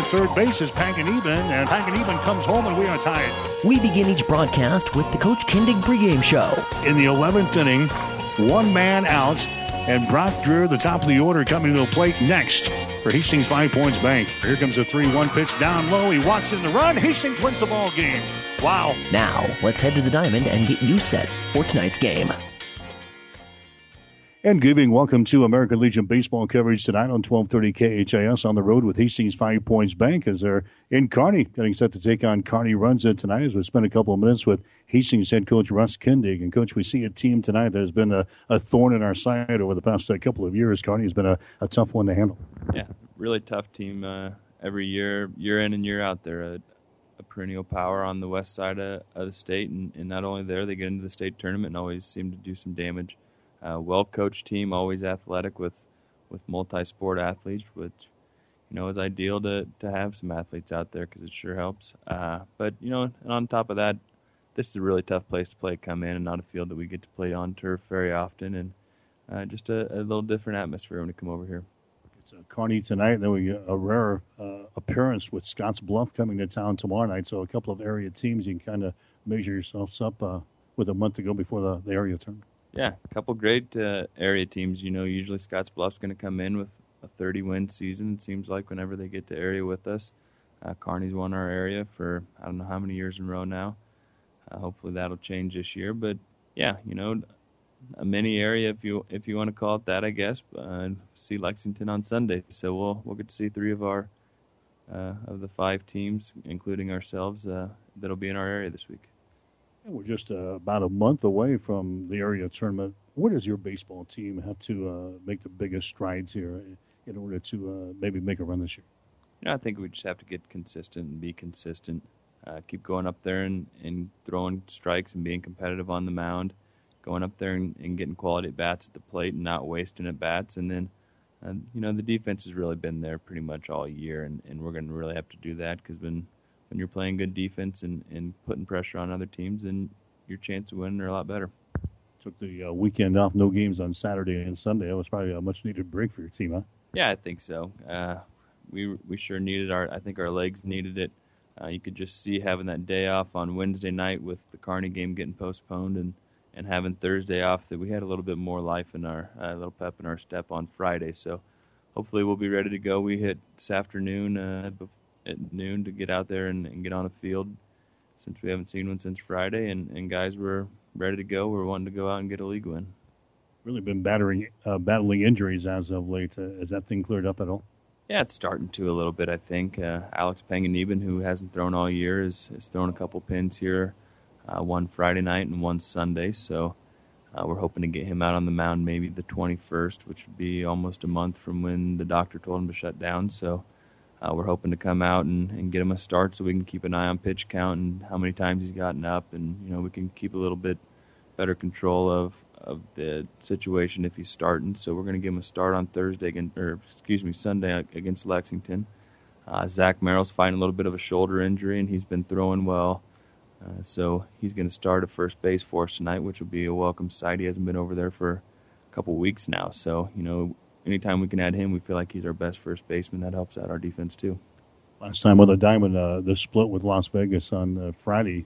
at third base is Panganiban, and Panganiban comes home, and we are tied. We begin each broadcast with the Coach Kindig pregame show. In the 11th inning, one man out, and Brock Dreher, the top of the order, coming to the plate next for Hastings Five Points Bank. Here comes a 3 1 pitch down low. He walks in the run. Hastings wins the ball game. Wow. Now, let's head to the diamond and get you set for tonight's game. And giving welcome to American Legion baseball coverage tonight on 1230 KHAS on the road with Hastings Five Points Bank as they're in Kearney, getting set to take on Kearney Runza tonight as we spend a couple of minutes with Hastings head coach Russ Kindig. And coach, we see a team tonight that has been a, a thorn in our side over the past uh, couple of years. Kearney has been a, a, tough one to handle. Yeah, really tough team uh, every year, year in and year out. They're a, a perennial power on the west side of, of the state, and, and not only there, they get into the state tournament and always seem to do some damage uh, well coached team, always athletic with with multi sport athletes, which you know is ideal to to have some athletes out there because it sure helps. Uh, but you know, and on top of that, this is a really tough place to play. Come in and not a field that we get to play on turf very often, and uh, just a, a, little different atmosphere when we come over here. It's a Kearney tonight. and Then we a rare uh, appearance with Scotts Bluff coming to town tomorrow night. So a couple of area teams you can kind of measure yourselves up uh, with a month to go before the, the area tournament. Yeah, a couple great uh, area teams. You know, usually Scotts Bluff's going to come in with a 30 win season. It seems like whenever they get to area with us, uh, Kearney's won our area for I don't know how many years in a row now. Uh, hopefully that'll change this year. But yeah, you know, a mini area if you if you want to call it that, I guess. Uh, see Lexington on Sunday, so we'll we'll get to see three of our uh, of the five teams, including ourselves, uh, that'll be in our area this week. And we're just uh, about a month away from the area tournament. What does your baseball team have to uh, make the biggest strides here in order to uh, maybe make a run this year? I think we just have to get consistent and be consistent. Uh, keep going up there and, and throwing strikes and being competitive on the mound. Going up there and, and getting quality at bats at the plate and not wasting at bats. And then, uh, you know, the defense has really been there pretty much all year, and, and we're going to really have to do that because when when you're playing good defense and, and putting pressure on other teams, then your chance of winning are a lot better. Took the uh, weekend off, no games on Saturday and Sunday. That was probably a much needed break for your team, huh? Yeah, I think so. Uh, we we sure needed our. I think our legs needed it. Uh, you could just see having that day off on Wednesday night with the Kearney game getting postponed and, and having Thursday off that we had a little bit more life in our a uh, little pep in our step on Friday. So hopefully we'll be ready to go. We hit this afternoon uh, at noon to get out there and, and, get on a field since we haven't seen one since Friday, and, and guys were ready to go. We're wanting to go out and get a league win. Really been battering, uh, battling injuries as of late. Uh, has that thing cleared up at all? Yeah, it's starting to a little bit. I think uh, Alex Panganiban, who hasn't thrown all year, is, is thrown a couple pins here, uh, one Friday night and one Sunday. So uh, we're hoping to get him out on the mound maybe the 21st, which would be almost a month from when the doctor told him to shut down. So uh, we're hoping to come out and, and get him a start so we can keep an eye on pitch count and how many times he's gotten up, and you know we can keep a little bit better control of of the situation if he's starting. So we're going to give him a start on Thursday, again, or excuse me, Sunday against Lexington. Uh, Zach Merrill's fighting a little bit of a shoulder injury, and he's been throwing well. Uh, so he's going to start at first base for us tonight, which will be a welcome sight. He hasn't been over there for a couple weeks now, so you know anytime we can add him, we feel like he's our best first baseman. That helps out our defense too. Last time with the Diamond, uh, the split with Las Vegas on uh, Friday.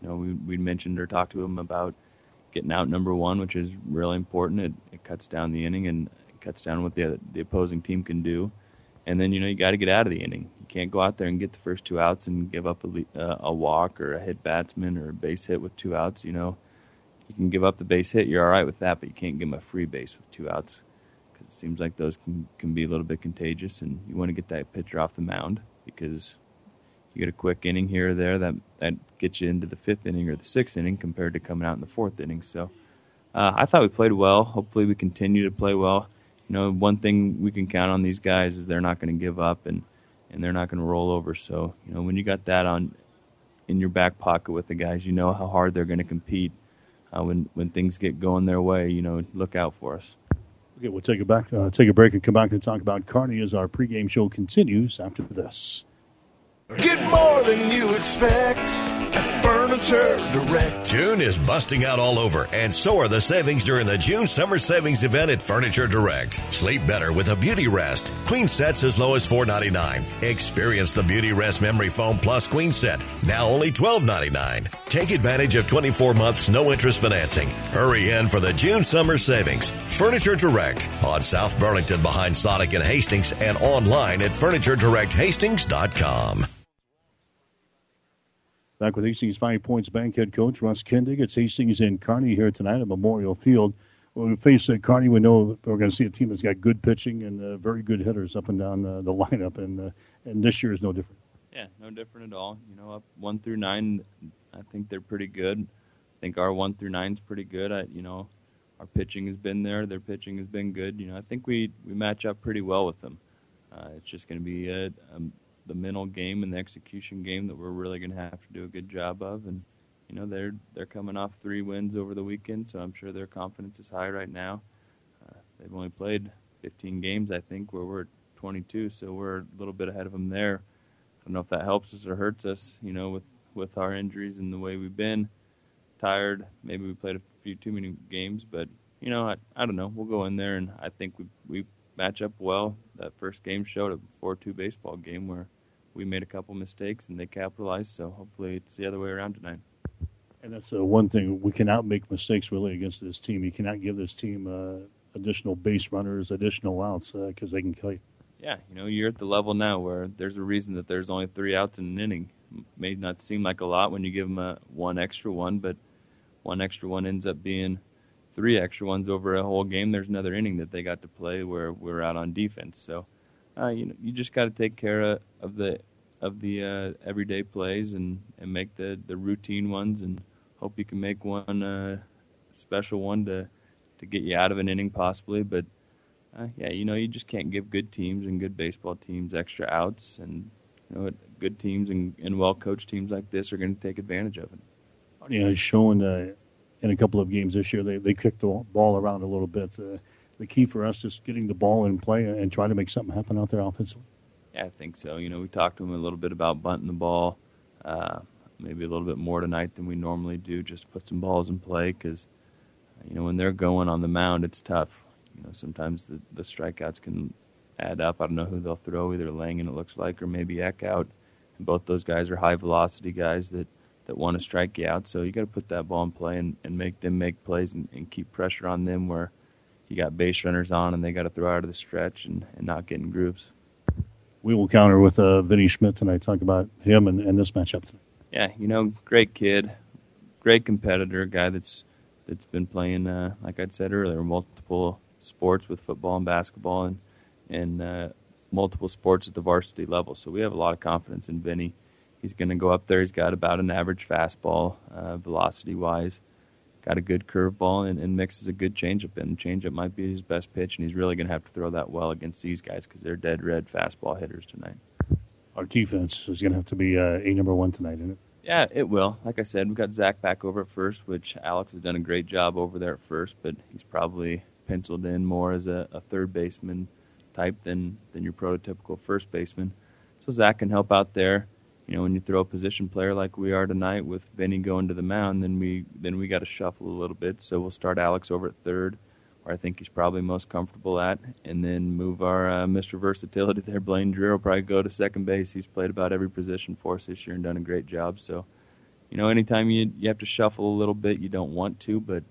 You know, we we mentioned or talked to him about getting out number one, which is really important. It, it cuts down the inning and it cuts down what the the opposing team can do. And then you know you got to get out of the inning You can't go out there and get the first two outs and give up a, uh, a walk or a hit batsman or a base hit with two outs. You know, you can give up the base hit, you're all right with that, but you can't give them a free base with two outs because it seems like those can, can be a little bit contagious, and you want to get that pitcher off the mound because you get a quick inning here or there that that gets you into the fifth inning or the sixth inning compared to coming out in the fourth inning. So uh, I thought we played well. Hopefully, we continue to play well. You know, one thing we can count on these guys is they're not going to give up and and they're not going to roll over. So you know when you got that on in your back pocket with the guys, you know how hard they're going to compete. Uh, when when things get going their way, you know, look out for us. Okay, we'll take it back, uh, take a break, and come back and talk about Kearney as our pregame show continues after this. Get more than you expect at Fern Furniture Direct. June is busting out all over, and so are the savings during the June Summer Savings event at Furniture Direct. Sleep better with a Beauty Rest. Queen sets as low as $4.99. Experience the Beauty Rest Memory Foam Plus Queen set, now only $12.99. Take advantage of 24 months no interest financing. Hurry in for the June Summer Savings. Furniture Direct on South Burlington behind Sonic and Hastings and online at FurnitureDirectHastings.com. Back with Hastings Five Points Bank head coach Russ Kindig. It's Hastings and Kearney here tonight at Memorial Field. When we face uh, Kearney, we know we're going to see a team that's got good pitching and uh, very good hitters up and down uh, the lineup, and uh, and this year is no different. Yeah, no different at all. You know, up one through nine, I think they're pretty good. I think our one through nine is pretty good. I, you know, our pitching has been there. Their pitching has been good. You know, I think we we match up pretty well with them. Uh, it's just going to be a, a the mental game and the execution game that we're really going to have to do a good job of. And you know they're they're coming off three wins over the weekend, so I'm sure their confidence is high right now. Uh, they've only played 15 games, I think, where we're 22, so we're a little bit ahead of them there. I don't know if that helps us or hurts us, you know, with with our injuries and the way we've been tired. Maybe we played a few too many games, but you know, I, I don't know. We'll go in there, and I think we we match up well. That first game showed a 4-2 baseball game where we made a couple mistakes and they capitalized. So hopefully it's the other way around tonight. And that's uh, one thing we cannot make mistakes really against this team. You cannot give this team uh, additional base runners, additional outs because uh, they can kill you. Yeah, you know you're at the level now where there's a reason that there's only three outs in an inning. It may not seem like a lot when you give them a one extra one, but one extra one ends up being three extra ones over a whole game. There's another inning that they got to play where we're out on defense. So uh, you know, you just got to take care of, of the of the uh, everyday plays and, and make the, the routine ones and hope you can make one uh, special one to to get you out of an inning possibly. But uh, yeah, you know, you just can't give good teams and good baseball teams extra outs, and you know, good teams and, and well coached teams like this are going to take advantage of it. You know, shown uh, in a couple of games this year, they they kicked the ball around a little bit. Uh, the key for us is getting the ball in play and try to make something happen out there offensively? Yeah, I think so. You know, we talked to him a little bit about bunting the ball, uh, maybe a little bit more tonight than we normally do, just put some balls in play because, you know, when they're going on the mound, it's tough. You know, sometimes the, the strikeouts can add up. I don't know who they'll throw, either Langen, it looks like, or maybe Eckhout. And both those guys are high velocity guys that, that want to strike you out. So you got to put that ball in play and, and make them make plays and, and keep pressure on them where – you got base runners on and they got to throw out of the stretch and, and not get in grooves. We will counter with uh, Vinny Schmidt tonight, talk about him and, and this matchup tonight. Yeah, you know, great kid, great competitor, guy that's that's been playing, uh, like I said earlier, multiple sports with football and basketball and and uh, multiple sports at the varsity level. So we have a lot of confidence in Vinny. He's going to go up there. He's got about an average fastball, uh, velocity wise got a good curveball and, and mixes a good changeup in. Changeup might be his best pitch, and he's really going to have to throw that well against these guys because they're dead red fastball hitters tonight. Our defense is going to have to be uh, a number one tonight, isn't it? Yeah, it will. Like I said, we've got Zach back over at first, which Alex has done a great job over there at first, but he's probably penciled in more as a, a third baseman type than, than your prototypical first baseman. So Zach can help out there you know, when you throw a position player like we are tonight with Vinny going to the mound, then we then we got to shuffle a little bit. So we'll start Alex over at third, where I think he's probably most comfortable at, and then move our uh, Mr. Versatility there. Blaine Dreher will probably go to second base. He's played about every position for us this year and done a great job. So, you know, anytime you you have to shuffle a little bit, you don't want to, but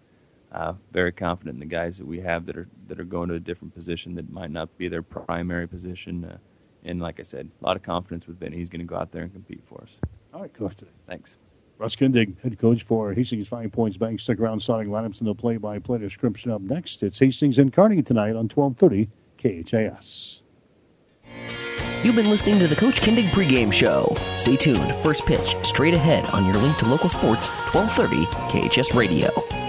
uh, very confident in the guys that we have that are that are going to a different position that might not be their primary position. Uh, and like I said, a lot of confidence with Vinny. He's going to go out there and compete for us. All right, coach. Thanks. Russ Kindig, head coach for Hastings Five Points Bank. Stick around, starting lineups and the play-by-play description up next. It's Hastings and Kearney tonight on 1230 KHAS. You've been listening to the Coach Kindig pregame show. Stay tuned. First pitch straight ahead on your link to local sports, 1230 KHAS Radio.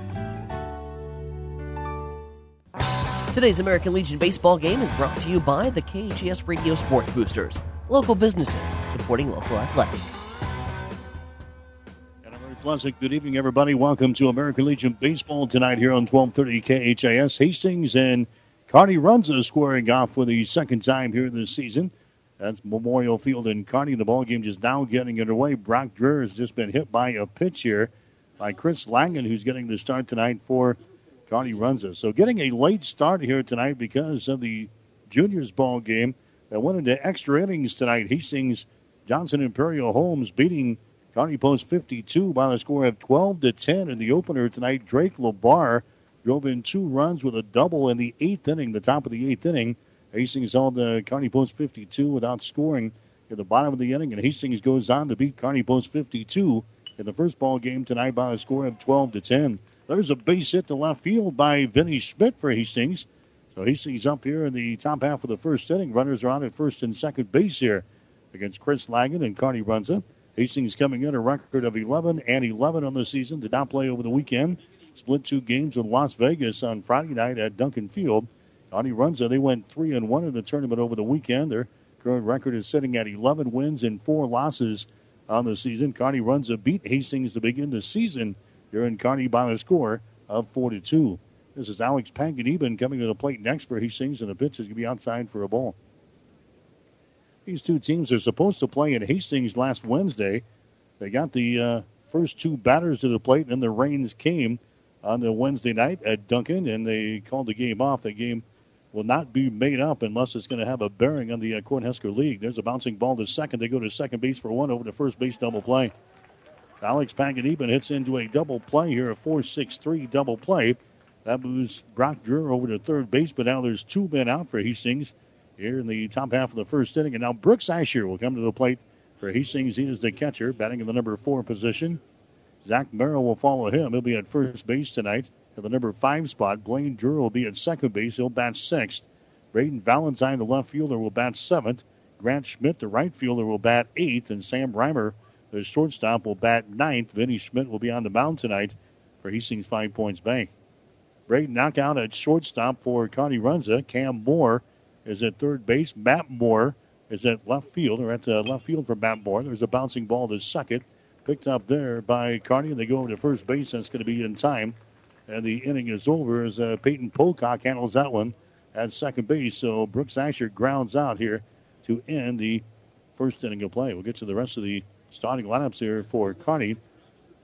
Today's American Legion baseball game is brought to you by the KHAS Radio Sports Boosters, local businesses supporting local athletics. And pleasant good evening, everybody. Welcome to American Legion baseball tonight here on 1230 KHAS. Hastings and Kearney Runza squaring off for the second time here this season. That's Memorial Field in Kearney. The ball game just now getting underway. Brock Dreher has just been hit by a pitch here by Chris Langen, who's getting the start tonight for Kearney Runza. So getting a late start here tonight because of the juniors ball game that went into extra innings tonight. Hastings Johnson Imperial Homes beating Kearney Post 52 by the score of 12 to 10 in the opener tonight. Drake Labar drove in two runs with a double in the eighth inning, the top of the eighth inning. Hastings held uh, Kearney Post 52 without scoring at the bottom of the inning, and Hastings goes on to beat Kearney Post 52 in the first ball game tonight by a score of 12 to 10. There's a base hit to left field by Vinny Schmidt for Hastings. So Hastings up here in the top half of the first inning. Runners are on at first and second base here against Chris Langen and Kearney Runza. Hastings coming in a record of 11 and 11 on the season. Did not play over the weekend. Split two games with Las Vegas on Friday night at Duncan Field. Kearney Runza, they went 3 and 1 in the tournament over the weekend. Their current record is sitting at 11 wins and 4 losses on the season. Kearney Runza beat Hastings to begin the season here in Kearney by a score of 4 to 2. This is Alex Panganiban coming to the plate next for Hastings, and the pitch is going to be outside for a ball. These two teams are supposed to play in Hastings last Wednesday. They got the uh, first two batters to the plate, and then the rains came on the Wednesday night at Duncan, and they called the game off. The game will not be made up unless it's going to have a bearing on the uh, Cornhusker League. There's a bouncing ball to second. They go to second base for one over to first base double play. Alex Panganiban hits into a double play here, a 4 6 3 double play. That moves Brock Dreher over to third base, but now there's two men out for Hastings here in the top half of the first inning. And now Brooks Asher will come to the plate for Hastings. He is the catcher, batting in the number four position. Zach Merrill will follow him. He'll be at first base tonight at the number five spot. Blaine Dreher will be at second base. He'll bat sixth. Braden Valentine, the left fielder, will bat seventh. Grant Schmidt, the right fielder, will bat eighth. And Sam Reimer, the shortstop, will bat ninth. Vinny Schmidt will be on the mound tonight for Hastings Five Points Bank. Braden Eckhout at shortstop for Kearney Runza. Cam Moore is at third base. Matt Moore is at left field, or at uh, left field for Matt Moore. There's a bouncing ball to second. Picked up there by Kearney, and they go over to first base. That's going to be in time. And the inning is over as uh, Peyton Pocock handles that one at second base. So Brooks Asher grounds out here to end the first inning of play. We'll get to the rest of the starting lineups here for Kearney.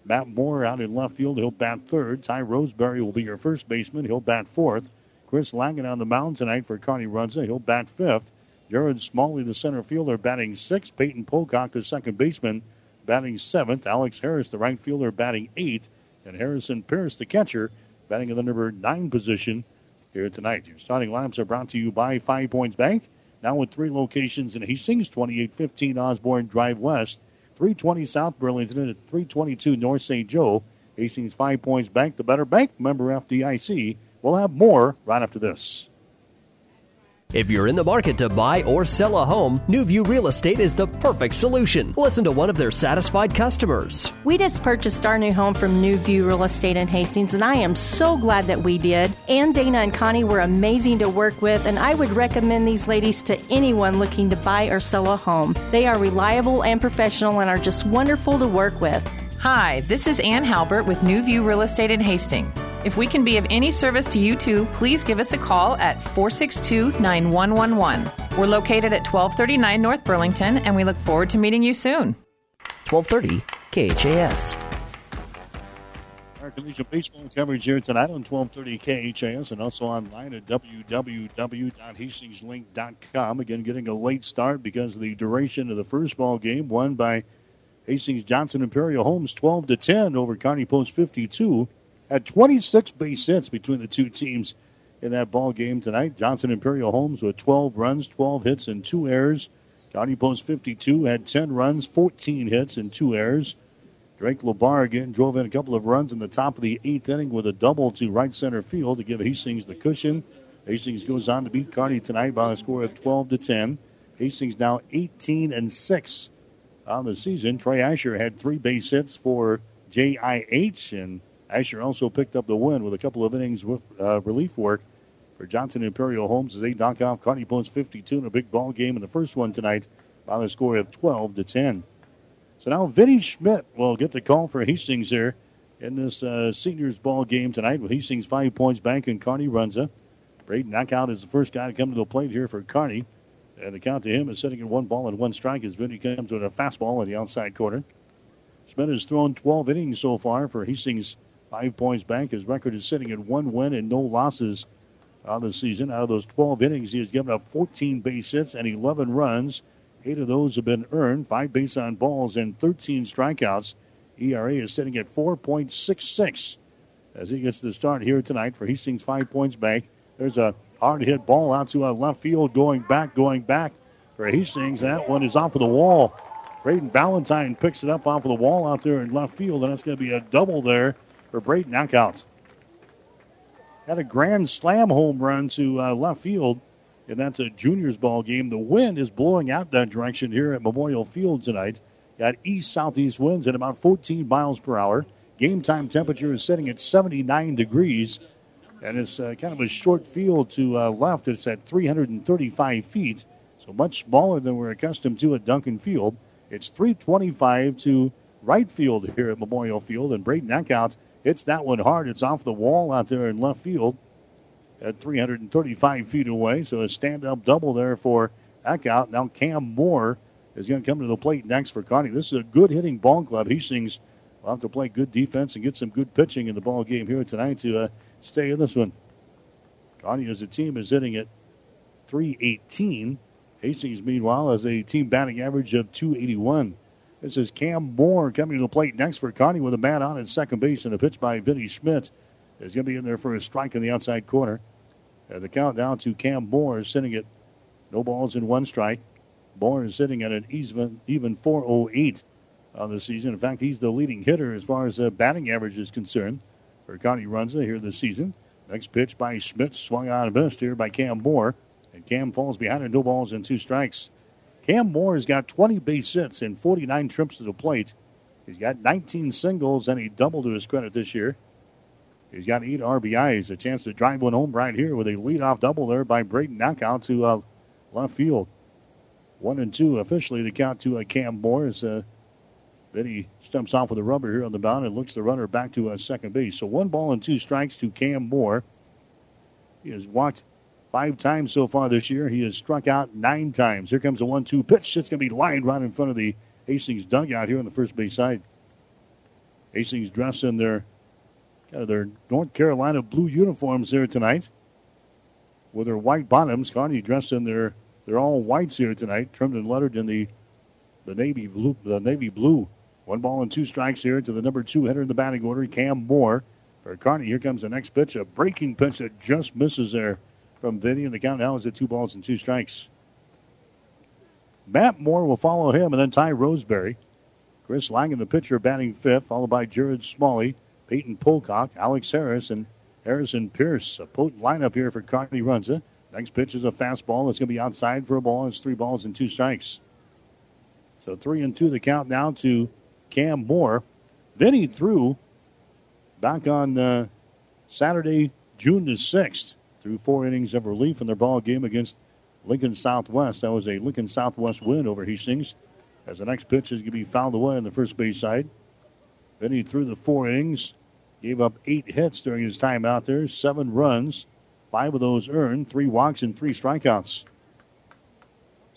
Matt Moore out in left field. He'll bat third. Ty Roseberry will be your first baseman. He'll bat fourth. Chris Langen on the mound tonight for Kearney Runza. He'll bat fifth. Jared Smalley, the center fielder, batting sixth. Peyton Pocock, the second baseman, batting seventh. Alex Harris, the right fielder, batting eighth. And Harrison Pierce, the catcher, batting in the number nine position here tonight. Your starting lineups are brought to you by Five Points Bank. Now with three locations in Hastings, 2815 Osborne Drive West, 320 South Burlington, and 322 North St. Joe. Hastings Five Points Bank, the better bank, member FDIC. We'll have more right after this. If you're in the market to buy or sell a home, New View Real Estate is the perfect solution. Listen to one of their satisfied customers. We just purchased our new home from New View Real Estate in Hastings, and I am so glad that we did. Ann, Dana, and Connie were amazing to work with, and I would recommend these ladies to anyone looking to buy or sell a home. They are reliable and professional and are just wonderful to work with. Hi, this is Ann Halbert with New View Real Estate in Hastings. If we can be of any service to you too, please give us a call at 462 9111. We're located at 1239 North Burlington, and we look forward to meeting you soon. 1230 KHAS. American Legion Baseball coverage here tonight on 1230 KHAS and also online at www.hastingslink.com. Again, getting a late start because of the duration of the first ball game, won by Hastings Johnson Imperial Homes 12 to 10 over Kearney Post 52 had 26 base hits between the two teams in that ball game tonight. Johnson Imperial Homes with 12 runs, 12 hits, and two errors. Kearney Post 52 had 10 runs, 14 hits, and two errors. Drake Labar again drove in a couple of runs in the top of the eighth inning with a double to right center field to give Hastings the cushion. Hastings goes on to beat Kearney tonight by a score of 12 to 10. Hastings now 18 and 6 on the season. Trey Asher had three base hits for JIH, and Asher also picked up the win with a couple of innings with uh, relief work for Johnson Imperial Homes as they knock off Kearney Post 52 in a big ball game in the first one tonight by the score of 12 to 10. So now Vinny Schmidt will get the call for Hastings here in this uh, seniors ball game tonight with Hastings five points bank and Kearney Runza. Braden Eckhout is the first guy to come to the plate here for Kearney. And the count to him is sitting at one ball and one strike as Vinny comes with a fastball in the outside corner. Schmidt has thrown 12 innings so far for Hastings five points bank. His record is sitting at one win and no losses on the season. Out of those 12 innings, he has given up 14 base hits and 11 runs. Eight of those have been earned, five base on balls, and 13 strikeouts. ERA is sitting at 4.66 as he gets the start here tonight for Hastings Five Points Bank. There's a hard hit ball out to a left field, going back, going back for Hastings. That one is off of the wall. Braden Valentine picks it up off of the wall out there in left field, and that's going to be a double there for Braden Eckhout. Had a grand slam home run to uh, left field, and that's a juniors ball game. The wind is blowing out that direction here at Memorial Field tonight. Got east southeast winds at about 14 miles per hour. Game time temperature is sitting at 79 degrees, and it's uh, kind of a short field to uh, left. It's at 335 feet, so much smaller than we're accustomed to at Duncan Field. It's 325 to right field here at Memorial Field, and Braden Eckhout hits that one hard. It's off the wall out there in left field at 335 feet away. So a stand up double there for Eckhout. Now Cam Moore is going to come to the plate next for Kearney. This is a good hitting ball club. Hastings will have to play good defense and get some good pitching in the ball game here tonight to uh, stay in this one. Kearney as a team is hitting at 318. Hastings, meanwhile, has a team batting average of 281. This is Cam Moore coming to the plate next for Kearney with a bat on at second base and a pitch by Vinny Schmidt is going to be in there for a strike in the outside corner. And the countdown to Cam Moore is sitting at no balls in one strike. Moore is sitting at an even, even 408 on the season. In fact, he's the leading hitter as far as uh, batting average is concerned for Kearney Runza here this season. Next pitch by Schmidt, swung on and missed here by Cam Moore. And Cam falls behind at no balls and two strikes. Cam Moore has got 20 base hits and 49 trips to the plate. He's got 19 singles and a double to his credit this year. He's got eight RBIs, a chance to drive one home right here with a leadoff double there by Braden Eckhout to uh, left field. One and two officially the count to uh, Cam Moore as uh, Vinny stumps off with a rubber here on the mound and looks the runner back to uh, second base. So one ball and two strikes to Cam Moore. He has walked five times so far this year. He has struck out nine times. Here comes a one-two pitch. It's going to be lined right in front of the Hastings dugout here on the first base side. Hastings dressed in their kind of their North Carolina blue uniforms here tonight with their white bottoms. Kearney dressed in their they're all whites here tonight, trimmed and lettered in the the navy blue. The navy blue. One ball and two strikes here to the number two hitter in the batting order, Cam Moore. For Kearney, here comes the next pitch, a breaking pitch that just misses there from Vinny, and the count now is at two balls and two strikes. Matt Moore will follow him, and then Ty Roseberry. Chris Langen, the pitcher, batting fifth, followed by Jared Smalley, Peyton Pocock, Alex Harris, and Harrison Pierce. A potent lineup here for Kearney Runza. Next pitch is a fastball. It's going to be outside for a ball. It's three balls and two strikes. So three and two the count now to Cam Moore. Vinny threw back on uh, Saturday, June the 6th, through four innings of relief in their ball game against Lincoln Southwest. That was a Lincoln Southwest win over Hastings. As the next pitch is going to be fouled away on the first base side. Vinny threw the four innings, gave up eight hits during his time out there, seven runs, five of those earned, three walks, and three strikeouts.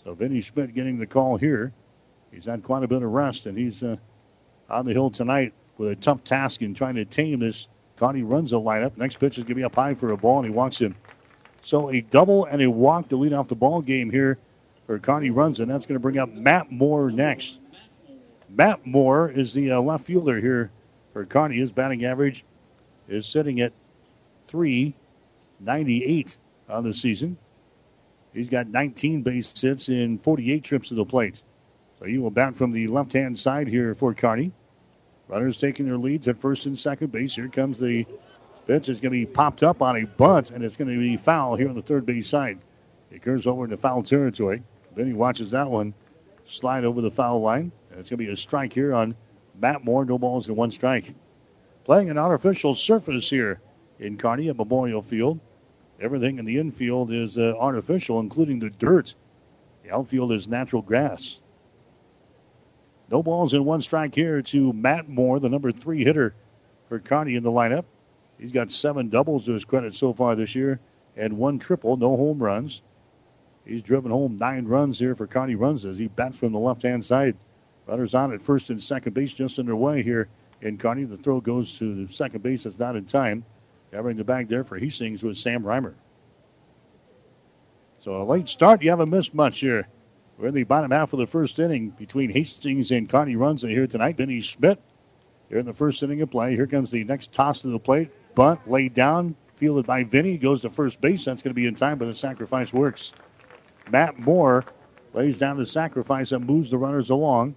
So Vinny Schmidt getting the call here. He's had quite a bit of rest, and he's uh, on the hill tonight with a tough task in trying to tame this Kearney Runza lineup. Next pitch is going to be up high for a ball, and he walks him. So a double and a walk to lead off the ball game here for Kearney Runza, and that's going to bring up Matt Moore next. Matt Moore is the uh, left fielder here for Kearney. His batting average is sitting at 398 on the season. He's got 19 base hits in 48 trips to the plate. So he will bat from the left hand side here for Kearney. Runners taking their leads at first and second base. Here comes the pitch. It's going to be popped up on a bunt, and it's going to be foul here on the third base side. It curves over into foul territory. He watches that one slide over the foul line. It's going to be a strike here on Matt Moore. No balls and one strike. Playing an artificial surface here in Kearney at Memorial Field. Everything in the infield is uh, artificial, including the dirt. The outfield is natural grass. No balls and one strike here to Matt Moore, the number three hitter for Kearney in the lineup. He's got seven doubles to his credit so far this year and one triple, no home runs. He's driven home nine runs here for Kearney Runza as he bats from the left hand side. Runners on at first and second base just underway here in Kearney. The throw goes to second base. That's not in time. Covering the bag there for he Hastings with Sam Reimer. So a late start. You haven't missed much here. We're in the bottom half of the first inning between Hastings and Kearney Runza here tonight. Vinny Schmidt here in the first inning of play. Here comes the next toss to the plate. Bunt laid down, fielded by Vinny. Goes to first base. That's going to be in time, but the sacrifice works. Matt Moore lays down the sacrifice and moves the runners along.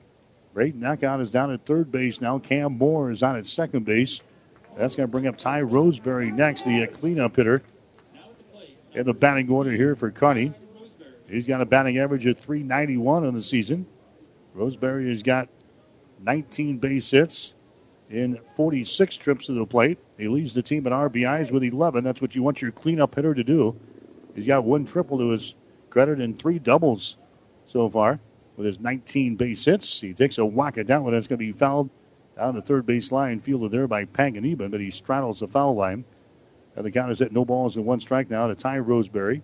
Braden Eckhout is down at third base now. Cam Moore is on at second base. That's going to bring up Ty Roseberry next, the cleanup hitter. In the batting order here for Kearney. He's got a batting average of 391 on the season. Roseberry has got 19 base hits in 46 trips to the plate. He leads the team in RBIs with 11. That's what you want your cleanup hitter to do. He's got one triple to his credit and three doubles so far with his 19 base hits. He takes a whack at that one. That's going to be fouled down the third base line, fielded there by Panganiban, but he straddles the foul line. And the count is at no balls and one strike now to Ty Roseberry.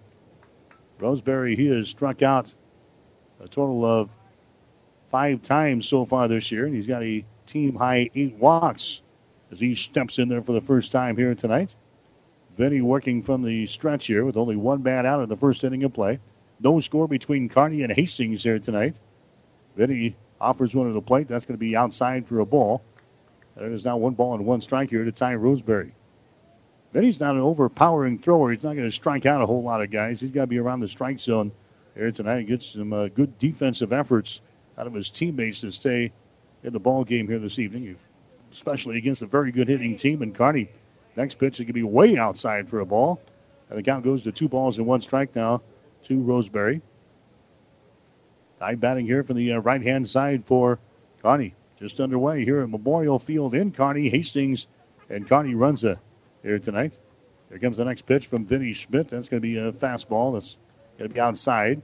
Roseberry, he has struck out a total of five times so far this year, and he's got a team high eight walks as he steps in there for the first time here tonight. Vinny working from the stretch here with only one bat out in the first inning of play. No score between Kearney and Hastings here tonight. Vinny offers one at the plate. That's going to be outside for a ball. There is now one ball and one strike here to Ty Roseberry. Vinny's not an overpowering thrower. He's not going to strike out a whole lot of guys. He's got to be around the strike zone here tonight and get some uh, good defensive efforts out of his teammates to stay in the ball game here this evening, especially against a very good hitting team in Kearney. Next pitch is going to be way outside for a ball. And the count goes to two balls and one strike now to Roseberry. Ty batting here from the uh, right hand side for Kearney. Just underway here at Memorial Field in Kearney. Hastings and Kearney Runza here tonight. Here comes the next pitch from Vinny Schmidt. That's going to be a fastball. That's going to be outside.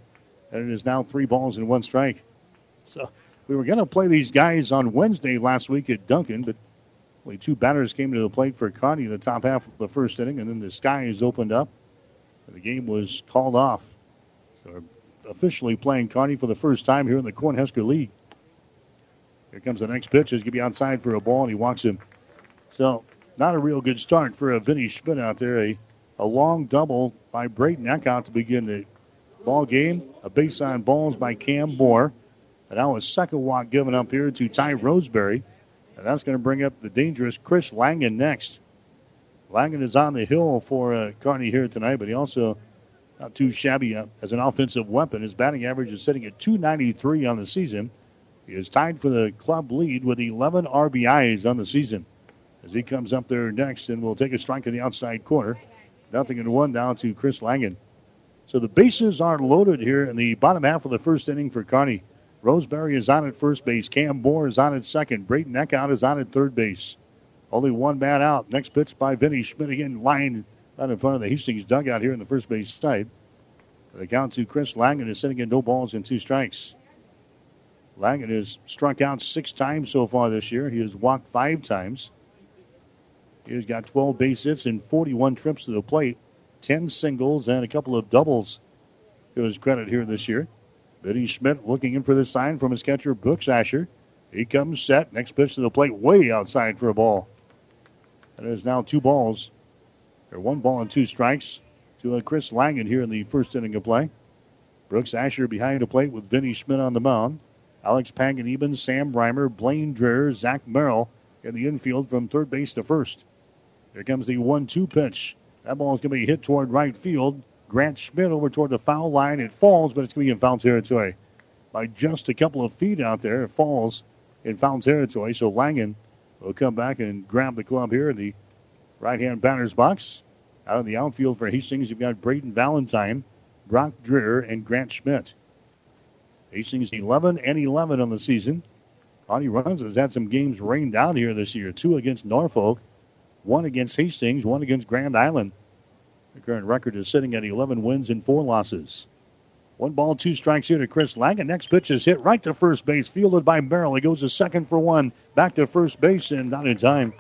And it is now three balls and one strike. So we were going to play these guys on Wednesday last week at Duncan, but only two batters came to the plate for Kearney in the top half of the first inning, and then the skies opened up. And the game was called off. So we're officially playing Kearney for the first time here in the Cornhusker League. Here comes the next pitch. He's going to be outside for a ball, and he walks him. So not a real good start for a Vinny Schmidt out there. A, a long double by Braden Eckhout to begin the ball game. A base on balls by Cam Moore. And now a second walk given up here to Ty Roseberry. And that's going to bring up the dangerous Chris Langen next. Langen is on the hill for uh, Kearney here tonight, but he also not too shabby uh, as an offensive weapon. His batting average is sitting at 293 on the season. He is tied for the club lead with 11 RBIs on the season as he comes up there next and will take a strike in the outside corner. Nothing in one down to Chris Langen. So the bases are loaded here in the bottom half of the first inning for Kearney. Roseberry is on at first base. Cam Moore is on at second. Braden Eckhout is on at third base. Only one man out. Next pitch by Vinny Schmidt again, line right in front of the Hastings dugout here in the first base side. The count to Chris Langen is sitting at no balls and two strikes. Langen has struck out six times so far this year. He has walked five times. He's got 12 base hits and 41 trips to the plate, 10 singles, and a couple of doubles to his credit here this year. Vinny Schmidt looking in for the sign from his catcher, Brooks Asher. He comes set. Next pitch to the plate, way outside for a ball. And there's now two balls, or one ball and two strikes to uh, Chris Langen here in the first inning of play. Brooks Asher behind the plate with Vinny Schmidt on the mound. Alex Panganiban, Sam Reimer, Blaine Dreher, Zach Merrill in the infield from third base to first. Here comes the 1 2 pitch. That ball is going to be hit toward right field. Grant Schmidt over toward the foul line. It falls, but it's going to be in foul territory. By just a couple of feet out there, it falls in foul territory. So Langen will come back and grab the club here in the right hand batter's box. Out of the outfield for Hastings, you've got Braden Valentine, Brock Dreher, and Grant Schmidt. Hastings 11 and 11 on the season. Kearney Runza has had some games rained out here this year. Two against Norfolk, one against Hastings, one against Grand Island. The current record is sitting at 11 wins and four losses. One ball, two strikes here to Chris Langen. Next pitch is hit right to first base, fielded by Merrill. He goes to second for one, back to first base, and not in time.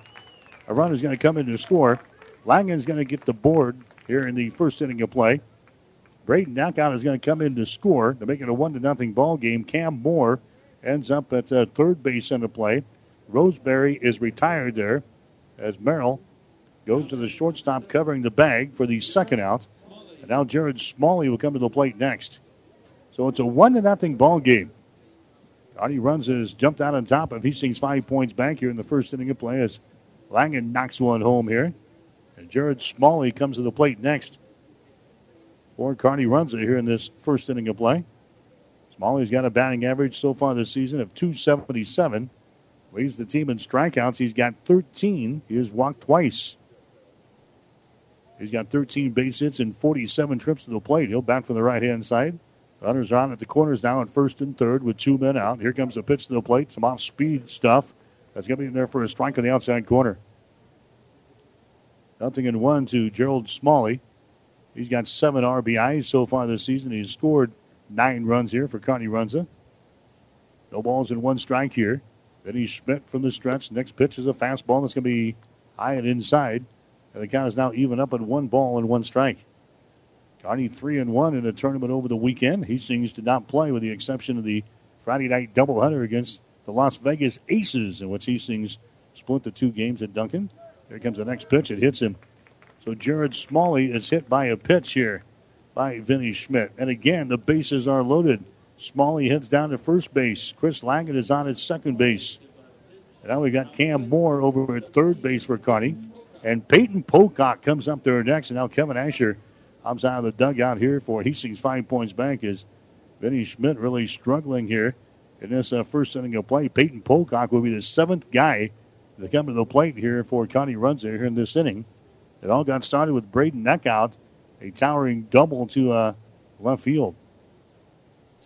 A run is going to come in to score. Langen's going to get the board here in the first inning of play. Braden Eckhout is going to come in to score to make it a one to nothing ball game. Cam Moore ends up at uh, third base in the play. Roseberry is retired there as Merrill goes to the shortstop covering the bag for the second out. And now Jared Smalley will come to the plate next. So it's a one to nothing ball game. Kearney Runza has jumped out on top of Hastings five points back here in the first inning of play as Langen knocks one home here. And Jared Smalley comes to the plate next. For Kearney Runza here in this first inning of play. Smalley's got a batting average so far this season of 277. Leads the team in strikeouts. He's got 13. He has walked twice. He's got 13 base hits and 47 trips to the plate. He'll bat from the right hand side. Runners on at the corners now at first and third with two men out. Here comes the pitch to the plate. Some off speed stuff. That's going to be in there for a strike on the outside corner. Nothing in one to Jared Smalley. He's got seven RBIs so far this season. He's scored nine runs here for Kearney Runza. No balls in one strike here. Vinny Schmidt from the stretch. Next pitch is a fastball that's going to be high and inside. And the count is now even up at one ball and one strike. Kearney three and one in a tournament over the weekend. Hastings did not play with the exception of the Friday night doubleheader against the Las Vegas Aces, in which Hastings split the two games at Duncan. Here comes the next pitch. It hits him. So Jared Smalley is hit by a pitch here by Vinny Schmidt. And again, the bases are loaded. Smalley heads down to first base. Chris Langen is on at second base. And now we got Cam Moore over at third base for Kearney. And Peyton Pocock comes up there next. And now Kevin Asher comes out of the dugout here for Hastings Five Points Bank. Is Vinny Schmidt really struggling here in this uh, first inning of play? Peyton Pocock will be the seventh guy to come to the plate here for Kearney Runza here in this inning. It all got started with Braden Eckhout, a towering double to uh, left field.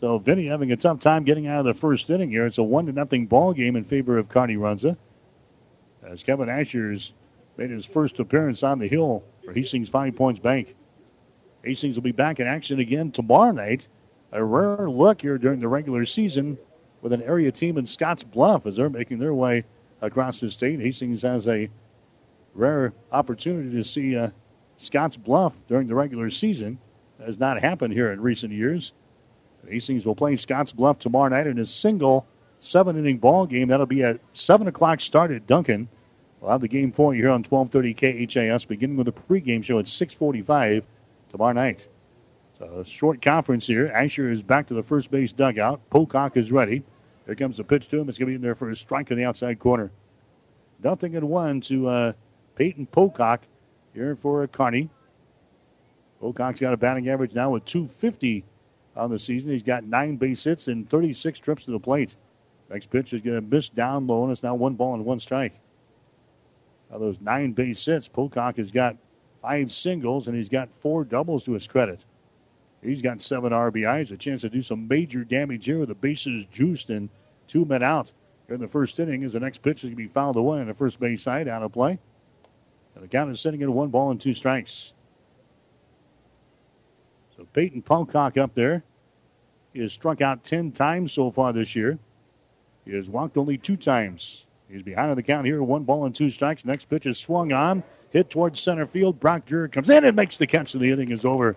So Vinny having a tough time getting out of the first inning here. It's a one to nothing ball game in favor of Kearney Runza. As Kevin Asher's made his first appearance on the hill for Hastings Five Points Bank. Hastings will be back in action again tomorrow night. A rare look here during the regular season with an area team in Scotts Bluff as they're making their way across the state. Hastings has a rare opportunity to see uh, Scotts Bluff during the regular season. That has not happened here in recent years. Hastings will play Scotts Bluff tomorrow night in a single seven inning ball game. That'll be at 7 o'clock start at Duncan. We'll have the game for you here on 1230 KHAS, beginning with a pregame show at 645 tomorrow night. So a short conference here. Asher is back to the first base dugout. Pocock is ready. Here comes the pitch to him. It's going to be in there for a strike in the outside corner. Nothing in one to uh, Peyton Pocock here for Kearney. Pocock's got a batting average now with 250 on the season. He's got nine base hits and 36 trips to the plate. Next pitch is going to miss down low, and it's now one ball and one strike. Now, those nine base hits, Pocock has got five singles, and he's got four doubles to his credit. He's got seven RBIs, a chance to do some major damage here with the bases juiced and two men out here in the first inning as the next pitch is going to be fouled away on the first base side out of play. And the count is sitting at one ball and two strikes. So Peyton Pocock up there. He has struck out 10 times so far this year. He has walked only two times. He's behind on the count here, one ball and two strikes. Next pitch is swung on, hit towards center field. Brock Jurg comes in and makes the catch, and the inning is over.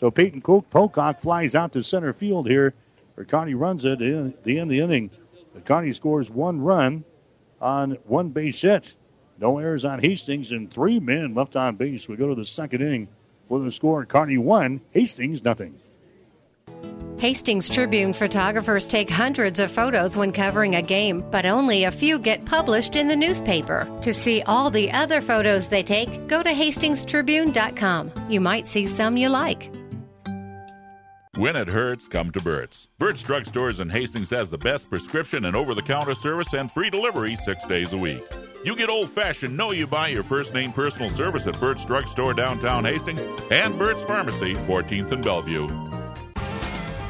So Peyton Pocock flies out to center field here. Kearney Runza in the end of the inning. Kearney scores one run on one base hit. No errors on Hastings and three men left on base. We go to the second inning with a score. Kearney one, Hastings nothing. Hastings Tribune photographers take hundreds of photos when covering a game, but only a few get published in the newspaper. To see all the other photos they take, go to hastingstribune.com. You might see some you like. When it hurts, come to Burt's. Burt's Drugstores in Hastings has the best prescription and over the counter service and free delivery six days a week. You get old fashioned, know you buy your first name personal service at Burt's Drugstore downtown Hastings and Burt's Pharmacy, 14th and Bellevue.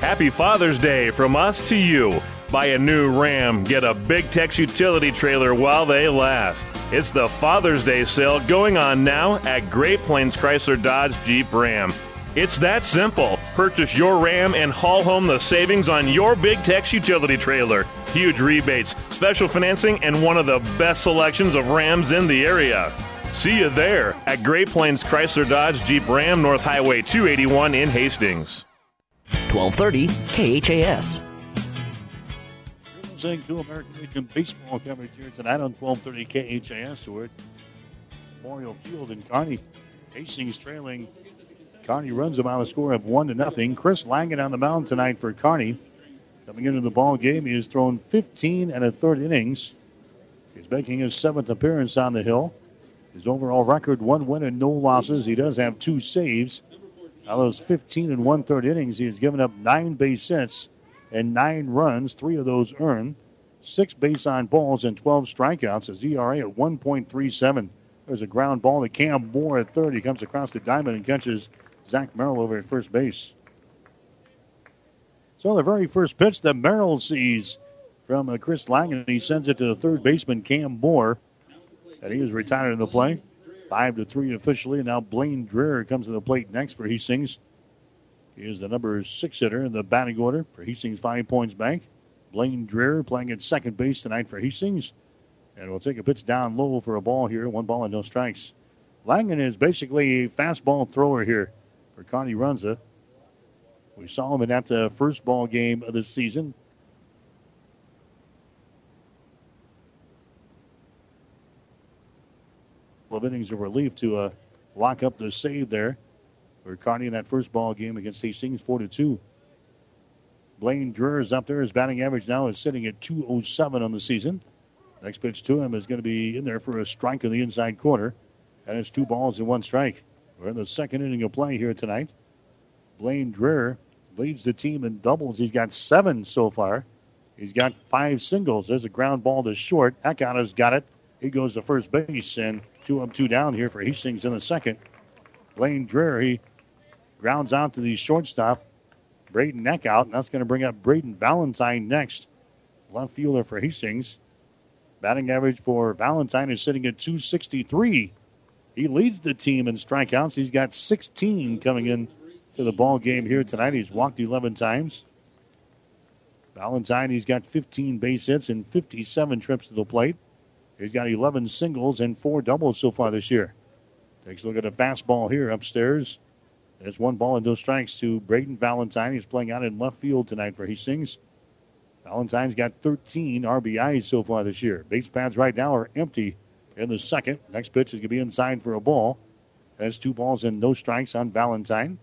Happy Father's Day from us to you. Buy a new Ram, get a Big Tex utility trailer while they last. It's the Father's Day sale going on now at Great Plains Chrysler Dodge Jeep Ram. It's that simple. Purchase your Ram and haul home the savings on your Big Tex utility trailer. Huge rebates, special financing, and one of the best selections of Rams in the area. See you there at Great Plains Chrysler Dodge Jeep Ram North Highway 281 in Hastings. 1230 KHAS. Listening to American Legion baseball coverage here tonight on 1230 KHAS. We're at Memorial Field in Kearney. Hastings trailing. Kearney runs them out a score of one to nothing. Chris Langen on the mound tonight for Kearney. Coming into the ball game, he has thrown 15 and a third innings. He's making his seventh appearance on the hill. His overall record, one win and no losses. He does have two saves. Out of those 15 and one third innings, he has given up nine base hits and nine runs, three of those earned, six base on balls, and 12 strikeouts. His ERA at 1.37. There's a ground ball to Cam Moore at third. He comes across the diamond and catches Zach Merrill over at first base. So the very first pitch that Merrill sees from uh, Chris Langen, he sends it to the third baseman Cam Moore, and he is retired in the play. Five to three officially. And now Blaine Dreher comes to the plate next for Hastings. He is the number six hitter in the batting order for Hastings Five Points Bank. Blaine Dreher playing at second base tonight for Hastings. And we'll take a pitch down low for a ball here. One ball and no strikes. Langen is basically a fastball thrower here for Kearney Runza. We saw him in that uh, first ball game of the season. Of innings of relief to uh, lock up the save there for Kearney in that first ball game against Hastings, four to two. Blaine Dreher is up there. His batting average now is sitting at 207 on the season. Next pitch to him is going to be in there for a strike in the inside corner. And it's two balls and one strike. We're in the second inning of play here tonight. Blaine Dreher leads the team in doubles. He's got seven so far. He's got five singles. There's a ground ball to short. Has got it. He goes to first base, and two up, two down here for Hastings in the second. Blaine Dreher, he grounds out to the shortstop, Braden Eckhout, and that's going to bring up Braden Valentine next. Left fielder for Hastings. Batting average for Valentine is sitting at 263. He leads the team in strikeouts. He's got 16 coming in to the ball game here tonight. He's walked 11 times. Valentine, he's got 15 base hits and 57 trips to the plate. He's got 11 singles and four doubles so far this year. Takes a look at a fastball here upstairs. There's one ball and no strikes to Braden Valentine. He's playing out in left field tonight for Hastings. Valentine's got 13 RBIs so far this year. Base pads right now are empty in the second. Next pitch is going to be inside for a ball. That's two balls and no strikes on Valentine.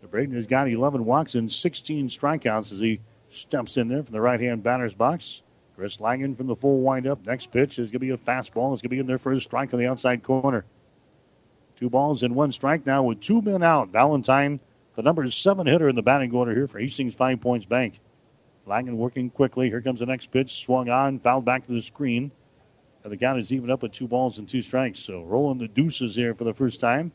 So Braden has got 11 walks and 16 strikeouts as he steps in there from the right hand batter's box. Chris Langen from the full windup. Next pitch is going to be a fastball. It's going to be in there for a strike on the outside corner. Two balls and one strike now with two men out. Valentine, the number seven hitter in the batting order here for Hastings Five Points Bank. Langen working quickly. Here comes the next pitch. Swung on, fouled back to the screen. And the count is even up at two balls and two strikes. So rolling the deuces here for the first time.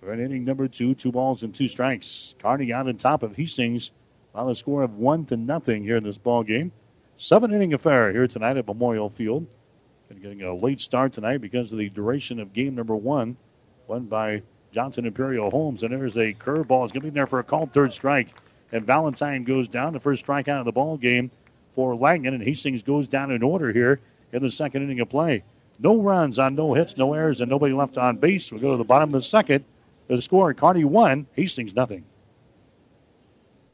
We're in inning number two, two balls and two strikes. Kearney out on top of Hastings on a score of one to nothing here in this ball game. Seven inning affair here tonight at Memorial Field. And getting a late start tonight because of the duration of game number one, won by Johnson Imperial Homes. And there's a curveball. It's going to be in there for a called third strike. And Valentine goes down. The first strikeout of the ball game for Langen. And Hastings goes down in order here in the second inning of play. No runs on no hits, no errors, and nobody left on base. We go to the bottom of the second. The score, Kearney one, Hastings nothing.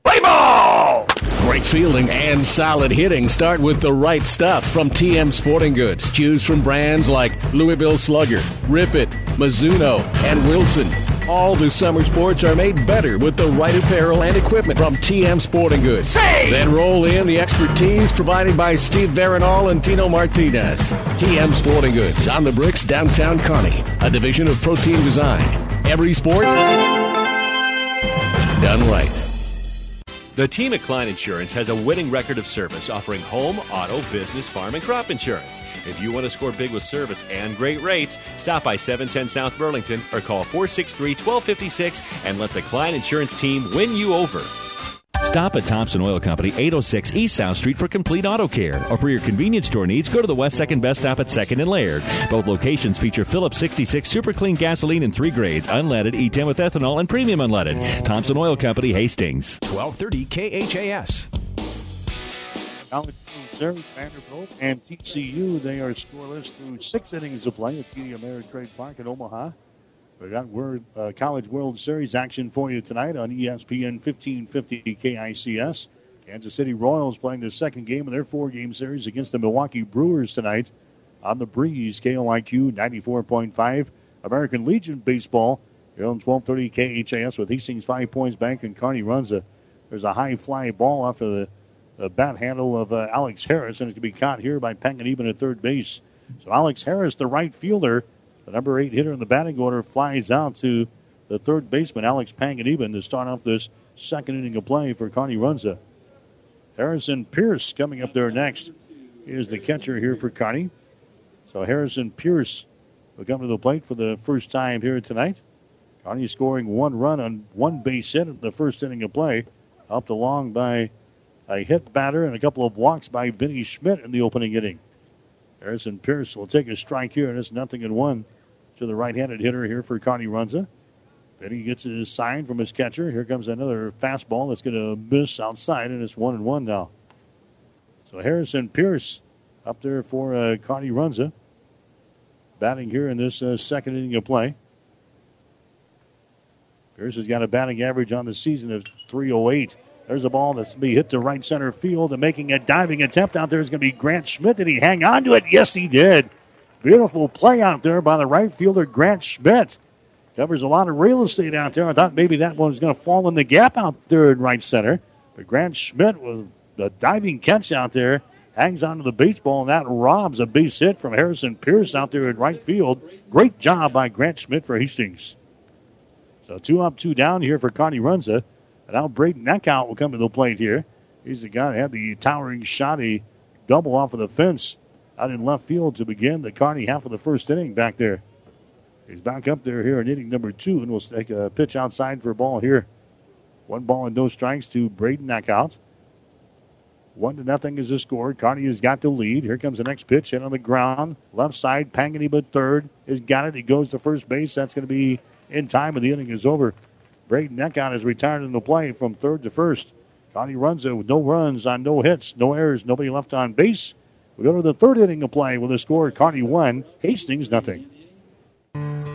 Play ball! Great fielding and solid hitting start with the right stuff from TM Sporting Goods. Choose from brands like Louisville Slugger, Rip It, Mizuno, and Wilson. All the summer sports are made better with the right apparel and equipment from TM Sporting Goods. Say! Then roll in the expertise provided by Steve Veronal and Tino Martinez. TM Sporting Goods on the bricks downtown Kearney, a division of Protein Design. Every sport done right. The team at Klein Insurance has a winning record of service offering home, auto, business, farm, and crop insurance. If you want to score big with service and great rates, stop by 710 South Burlington or call 463 1256 and let the Klein Insurance team win you over. Stop at Thompson Oil Company, 806 East South Street for complete auto care. Or for your convenience store needs, go to the West 2nd Best Stop at 2nd and Laird. Both locations feature Phillips 66 Super Clean gasoline in three grades, unleaded, E10 with ethanol, and premium unleaded. Thompson Oil Company, Hastings. 1230 KHAS. College World Series, Vanderbilt, and TCU. They are scoreless through six innings of play at TD Ameritrade Park in Omaha. We got World, uh, College World Series action for you tonight on ESPN 1550 KICS. Kansas City Royals playing the second game of their four-game series against the Milwaukee Brewers tonight on the Breeze KOIQ 94.5. American Legion baseball here on 1230 KHAS with Hastings Five Points Bank and Kearney Runza there's a high fly ball off of the, the bat handle of uh, Alex Harris and it's going to be caught here by Panganiban at third base. So Alex Harris, the right fielder, the number eight hitter in the batting order, flies out to the third baseman Alex Panganiban to start off this second inning of play for Kearney Runza. Harrison Pierce coming up there next is the catcher here for Kearney. So Harrison Pierce will come to the plate for the first time here tonight. Kearney scoring one run on one base hit in the first inning of play, helped along by a hit batter and a couple of walks by Vinny Schmidt in the opening inning. Harrison Pierce will take a strike here, and it's nothing in one to the right-handed hitter here for Kearney Runza. He gets his sign from his catcher. Here comes another fastball that's going to miss outside, and it's one and one now. So Harrison Pierce up there for uh, Kearney Runza, batting here in this uh, second inning of play. Pierce has got a batting average on the season of 308. There's a ball that's going to be hit to right center field and making a diving attempt out there is going to be Grant Schmidt. Did he hang on to it? Yes, he did. Beautiful play out there by the right fielder, Grant Schmidt. Covers a lot of real estate out there. I thought maybe that one was going to fall in the gap out there in right center. But Grant Schmidt with the diving catch out there hangs onto the baseball, and that robs a base hit from Harrison Pierce out there in right field. Great job by Grant Schmidt for Hastings. So two up, two down here for Kearney Runza. And now Braden Eckhout will come to the plate here. He's the guy that had the towering shot, double off of the fence out in left field to begin the Kearney half of the first inning back there. He's back up there here in inning number two, and we'll take a pitch outside for a ball here. One ball and no strikes to Braden Eckhout. One to nothing is the score. Kearney has got the lead. Here comes the next pitch, hit on the ground. Left side, Panganiban third has got it. He goes to first base. That's going to be in time, and the inning is over. Braden Eckhout is retired in the play from third to first. Kearney Runza with no runs on no hits, no errors, nobody left on base. We go to the third inning of play with a score Connie one, Hastings nothing.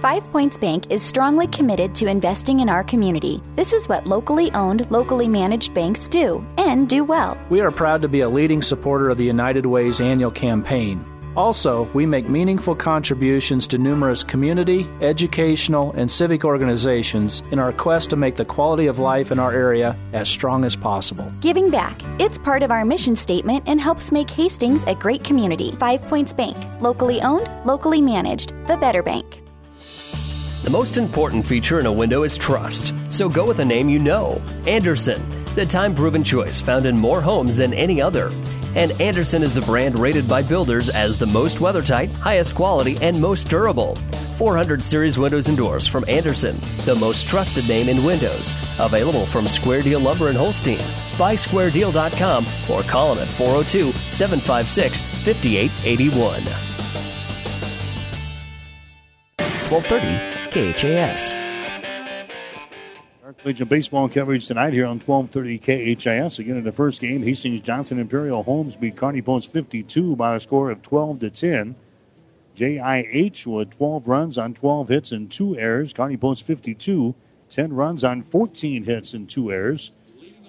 Five Points Bank is strongly committed to investing in our community. This is what locally owned, locally managed banks do, and do well. We are proud to be a leading supporter of the United Way's annual campaign. Also, we make meaningful contributions to numerous community, educational, and civic organizations in our quest to make the quality of life in our area as strong as possible. Giving back. It's part of our mission statement and helps make Hastings a great community. Five Points Bank. Locally owned, locally managed. The better bank. The most important feature in a window is trust. So go with a name you know Andersen, the time proven choice found in more homes than any other. And Andersen is the brand rated by builders as the most weather tight, highest quality, and most durable. 400 series windows and doors from Andersen, the most trusted name in windows. Available from Square Deal Lumber and Holstein. Buy squaredeal.com or call them at 402 756 5881. 1230 KHAS. Legion baseball coverage tonight here on 1230 KHAS. Again, in the first game, Hastings Johnson Imperial Homes beat Kearney Post 52 by a score of 12 to 10. JIH with 12 runs on 12 hits and two errors. Kearney Post 52, 10 runs on 14 hits and two errors.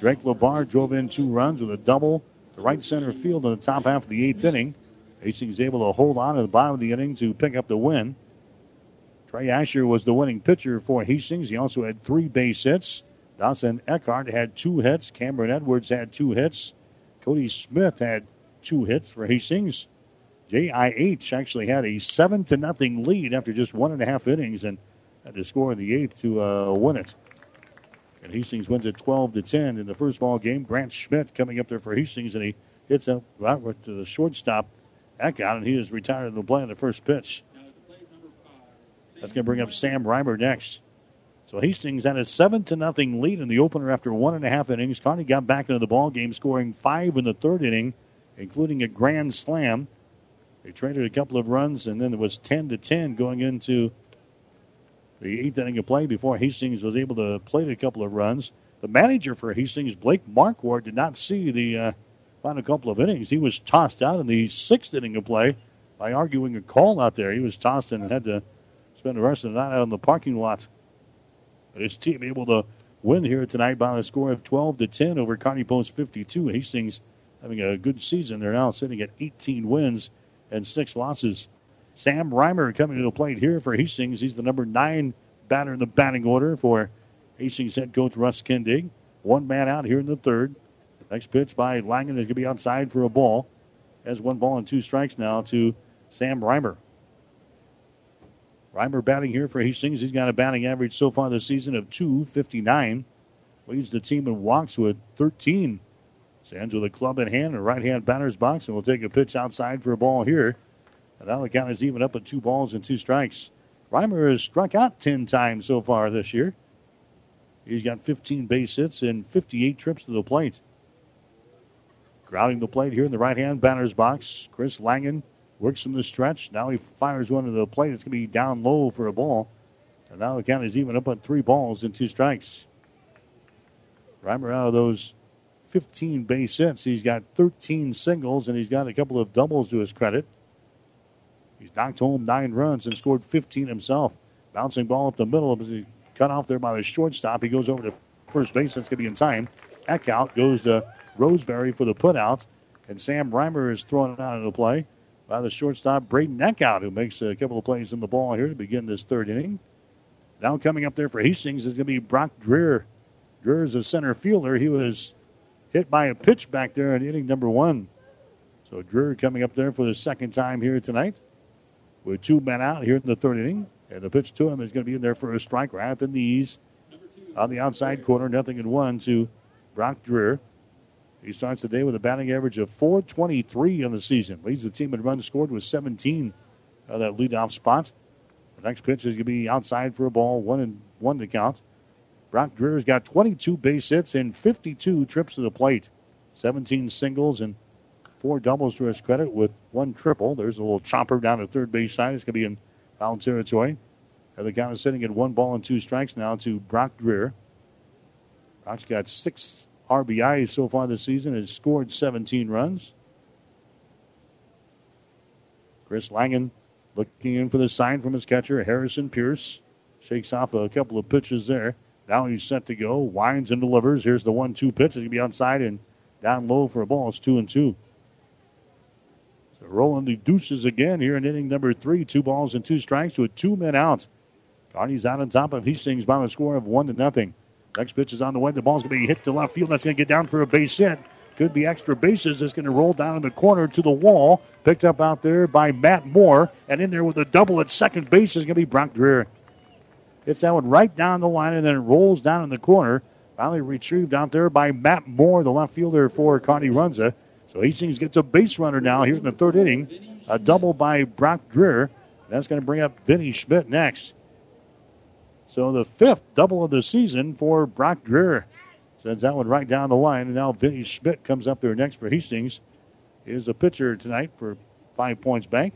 Drake Labar drove in two runs with a double to right center field in the top half of the eighth inning. Hastings able to hold on at the bottom of the inning to pick up the win. Trey Asher was the winning pitcher for Hastings. He also had three base hits. Dawson Eckhart had two hits. Cameron Edwards had two hits. Cody Smith had two hits for Hastings. JIH actually had a seven to nothing lead after just one and a half innings and had to score in the eighth to uh, win it. And Hastings wins it 12 to 10 in the first ball game. Grant Schmidt coming up there for Hastings and he hits up right to the shortstop Eckhout, and he is retired the play on the first pitch. That's going to bring up Sam Reimer next. So Hastings had a seven to nothing lead in the opener after one and a half innings. Kearney got back into the ball game, scoring five in the third inning, including a grand slam. They traded a couple of runs, and then it was ten to ten going into the eighth inning of play before Hastings was able to play a couple of runs. The manager for Hastings, Blake Markward, did not see the uh, final couple of innings. He was tossed out in the sixth inning of play by arguing a call out there. He was tossed and had to spend the rest of the night out in the parking lot. But his team able to win here tonight by a score of 12 to 10 over Kearney Post 52. Hastings having a good season. They're now sitting at 18 wins and six losses. Sam Reimer coming to the plate here for Hastings. He's the number nine batter in the batting order for Hastings head coach Russ Kindig. One man out here in the third. Next pitch by Langen is going to be outside for a ball. Has one ball and two strikes now to Sam Reimer. Reimer batting here for Hastings. He's got a batting average so far this season of 259. Leads the team in walks with 13. Stands with a club in hand, a right hand batter's box, and will take a pitch outside for a ball here. And now the count is even up at two balls and two strikes. Reimer has struck out 10 times so far this year. He's got 15 base hits and 58 trips to the plate. Grounding the plate here in the right hand batter's box. Chris Langen works from the stretch. Now he fires one to the plate. It's going to be down low for a ball. And now the count is even up on three balls and two strikes. Reimer out of those 15 base hits. He's got 13 singles and he's got a couple of doubles to his credit. He's knocked home nine runs and scored 15 himself. Bouncing ball up the middle as he cut off there by the shortstop. He goes over to first base. That's going to be in time. Eckhout goes to Roseberry for the putout. And Sam Reimer is thrown out of the play by the shortstop, Braden Eckhout, who makes a couple of plays in the ball here to begin this third inning. Now coming up there for Hastings is going to be Brock Dreher. Dreher is a center fielder. He was hit by a pitch back there in inning number one. So Dreher coming up there for the second time here tonight with two men out here in the third inning. And the pitch to him is going to be in there for a strike right at the knees on the outside corner. Nothing in one to Brock Dreher. He starts the day with a batting average of 423 on the season. Leads the team in runs scored with 17 of that leadoff spot. The next pitch is going to be outside for a ball, one and one to count. Brock Dreher's got 22 base hits and 52 trips to the plate, 17 singles and four doubles to his credit with one triple. There's a little chopper down the third base side. It's going to be in foul territory. And the count is sitting at one ball and two strikes now to Brock Dreher. Brock's got six RBIs so far this season, has scored 17 runs. Chris Langen looking in for the sign from his catcher, Harrison Pierce. Shakes off a couple of pitches there. Now he's set to go. Winds and delivers. Here's the one two pitch. It's going to be outside and down low for a ball. It's two and two. So the deuces again here in inning number three. Two balls and two strikes with two men out. Kearney's out on top of Hastings by a score of one to nothing. Next pitch is on the way. The ball's going to be hit to left field. That's going to get down for a base hit. Could be extra bases. It's going to roll down in the corner to the wall. Picked up out there by Matt Moore. And in there with a double at second base is going to be Brock Dreher. It's that one right down the line and then it rolls down in the corner. Finally retrieved out there by Matt Moore, the left fielder for Kearney Runza. So Hastings gets a base runner now here in the third inning. A double by Brock Dreher. That's going to bring up Vinny Schmidt next. So the fifth double of the season for Brock Dreher. Sends that one right down the line. And now Vinny Schmidt comes up there next for Hastings. Is a pitcher tonight for Five Points Bank.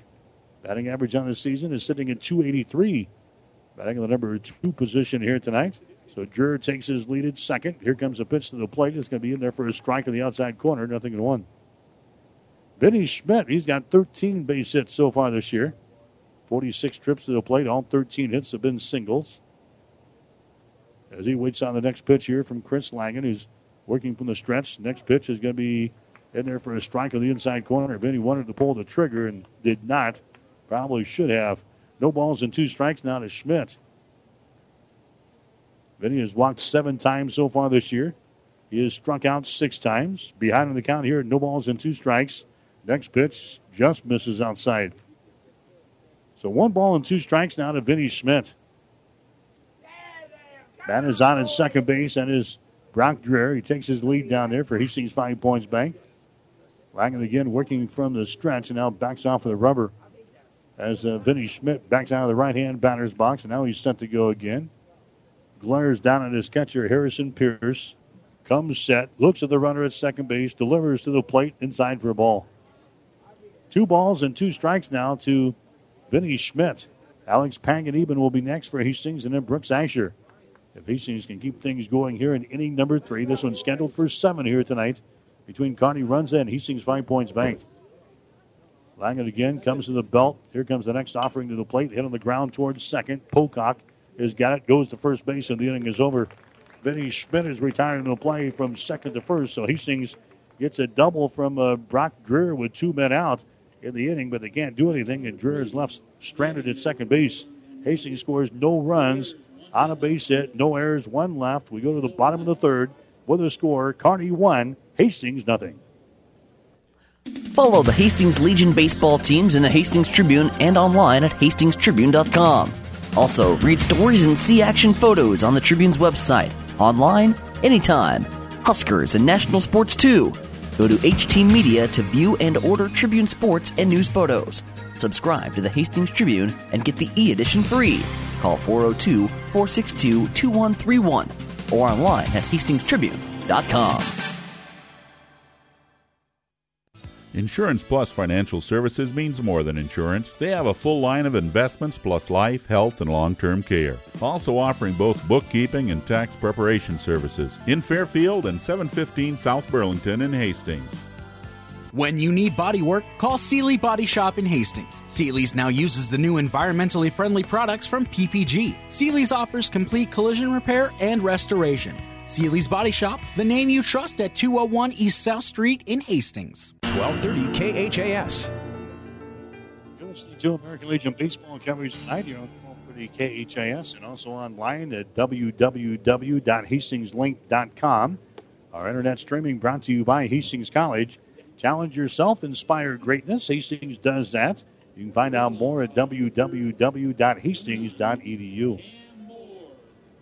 Batting average on the season is sitting at 283. Batting in the number two position here tonight. So Dreher takes his lead at second. Here comes a pitch to the plate. It's going to be in there for a strike in the outside corner. Nothing in one. Vinny Schmidt, he's got 13 base hits so far this year. 46 trips to the plate. All 13 hits have been singles as he waits on the next pitch here from Chris Langen, who's working from the stretch. Next pitch is going to be in there for a strike on the inside corner. Vinny wanted to pull the trigger and did not. Probably should have. No balls and two strikes now to Schmidt. Vinny has walked seven times so far this year. He has struck out six times. Behind on the count here, no balls and two strikes. Next pitch just misses outside. So one ball and two strikes now to Vinny Schmidt. Is on at second base. That is Brock Dreher. He takes his lead down there for Hastings Five Points Bank. Langen again working from the stretch and now backs off of the rubber as uh, Vinny Schmidt backs out of the right hand batter's box and now he's set to go again. Glares down at his catcher, Harrison Pierce. Comes set, looks at the runner at second base, delivers to the plate inside for a ball. Two balls and two strikes now to Vinny Schmidt. Alex Panganiban will be next for Hastings and then Brooks Asher. If Hastings can keep things going here in inning number three, this one's scheduled for seven here tonight between Kearney Runza and Hastings Five Points Bank. Langen again comes to the belt. Here comes the next offering to the plate. Hit on the ground towards second. Pocock has got it. Goes to first base, and the inning is over. Vinny Schmidt is retiring to play from second to first. So Hastings gets a double from uh, Brock Dreher with two men out in the inning, but they can't do anything, and Dreher is left stranded at second base. Hastings scores no runs on a base hit, no errors, one left. We go to the bottom of the third with a score: Kearney one, Hastings nothing. Follow the Hastings Legion baseball teams in the Hastings Tribune and online at hastingstribune.com. Also, read stories and see action photos on the Tribune's website, online, anytime. Huskers and national sports too. Go to HT Media to view and order Tribune sports and news photos. Subscribe to the Hastings Tribune and get the e edition free. Call 402 462 2131 or online at hastingstribune.com. Insurance Plus Financial Services means more than insurance. They have a full line of investments plus life, health, and long term care. Also offering both bookkeeping and tax preparation services in Fairfield and 715 South Burlington in Hastings. When you need body work, call Seely Body Shop in Hastings. Seely's now uses the new environmentally friendly products from PPG. Seely's offers complete collision repair and restoration. Seely's Body Shop, the name you trust at 201 East South Street in Hastings. 1230 KHAS. You're listening to American Legion Baseball coverage tonight here on 1230 KHAS and also online at www.hastingslink.com. Our internet streaming brought to you by Hastings College. Challenge yourself, inspire greatness. Hastings does that. You can find out more at www.hastings.edu.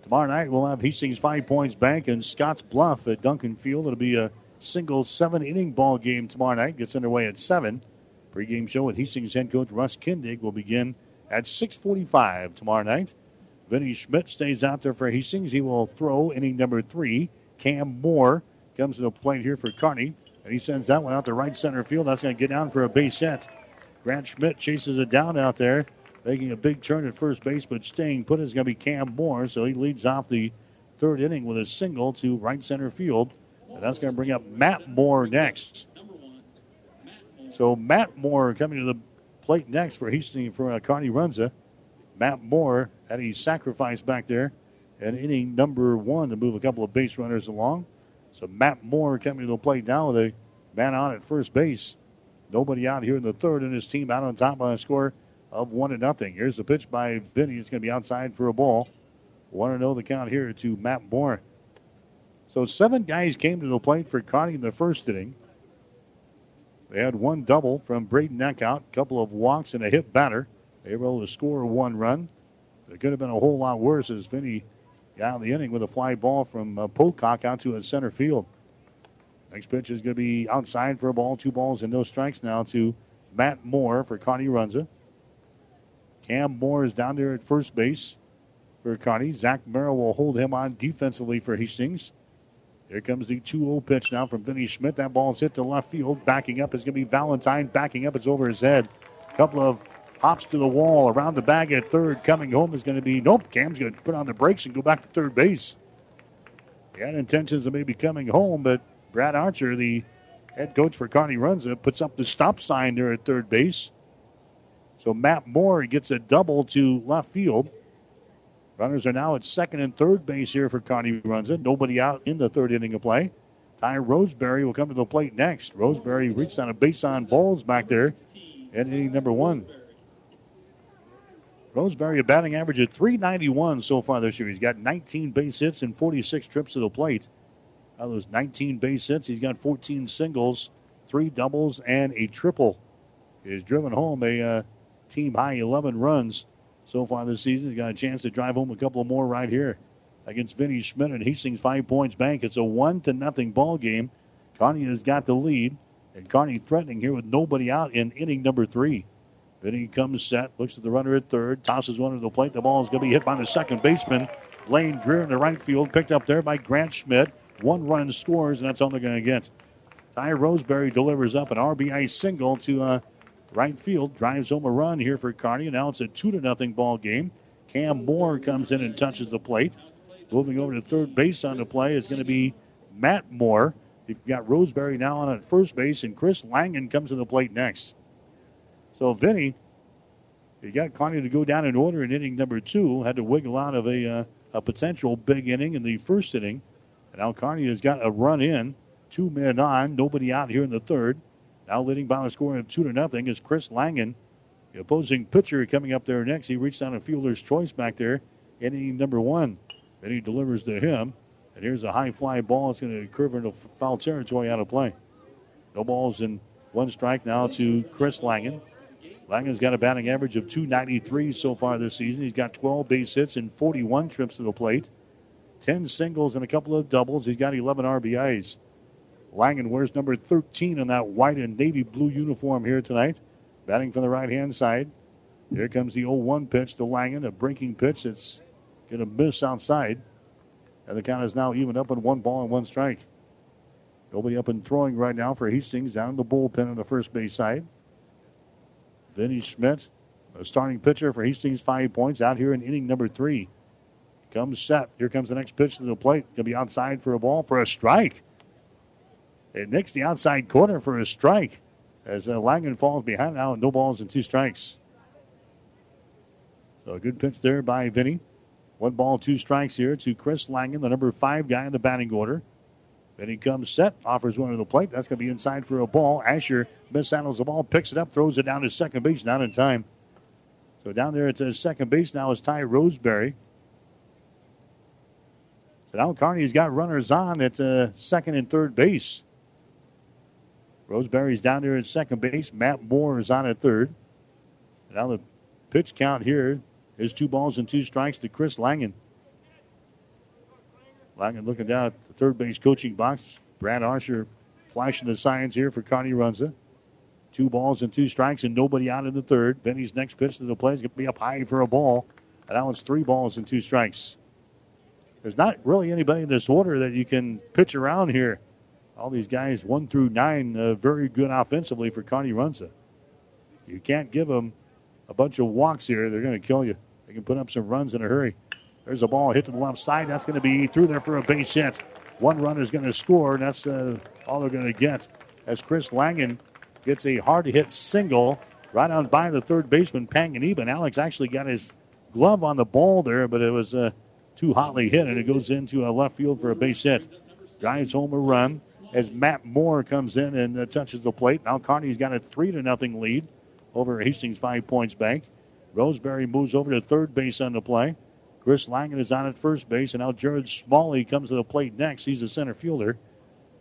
Tomorrow night we'll have Hastings Five Points Bank and Scotts Bluff at Duncan Field. It'll be a single seven inning ball game tomorrow night. Gets underway at seven. Pre-game show with Hastings head coach Russ Kindig will begin at 6:45 tomorrow night. Vinny Schmidt stays out there for Hastings. He will throw inning number three. Cam Moore comes to the plate here for Kearney, and he sends that one out to right center field. That's going to get down for a base hit. Grant Schmidt chases it down out there, making a big turn at first base, but staying put is going to be Cam Moore. So he leads off the third inning with a single to right center field. And that's going to bring up Matt Moore next. So Matt Moore coming to the plate next for Hastings for uh, Kearney Runza. Matt Moore had a sacrifice back there in inning number one to move a couple of base runners along. So Matt Moore coming to the plate now with a man on at first base. Nobody out here in the third, and his team out on top by a score of one to nothing. Here's the pitch by Vinny. It's going to be outside for a ball. Want to know the count here to Matt Moore. So seven guys came to the plate for Kearney in the first inning. They had one double from Braden Eckhout, a couple of walks and a hit batter. They were able to score one run. It could have been a whole lot worse as Vinny got of the inning with a fly ball from uh, Pocock out to a center field. Next pitch is going to be outside for a ball, two balls and no strikes now to Matt Moore for Kearney Runza. Cam Moore is down there at first base for Kearney. Zach Merrill will hold him on defensively for Hastings. Here comes the 2 0 pitch now from Vinny Schmidt. That ball's hit to left field. Backing up is going to be Valentine. Backing up, it's over his head. A Couple of hops to the wall around the bag at third. Coming home is going to be nope. Cam's going to put on the brakes and go back to third base. He had intentions of maybe coming home, but Brad Archer, the head coach for Kearney Runza, puts up the stop sign there at third base. So Matt Moore gets a double to left field. Runners are now at second and third base here for Kearney Runza. Nobody out in the third inning of play. Ty Roseberry will come to the plate next. Roseberry reached on a base on balls back there in inning number one. Roseberry, a batting average of 391 so far this year. He's got 19 base hits and 46 trips to the plate. Out of those 19 base hits, he's got 14 singles, three doubles, and a triple. He's driven home a uh, team high 11 runs so far this season. He's got a chance to drive home a couple more right here against Vinny Schmidt and Hastings Five Points Bank. It's a one to nothing ball game. Kearney has got the lead. And Kearney threatening here with nobody out in inning number three. He comes set, looks at the runner at third, tosses one to the plate. The ball is going to be hit by the second baseman, Lane Dreher in the right field, picked up there by Grant Schmidt. One run scores, and that's all they're going to get. Ty Roseberry delivers up an RBI single to uh, right field, drives home a run here for Kearney. Now it's a two to nothing ball game. Cam Moore comes in and touches the plate. Moving over to third base on the play is going to be Matt Moore. You've got Roseberry now on at first base, and Chris Langen comes to the plate next. So Vinny, he got Kearney to go down in order in inning number two. Had to wiggle out of a, uh, a potential big inning in the first inning. And now Kearney has got a run in, two men on, nobody out here in the third. Now leading by a score of two to nothing is Chris Langen. The opposing pitcher coming up there next. He reached down a fielder's choice back there, inning number one. Then he delivers to him. And here's a high fly ball. It's going to curve into foul territory out of play. No balls and one strike now to Chris Langen. Langen's got a batting average of 293 so far this season. He's got 12 base hits and 41 trips to the plate, 10 singles and a couple of doubles. He's got 11 RBIs. Langen wears number 13 in that white and navy blue uniform here tonight. Batting from the right hand side. Here comes the 0 1 pitch to Langen, a breaking pitch that's going to miss outside. And the count is now even up in one ball and one strike. Nobody up and throwing right now for Hastings down the bullpen on the first base side. Vinny Schmidt, a starting pitcher for Hastings, five points out here in inning number three. Comes set. Here comes the next pitch to the plate. Going to be outside for a ball for a strike. It nicks the outside corner for a strike as uh, Langen falls behind now, no balls and two strikes. So a good pitch there by Vinny. One ball, two strikes here to Chris Langen, the number five guy in the batting order. Then he comes set, offers one to the plate. That's going to be inside for a ball. Asher mishandles the ball, picks it up, throws it down to second base, not in time. So down there at second base now is Ty Roseberry. So now Kearney's got runners on at uh, second and third base. Roseberry's down there at second base. Matt Moore is on at third. Now the pitch count here is two balls and two strikes to Chris Langen. Langen looking down at the third base coaching box. Brad Asher flashing the signs here for Kearney Runza. Two balls and two strikes and nobody out in the third. Vinny's next pitch to the plate is going to be up high for a ball. And now it's three balls and two strikes. There's not really anybody in this order that you can pitch around here. All these guys, one through nine, uh, very good offensively for Kearney Runza. You can't give them a bunch of walks here. They're going to kill you. They can put up some runs in a hurry. There's a ball hit to the left side. That's going to be through there for a base hit. One run is going to score, and that's uh, all they're going to get. As Chris Langen gets a hard hit single right on by the third baseman, Panganiban. Alex actually got his glove on the ball there, but it was uh, too hotly hit, and it goes into a left field for a base hit. Drives home a run as Matt Moore comes in and uh, touches the plate. Now Kearney's got a three to nothing lead over Hastings Five Points Bank. Roseberry moves over to third base on the play. Chris Langen is on at first base, and now Jared Smalley comes to the plate next. He's a center fielder.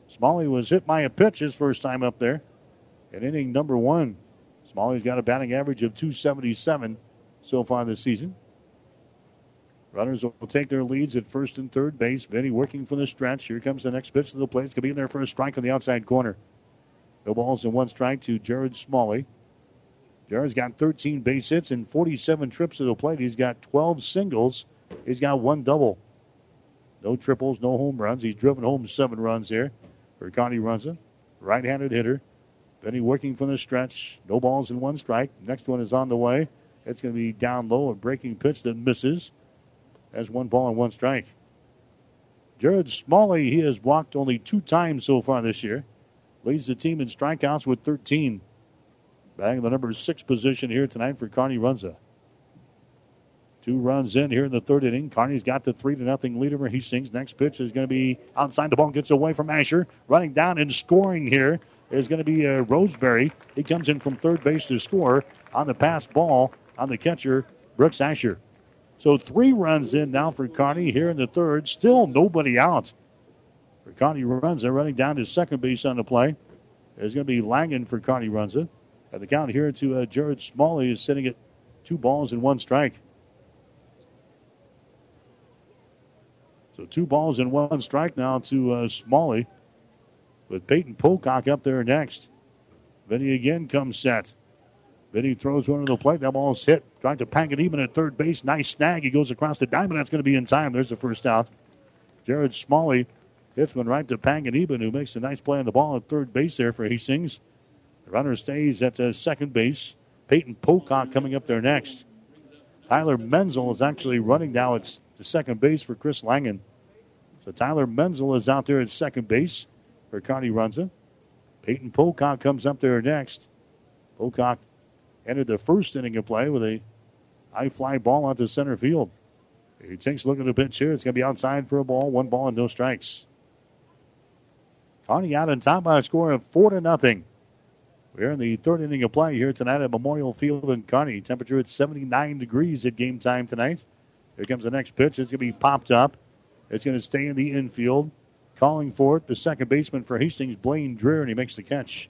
Smalley was hit by a pitch his first time up there. In inning number one, Smalley's got a batting average of 277 so far this season. Runners will take their leads at first and third base. Vinny working for the stretch. Here comes the next pitch to the plate. It's going to be in there for a strike on the outside corner. No balls and one strike to Jared Smalley. Jared's got 13 base hits and 47 trips to the plate. He's got 12 singles He's got one double. No triples, no home runs. He's driven home seven runs here for Kearney Runza. Right handed hitter. Vinny working from the stretch. No balls in one strike. Next one is on the way. It's going to be down low, a breaking pitch that misses. That's one ball and one strike. Jared Smalley, he has walked only two times so far this year. Leads the team in strikeouts with 13. Batting the number six position here tonight for Kearney Runza. Two runs in here in the third inning. Kearney's got the three to nothing lead over Hastings. Next pitch is going to be outside the ball, gets away from Asher. Running down and scoring here is going to be uh, Roseberry. He comes in from third base to score on the pass ball on the catcher, Brooks Asher. So three runs in now for Kearney here in the third. Still nobody out. For Kearney runs, they're running down to second base on the play. There's going to be Langen for Kearney Runza. At the count here to uh, Jared Smalley is sitting at two balls and one strike. So two balls and one strike now to uh, Smalley with Peyton Pocock up there next. Vinny again comes set. Vinny throws one to the plate. That ball's hit. Trying to pack it even at third base. Nice snag. He goes across the diamond. That's going to be in time. There's the first out. Jared Smalley hits one right to Panganiban, who makes a nice play on the ball at third base there for Hastings. The runner stays at uh, second base. Peyton Pocock coming up there next. Tyler Menzel is actually running now at the second base for Chris Langen. So Tyler Menzel is out there at second base for Kearney Runza. Peyton Pocock comes up there next. Pocock entered the first inning of play with a high fly ball out to center field. He takes a look at the pitch here. It's going to be outside for a ball. One ball and no strikes. Kearney out on top by a score of four to nothing. We're in the third inning of play here tonight at Memorial Field in Kearney. Temperature at 79 degrees at game time tonight. Here comes the next pitch. It's going to be popped up. It's going to stay in the infield. Calling for it, the second baseman for Hastings, Blaine Dreher, and he makes the catch.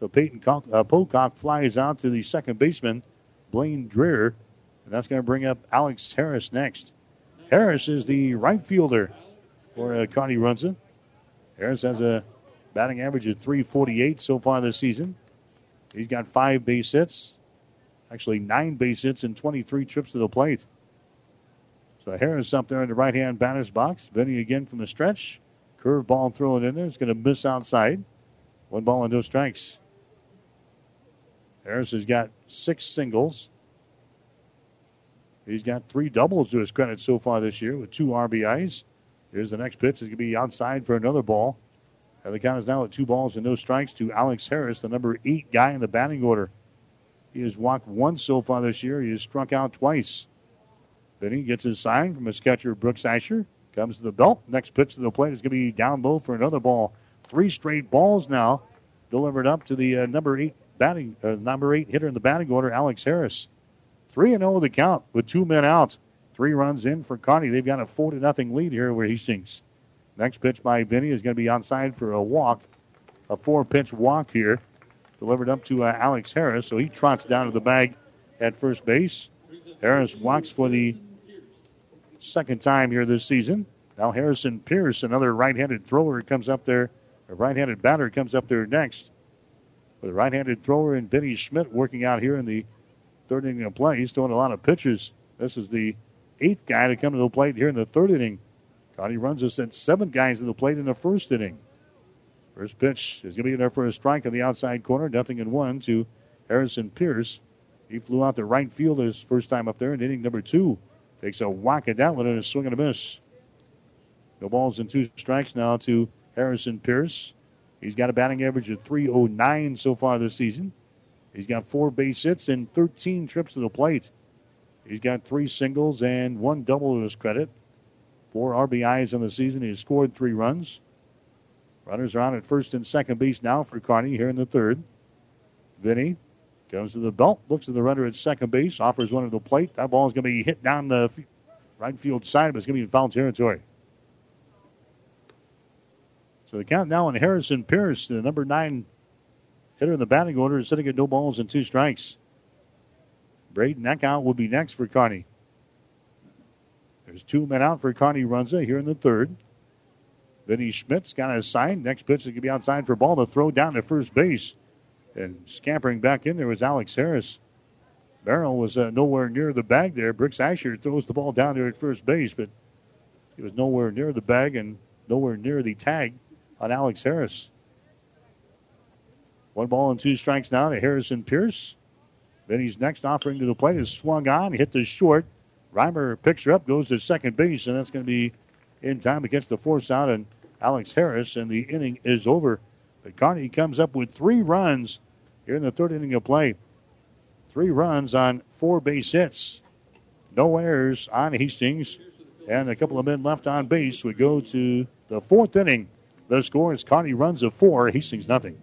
So Peyton uh, Pocock flies out to the second baseman, Blaine Dreher, and that's going to bring up Alex Harris next. Harris is the right fielder for uh, Kearney Runza. Harris has a batting average of 348 so far this season. He's got five base hits, actually nine base hits and 23 trips to the plate. So Harris up there in the right hand batter's box. Vinny again from the stretch. Curve ball thrown in there. It's going to miss outside. One ball and no strikes. Harris has got six singles. He's got three doubles to his credit so far this year with two RBIs. Here's the next pitch. It's going to be outside for another ball. And the count is now at two balls and no strikes to Alex Harris, the number eight guy in the batting order. He has walked once so far this year. He has struck out twice. Then he gets his sign from his catcher, Brooks Asher. Comes to the belt. Next pitch to the plate is going to be down low for another ball. Three straight balls now delivered up to the uh, number eight batting uh, number eight hitter in the batting order, Alex Harris. Three and zero oh the count with two men out. Three runs in for Kearney. They've got a four to nothing lead here where Hastings. Next pitch by Vinny is going to be onside for a walk, a four pitch walk here, delivered up to uh, Alex Harris. So he trots down to the bag at first base. Harris walks for the second time here this season. Now Harrison Pierce, another right-handed thrower, comes up there. A right-handed batter comes up there next. With a right-handed thrower and Vinny Schmidt working out here in the third inning of play. He's throwing a lot of pitches. This is the eighth guy to come to the plate here in the third inning. Kearney Runza sent seven guys to the plate in the first inning. First pitch is going to be there for a strike on the outside corner. Nothing in one to Harrison Pierce. He flew out to right field his first time up there in inning number two. Takes a whack at that one and a swing and a miss. No balls and two strikes now to Harrison Pierce. He's got a batting average of 309 so far this season. He's got four base hits and 13 trips to the plate. He's got three singles and one double to his credit. Four RBIs on the season. He's scored three runs. Runners are on at first and second base now for Kearney here in the third. Vinny Comes to the belt, looks at the runner at second base, offers one to the plate. That ball is going to be hit down the right field side, but it's going to be in foul territory. So the count now on Harrison Pierce, the number nine hitter in the batting order, is sitting at no balls and two strikes. Braden Eckhout will be next for Kearney. There's two men out for Kearney Runza here in the third. Vinny Schmidt's got a sign. Next pitch is going to be outside for ball to throw down to first base. And scampering back in there was Alex Harris. Barrel was uh, nowhere near the bag there. Brooks Asher throws the ball down there at first base, but he was nowhere near the bag and nowhere near the tag on Alex Harris. One ball and two strikes now to Harrison Pierce. Then he's next offering to the plate is swung on, hit the short. Reimer picks her up, goes to second base, and that's going to be in time against the force out and Alex Harris, and the inning is over. But Kearney comes up with three runs here in the third inning of play. Three runs on four base hits. No errors on Hastings. And a couple of men left on base. We go to the fourth inning. The score is Kearney Runza four, Hastings nothing.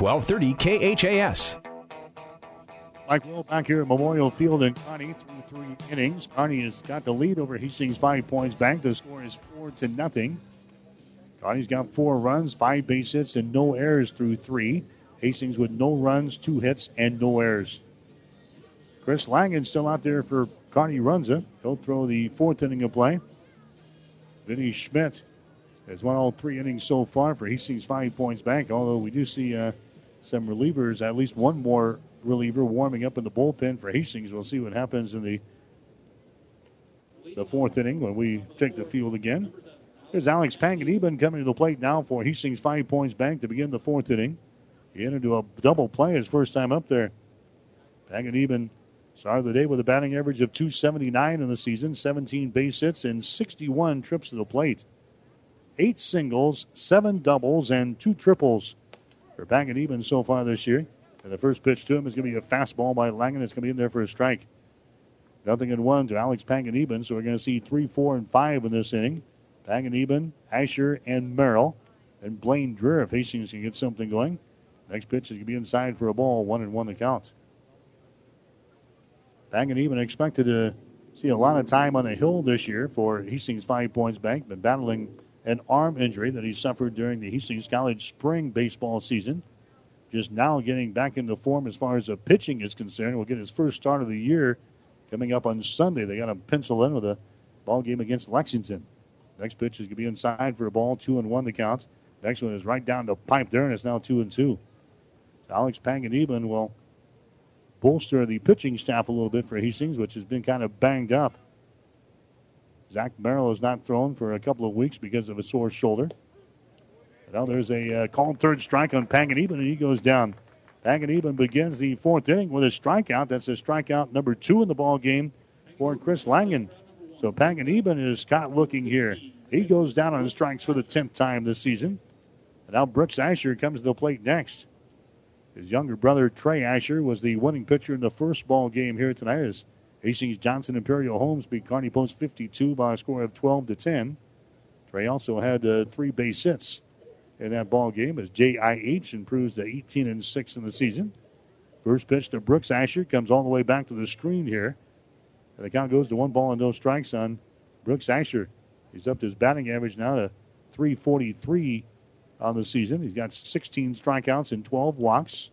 1230 KHAS. Mike Will back here at Memorial Field in Kearney through three innings. Kearney has got the lead over Hastings Five Points Bank. The score is four to nothing. Kearney's got four runs, five base hits, and no errors through three. Hastings with no runs, two hits, and no errors. Chris Langen still out there for Kearney Runza. He'll throw the fourth inning of play. Vinny Schmidt has won all three innings so far for Hastings Five Points Bank, although we do see uh, some relievers, at least one more reliever warming up in the bullpen for Hastings. We'll see what happens in the the fourth inning when we take the field again. There's Alex Panganiban coming to the plate now for Hastings Five Points Bank to begin the fourth inning. He entered into a double play his first time up there. Panganiban started the day with a batting average of 279 in the season, 17 base hits, and 61 trips to the plate. Eight singles, seven doubles, and two triples for Panganiban so far this year. And the first pitch to him is going to be a fastball by Langen. It's going to be in there for a strike. Nothing in one to Alex Panganiban. So we're going to see three, four, and five in this inning. Panganiban, Asher, and Merrill. And Blaine Dreher if Hastings can get something going. Next pitch is going to be inside for a ball, one and one the count. Panganiban expected to see a lot of time on the hill this year for Hastings Five Points Bank. Been battling an arm injury that he suffered during the Hastings College spring baseball season. Just now getting back into form as far as the pitching is concerned. Will get his first start of the year coming up on Sunday. They got him penciled in with a ball game against Lexington. Next pitch is going to be inside for a ball, two and one the count. Next one is right down the pipe there, and it's now two and two. So Alex Panganiban will bolster the pitching staff a little bit for Hastings, which has been kind of banged up. Zach Merrill has not thrown for a couple of weeks because of a sore shoulder. Now there's a uh, called third strike on Panganiban, and he goes down. Panganiban begins the fourth inning with a strikeout. That's a strikeout number two in the ball game for Chris Langen. So Panganiban is caught looking here. He goes down on strikes for the tenth time this season. And now Brooks Asher comes to the plate next. His younger brother Trey Asher was the winning pitcher in the first ball game here tonight. As Hastings Johnson Imperial Homes beat Kearney Post 52 by a score of 12 to 10. Trey also had uh, three base hits in that ball game as JIH improves to 18 and 6 in the season. First pitch to Brooks Asher comes all the way back to the screen here. And the count goes to one ball and no strikes on Brooks Asher. He's up to his batting average now to 343 on the season. He's got 16 strikeouts and 12 walks.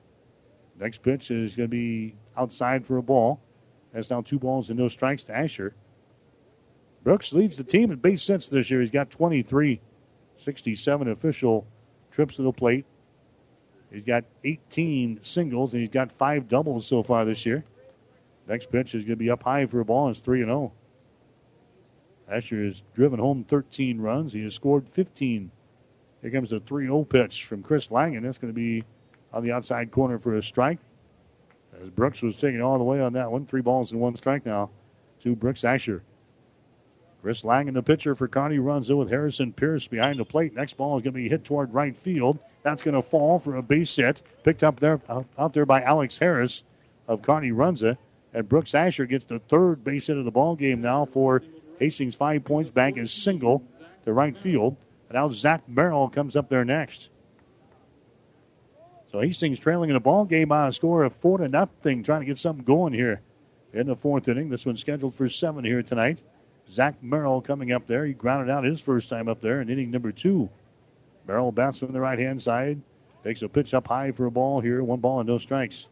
Next pitch is going to be outside for a ball. That's now two balls and no strikes to Asher. Brooks leads the team in base hits this year. He's got 23, 67 official trips to the plate. He's got 18 singles and he's got five doubles so far this year. Next pitch is going to be up high for a ball. It's 3 0. Asher has driven home 13 runs. He has scored 15. Here comes a 3 0 pitch from Chris Langen. That's going to be on the outside corner for a strike. As Brooks was taking all the way on that one. Three balls and one strike now to Brooks Asher. Chris Langen the pitcher for Kearney Runza in with Harrison Pierce behind the plate. Next ball is going to be hit toward right field. That's going to fall for a base hit. Picked up there out there by Alex Harris of Kearney Runza. And Brooks Asher gets the third base hit of the ball game now for Hastings. Five Points Bank is single to right field. And now Zach Merrill comes up there next. So Hastings trailing in the ball game by a score of four to nothing, trying to get something going here in the fourth inning. This one's scheduled for seven here tonight. Zach Merrill coming up there. He grounded out his first time up there in inning number two. Merrill bats from the right hand side. Takes a pitch up high for a ball here. One ball and no strikes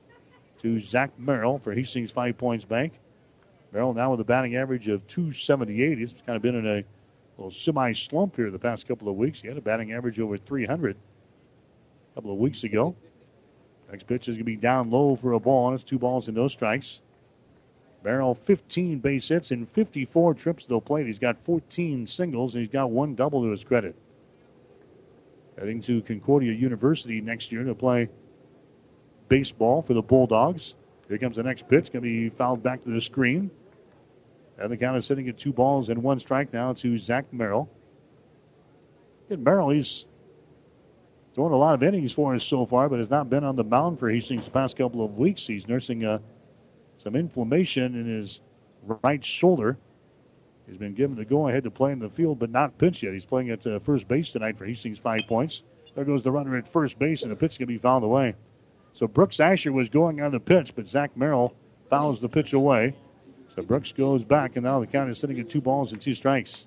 to Zach Merrill for Hastings Five Points Bank. Merrill now with a batting average of 278. He's kind of been in a little semi slump here the past couple of weeks. He had a batting average over 300 a couple of weeks ago. Next pitch is going to be down low for a ball, and it's two balls and no strikes. Merrill 15 base hits and 54 trips to the plate. He's got 14 singles and he's got one double to his credit. heading to Concordia University next year to play baseball for the Bulldogs. Here comes the next pitch. Going to be fouled back to the screen. And the count is sitting at two balls and one strike now to Zach Merrill. And Merrill, he's throwing a lot of innings for us so far, but has not been on the mound for Hastings the past couple of weeks. He's nursing uh, some inflammation in his right shoulder. He's been given the go ahead to play in the field, but not pitch yet. He's playing at uh, first base tonight for Hastings, five points. There goes the runner at first base, and the pitch can be fouled away. So Brooks Asher was going on the pitch, but Zach Merrill fouls the pitch away. So Brooks goes back, and now the count is sitting at two balls and two strikes.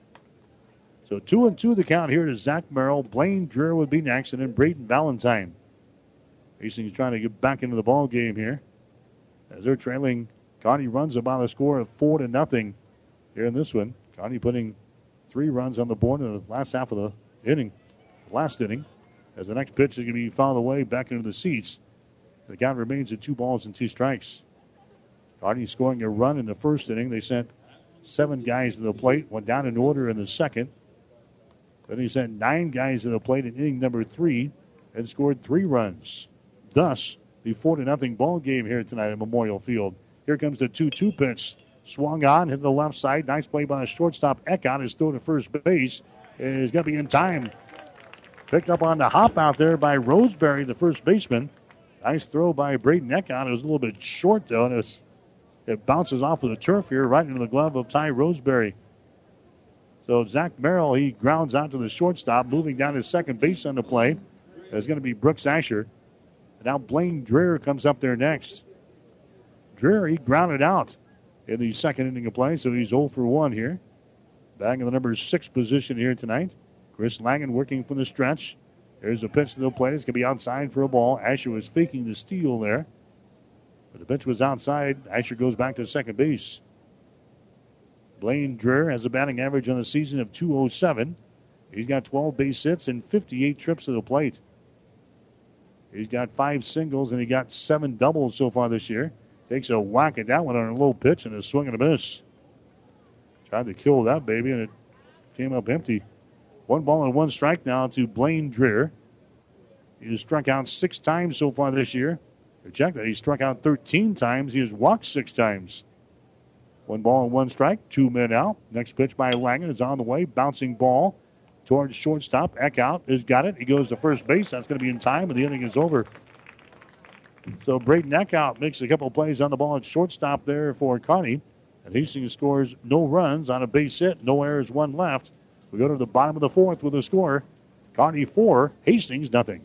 So two and two the count here to Zach Merrill. Blaine Dreher would be next, and then Braden Valentine. Hastings trying to get back into the ball game here. As they're trailing, Kearney runs about a score of four to nothing here in this one. Kearney putting three runs on the board in the last half of the inning, last inning. As the next pitch is going to be fouled away back into the seats. The count remains at two balls and two strikes. Kearney scoring a run in the first inning. They sent seven guys to the plate, went down in order in the second. Then he sent nine guys to the plate in inning number three and scored three runs. Thus, the four to nothing ball game here tonight at Memorial Field. Here comes the 2 2 pitch. Swung on, hit the left side. Nice play by the shortstop. Eckhout is thrown to first base. Is going to be in time. Picked up on the hop out there by Roseberry, the first baseman. Nice throw by Braden Eckhout. It was a little bit short, though, and it, was, it bounces off of the turf here right into the glove of Ty Roseberry. So Zach Merrill, he grounds out to the shortstop, moving down to second base on the play. It's going to be Brooks Asher. And now Blaine Dreher comes up there next. Dreher, he grounded out in the second inning of play, so he's 0 for 1 here. Back in the number six position here tonight. Chris Langen working from the stretch. There's a pitch to the plate. It's going to be outside for a ball. Asher was faking the steal there. But the pitch was outside. Asher goes back to second base. Blaine Dreher has a batting average on the season of 207. He's got 12 base hits and 58 trips to the plate. He's got five singles and he got seven doubles so far this year. Takes a whack at that one on a low pitch and a swing and a miss. Tried to kill that baby and it came up empty. One ball and one strike now to Blaine Dreher. He has struck out six times so far this year. Check that. He struck out 13 times. He has walked six times. One ball and one strike. Two men out. Next pitch by Langen is on the way. Bouncing ball towards shortstop. Eckhout has got it. He goes to first base. That's going to be in time, and the inning is over. So Braden Eckhout makes a couple plays on the ball at shortstop there for Kearney. And Hastings scores no runs on a base hit. No errors, one left. We go to the bottom of the fourth with a score. Kearney four, Hastings nothing.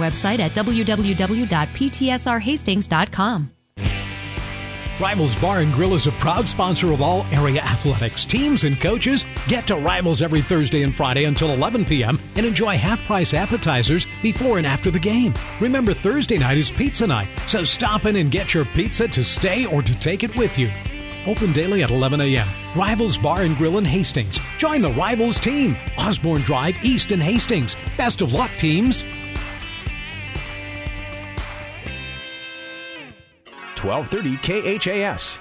website at www.ptsrhastings.com. Rivals Bar and Grill is a proud sponsor of all area athletics. Teams and coaches get to Rivals every Thursday and Friday until 11 p.m. and enjoy half price appetizers before and after the game. Remember, Thursday night is pizza night, so stop in and get your pizza to stay or to take it with you. Open daily at 11 a.m. Rivals Bar and Grill in Hastings. Join the Rivals team. Osborne Drive East in Hastings. Best of luck, teams. 1230 KHAS.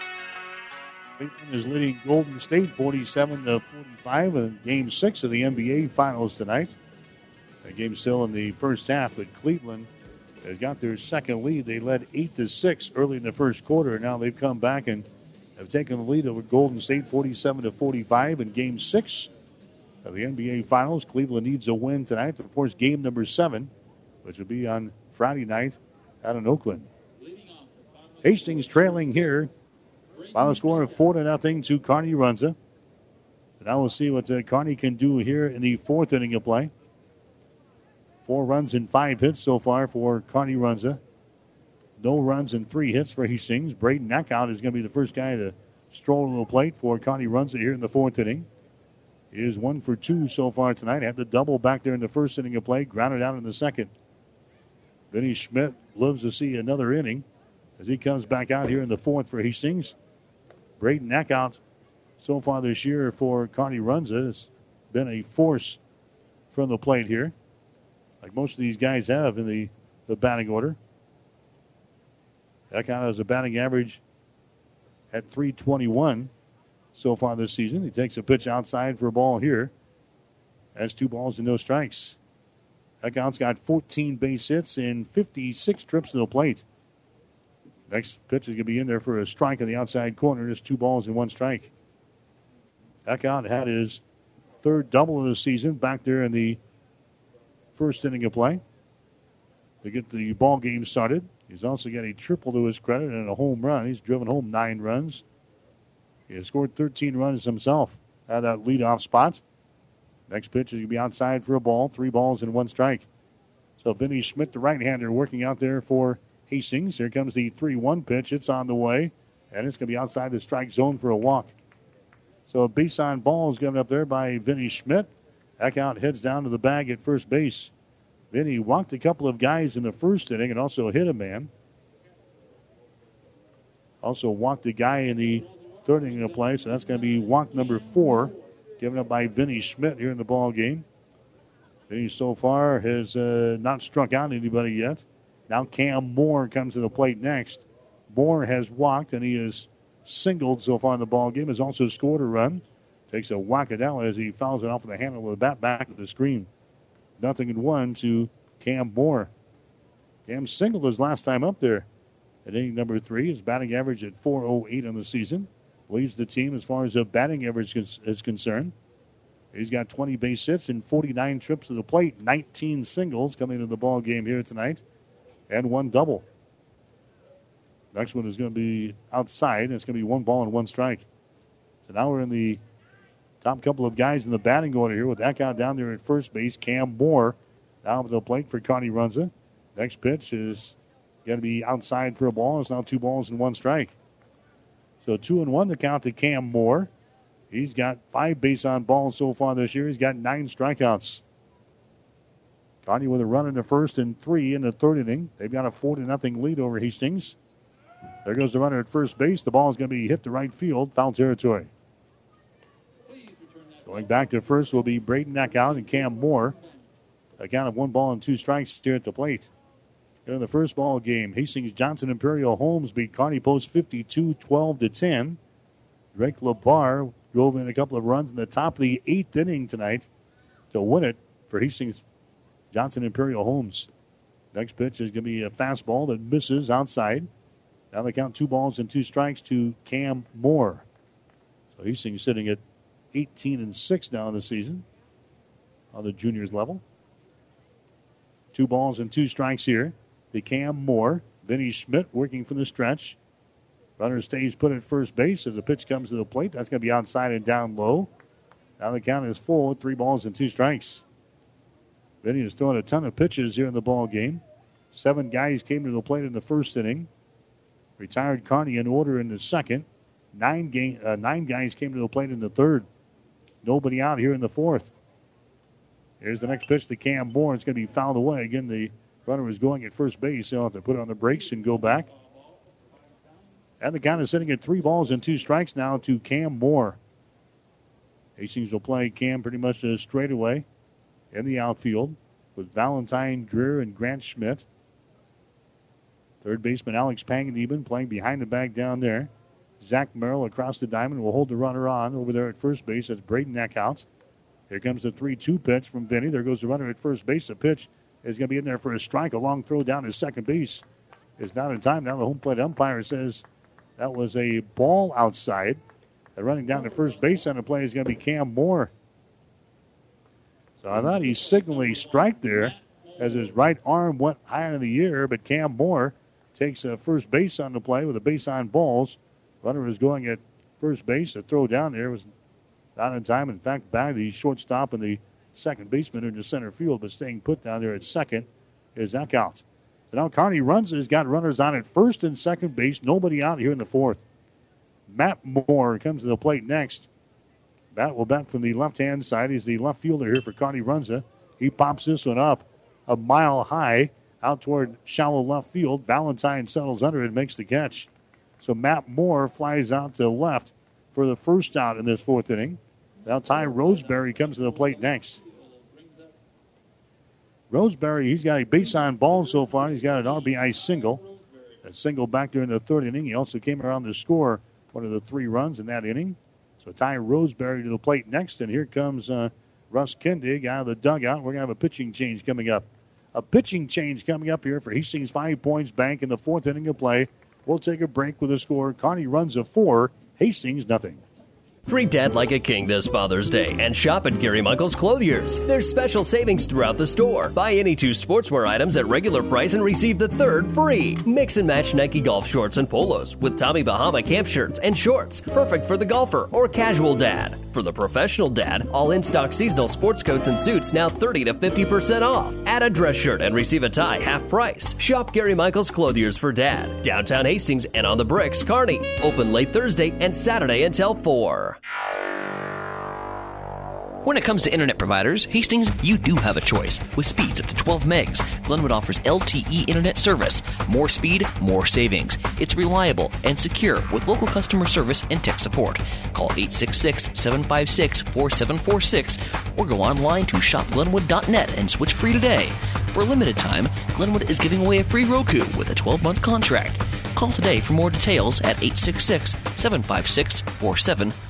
Cleveland is leading Golden State 47 to 45 in Game Six of the NBA Finals tonight. The game still in the first half, but Cleveland has got their second lead. They led eight to six early in the first quarter, and now they've come back and have taken the lead over Golden State 47 to 45 in Game Six of the NBA Finals. Cleveland needs a win tonight to force game number seven, which will be on Friday night out in Oakland. Hastings trailing here. Final score of four to nothing to Kearney Runza. So now we'll see what uh, Kearney can do here in the fourth inning of play. Four runs and five hits so far for Kearney Runza. No runs and three hits for Hastings. Braden Eckhout is going to be the first guy to stroll to the plate for Kearney Runza here in the fourth inning. is one for two so far tonight. Had the double back there in the first inning of play, grounded out in the second. Vinny Schmidt loves to see another inning as he comes back out here in the fourth for Hastings. Braden Eckhout so far this year for Kearney Runza has been a force from the plate here, like most of these guys have in the, the batting order. Eckhout has a batting average at 321 so far this season. He takes a pitch outside for a ball here. Has two balls and no strikes. Eckhout's got 14 base hits and 56 trips to the plate. Next pitch is going to be in there for a strike in the outside corner. Just two balls and one strike. Eckhout had his third double of the season back there in the first inning of play to get the ball game started. He's also got a triple to his credit and a home run. He's driven home nine runs. He has scored 13 runs himself at that leadoff spot. Next pitch is going to be outside for a ball. Three balls and one strike. So Vinny Schmidt, the right-hander, working out there for Hastings. Here comes the 3-1 pitch. It's on the way, and it's going to be outside the strike zone for a walk. So a base on ball is given up there by Vinny Schmidt. Eckhout heads down to the bag at first base. Vinny walked a couple of guys in the first inning and also hit a man. Also walked a guy in the third inning of play, so that's going to be walk number four, given up by Vinny Schmidt here in the ball game. Vinny so far has uh, not struck out anybody yet. Now Cam Moore comes to the plate next. Moore has walked and he is singled so far in the ball game. Has also scored a run. Takes a whack at as he fouls it off with the handle with a bat back at the screen. Nothing in one to Cam Moore. Cam singled his last time up there at inning number three. His batting average at 408 on the season. Leads the team as far as the batting average is concerned. He's got 20 base hits and 49 trips to the plate, 19 singles coming into the ball game here tonight, and one double. Next one is going to be outside, and it's going to be one ball and one strike. So now we're in the top couple of guys in the batting order here with Eckhout down there at first base. Cam Moore down to the plate for Kearney Runza. Next pitch is going to be outside for a ball. It's now two balls and one strike. So two and one the count to Cam Moore. He's got five base on balls so far this year. He's got nine strikeouts. Kearney with a run in the first and three in the third inning. They've got a four to nothing lead over Hastings. There goes the runner at first base. The ball is going to be hit to right field, foul territory. Going back to first will be Braden Eckhout and Cam Moore. A count of one ball and two strikes here at the plate. In the first ball game, Hastings Johnson Imperial Homes beat Kearney Post 52 12 to 10. Drake LeBar drove in a couple of runs in the top of the eighth inning tonight to win it for Hastings Johnson Imperial Homes. Next pitch is going to be a fastball that misses outside. Now they count two balls and two strikes to Cam Moore. So he's sitting at 18 and 6 now in the season on the juniors level. Two balls and two strikes here. The Cam Moore. Vinny Schmidt working from the stretch. Runner stays put at first base as the pitch comes to the plate. That's going to be outside and down low. Now the count is full, three balls and two strikes. Vinny has thrown a ton of pitches here in the ball game. Seven guys came to the plate in the first inning. Retired Kearney in order in the second. Nine, game, uh, nine guys came to the plate in the third. Nobody out here in the fourth. Here's the next pitch to Cam Moore. It's going to be fouled away. Again, the runner is going at first base. They'll have to put on the brakes and go back. And the count is sitting at three balls and two strikes now to Cam Moore. Hastings will play Cam pretty much straight away in the outfield with Valentine Dreher and Grant Schmidt. Third baseman Alex Panganiban playing behind the bag down there. Zach Merrill across the diamond will hold the runner on over there at first base. That's Braden Eckhout. Here comes the 3 2 pitch from Vinny. There goes the runner at first base. The pitch is going to be in there for a strike. A long throw down to second base is not in time. Now the home plate umpire says that was a ball outside. And running down to first base on the play is going to be Cam Moore. So I thought he signaled a strike there as his right arm went high in the air, but Cam Moore takes a first base on the play with a base on balls. Runner was going at first base. The throw down there was not in time. In fact, back the shortstop and the second baseman into center field, but staying put down there at second is Eckhout. So now Kearney runs. He's got runners on at first and second base. Nobody out here in the fourth. Matt Moore comes to the plate next. Matt will bat from the left hand side. He's the left fielder here for Kearney Runza. He pops this one up a mile high out toward shallow left field. Valentine settles under it, makes the catch. So Matt Moore flies out to left for the first out in this fourth inning. Now Ty Roseberry comes to the plate next. Roseberry, he's got a base on ball so far. He's got an RBI single. A single back during the third inning. He also came around to score one of the three runs in that inning. So Ty Roseberry to the plate next, and here comes uh, Russ Kindig out of the dugout. We're going to have a pitching change coming up. A pitching change coming up here for Hastings Five Points Bank in the fourth inning of play. We'll take a break with a score. Kearney runs a four, Hastings nothing. Treat dad like a king this Father's Day and shop at Gary Michaels Clothiers. There's special savings throughout the store. Buy any two sportswear items at regular price and receive the third free. Mix and match Nike golf shorts and polos with Tommy Bahama camp shirts and shorts. Perfect for the golfer or casual dad. For the professional dad, all in stock seasonal sports coats and suits now 30 to 50% off. Add a dress shirt and receive a tie half price. Shop Gary Michaels Clothiers for dad. Downtown Hastings and on the bricks, Kearney. Open late Thursday and Saturday until 4. When it comes to internet providers, Hastings, you do have a choice. With speeds up to 12 megs, Glenwood offers LTE internet service. More speed, more savings. It's reliable and secure with local customer service and tech support. Call 866 756 4746 or go online to shopglenwood.net and switch free today. For a limited time, Glenwood is giving away a free Roku with a 12 month contract. Call today for more details at 866 756 4746.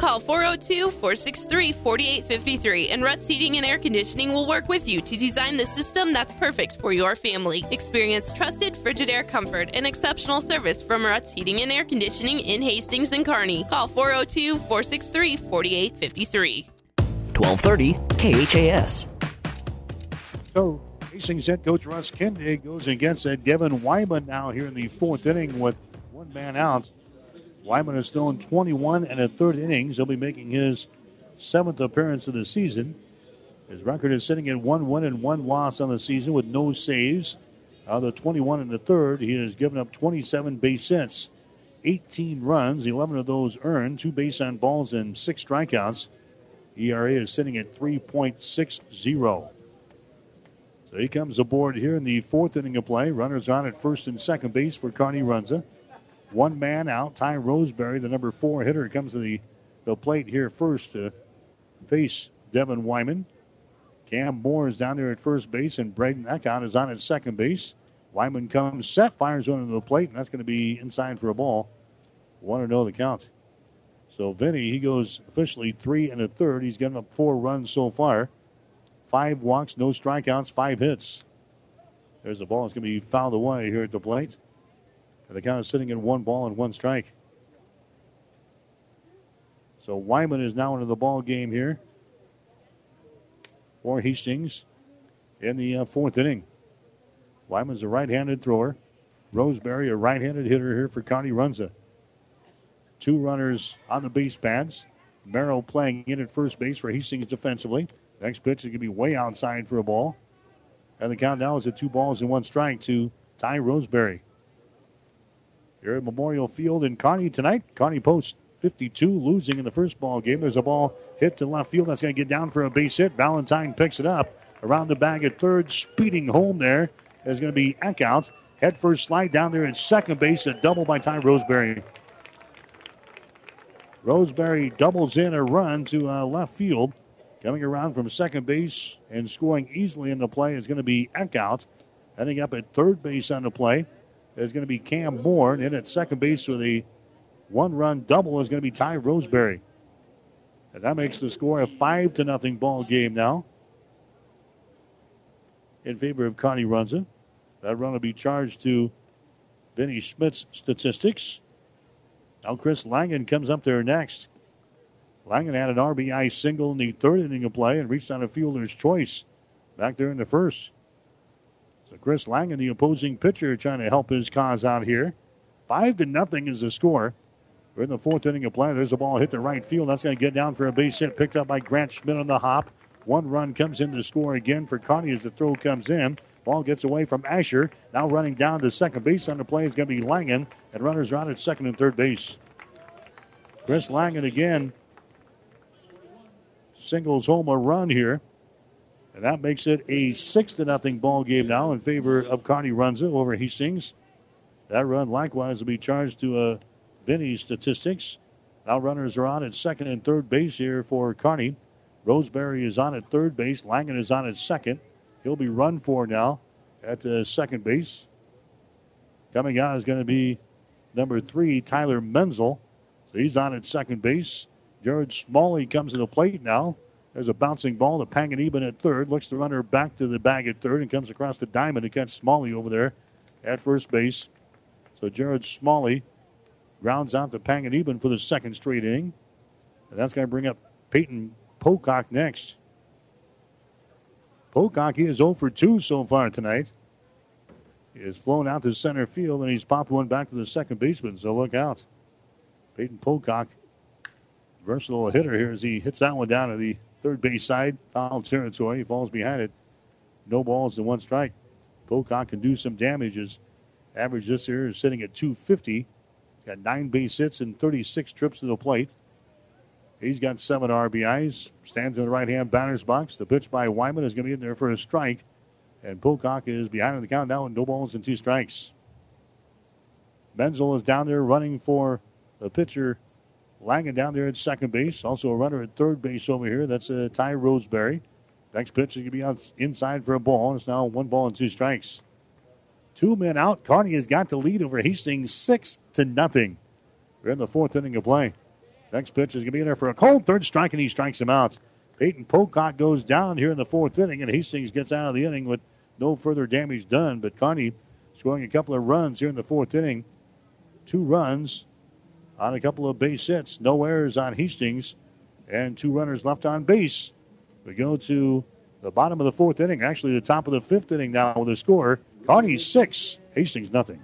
Call 402 463 4853, and Ruts Heating and Air Conditioning will work with you to design the system that's perfect for your family. Experience trusted Frigidaire comfort and exceptional service from Ruts Heating and Air Conditioning in Hastings and Kearney. Call 402 463 4853. 1230 KHAS. So Hastings head coach Russ Kindig goes against Devin Wyman now here in the fourth inning with one man out. Wyman has thrown 21 and a third innings. He'll be making his seventh appearance of the season. His record is sitting at one win and one loss on the season with no saves. Out of the 21 and the third, he has given up 27 base hits, 18 runs, 11 of those earned, two base on balls, and six strikeouts. ERA is sitting at 3.60. So he comes aboard here in the fourth inning of play. Runners on at first and second base for Kearney Runza. One man out. Ty Roseberry, the number four hitter, comes to the, the plate here first to face Devin Wyman. Cam Moore is down there at first base, and Braden Eckhout is on at second base. Wyman comes set, fires one into the plate, and that's going to be inside for a ball. One to know the count. So Vinny, he goes officially three and a third. He's given up four runs so far. Five walks, no strikeouts, five hits. There's the ball. It's going to be fouled away here at the plate. And the count is sitting in one ball and one strike. So Wyman is now into the ball game here for Hastings in the uh, fourth inning. Wyman's a right-handed thrower. Roseberry, a right-handed hitter here for Kearney Runza. Two runners on the base pads. Merrill playing in at first base for Hastings defensively. Next pitch is going to be way outside for a ball. And the count now is at two balls and one strike to Ty Roseberry. Here at Memorial Field in Kearney tonight. Kearney Post 52, losing in the first ball game. There's a ball hit to left field. That's going to get down for a base hit. Valentine picks it up around the bag at third. Speeding home there is going to be Eckhout. Head first slide down there at second base. A double by Ty Roseberry. Roseberry doubles in a run to uh, left field. Coming around from second base and scoring easily in the play is going to be Eckhout. Heading up at third base on the play is going to be Cam. And in at second base with a one run double is going to be Ty Roseberry. And that makes the score a 5 to nothing ball game now in favor of Kearney Runza. That run will be charged to Vinny Schmidt's statistics. Now Chris Langen comes up there next. Langen had an RBI single in the third inning of play and reached on a fielder's choice back there in the first. So Chris Langen, the opposing pitcher, trying to help his cause out here. Five to nothing is the score. We're in the fourth inning of play. There's a ball hit the right field. That's going to get down for a base hit. Picked up by Grant Schmidt on the hop. One run comes in to score again for Kearney as the throw comes in. Ball gets away from Asher. Now running down to second base on the play is going to be Langen, and runners are out at second and third base. Chris Langen again singles home a run here. And that makes it a six to nothing ball game now in favor of Kearney Runza over Hastings. That run likewise will be charged to uh, Vinny's statistics. Now runners are on at second and third base here for Kearney. Roseberry is on at third base. Langen is on at second. He'll be run for now at uh, second base. Coming out is going to be number three, Tyler Menzel. So he's on at second base. Jared Smalley comes to the plate now. There's a bouncing ball to Panganiban at third. Looks the runner back to the bag at third and comes across the diamond to catch Smalley over there at first base. So Jared Smalley grounds out to Panganiban for the second straight inning. And that's going to bring up Peyton Pocock next. Pocock is 0 for 2 so far tonight. He has flown out to center field and he's popped one back to the second baseman, so look out. Peyton Pocock, versatile hitter here as he hits that one down to the third base side, foul territory. He falls behind it. No balls and one strike. Pocock can do some damage. His average this year is sitting at two fifty. He's Got nine base hits and 36 trips to the plate. He's got seven RBIs. Stands in the right hand batter's box. The pitch by Wyman is going to be in there for a strike. And Pocock is behind in the count now with no balls and two strikes. Menzel is down there running for the pitcher Langen down there at second base. Also a runner at third base over here. That's uh, Ty Roseberry. Next pitch is going to be out inside for a ball. It's now one ball and two strikes. Two men out. Kearney has got the lead over Hastings six to nothing. We're in the fourth inning of play. Next pitch is going to be in there for a cold third strike, and he strikes him out. Peyton Pocock goes down here in the fourth inning, and Hastings gets out of the inning with no further damage done. But Kearney scoring a couple of runs here in the fourth inning. Two runs on a couple of base hits. No errors on Hastings, and two runners left on base. We go to the bottom of the fourth inning, actually the top of the fifth inning now with a score. Kearney six, Hastings nothing.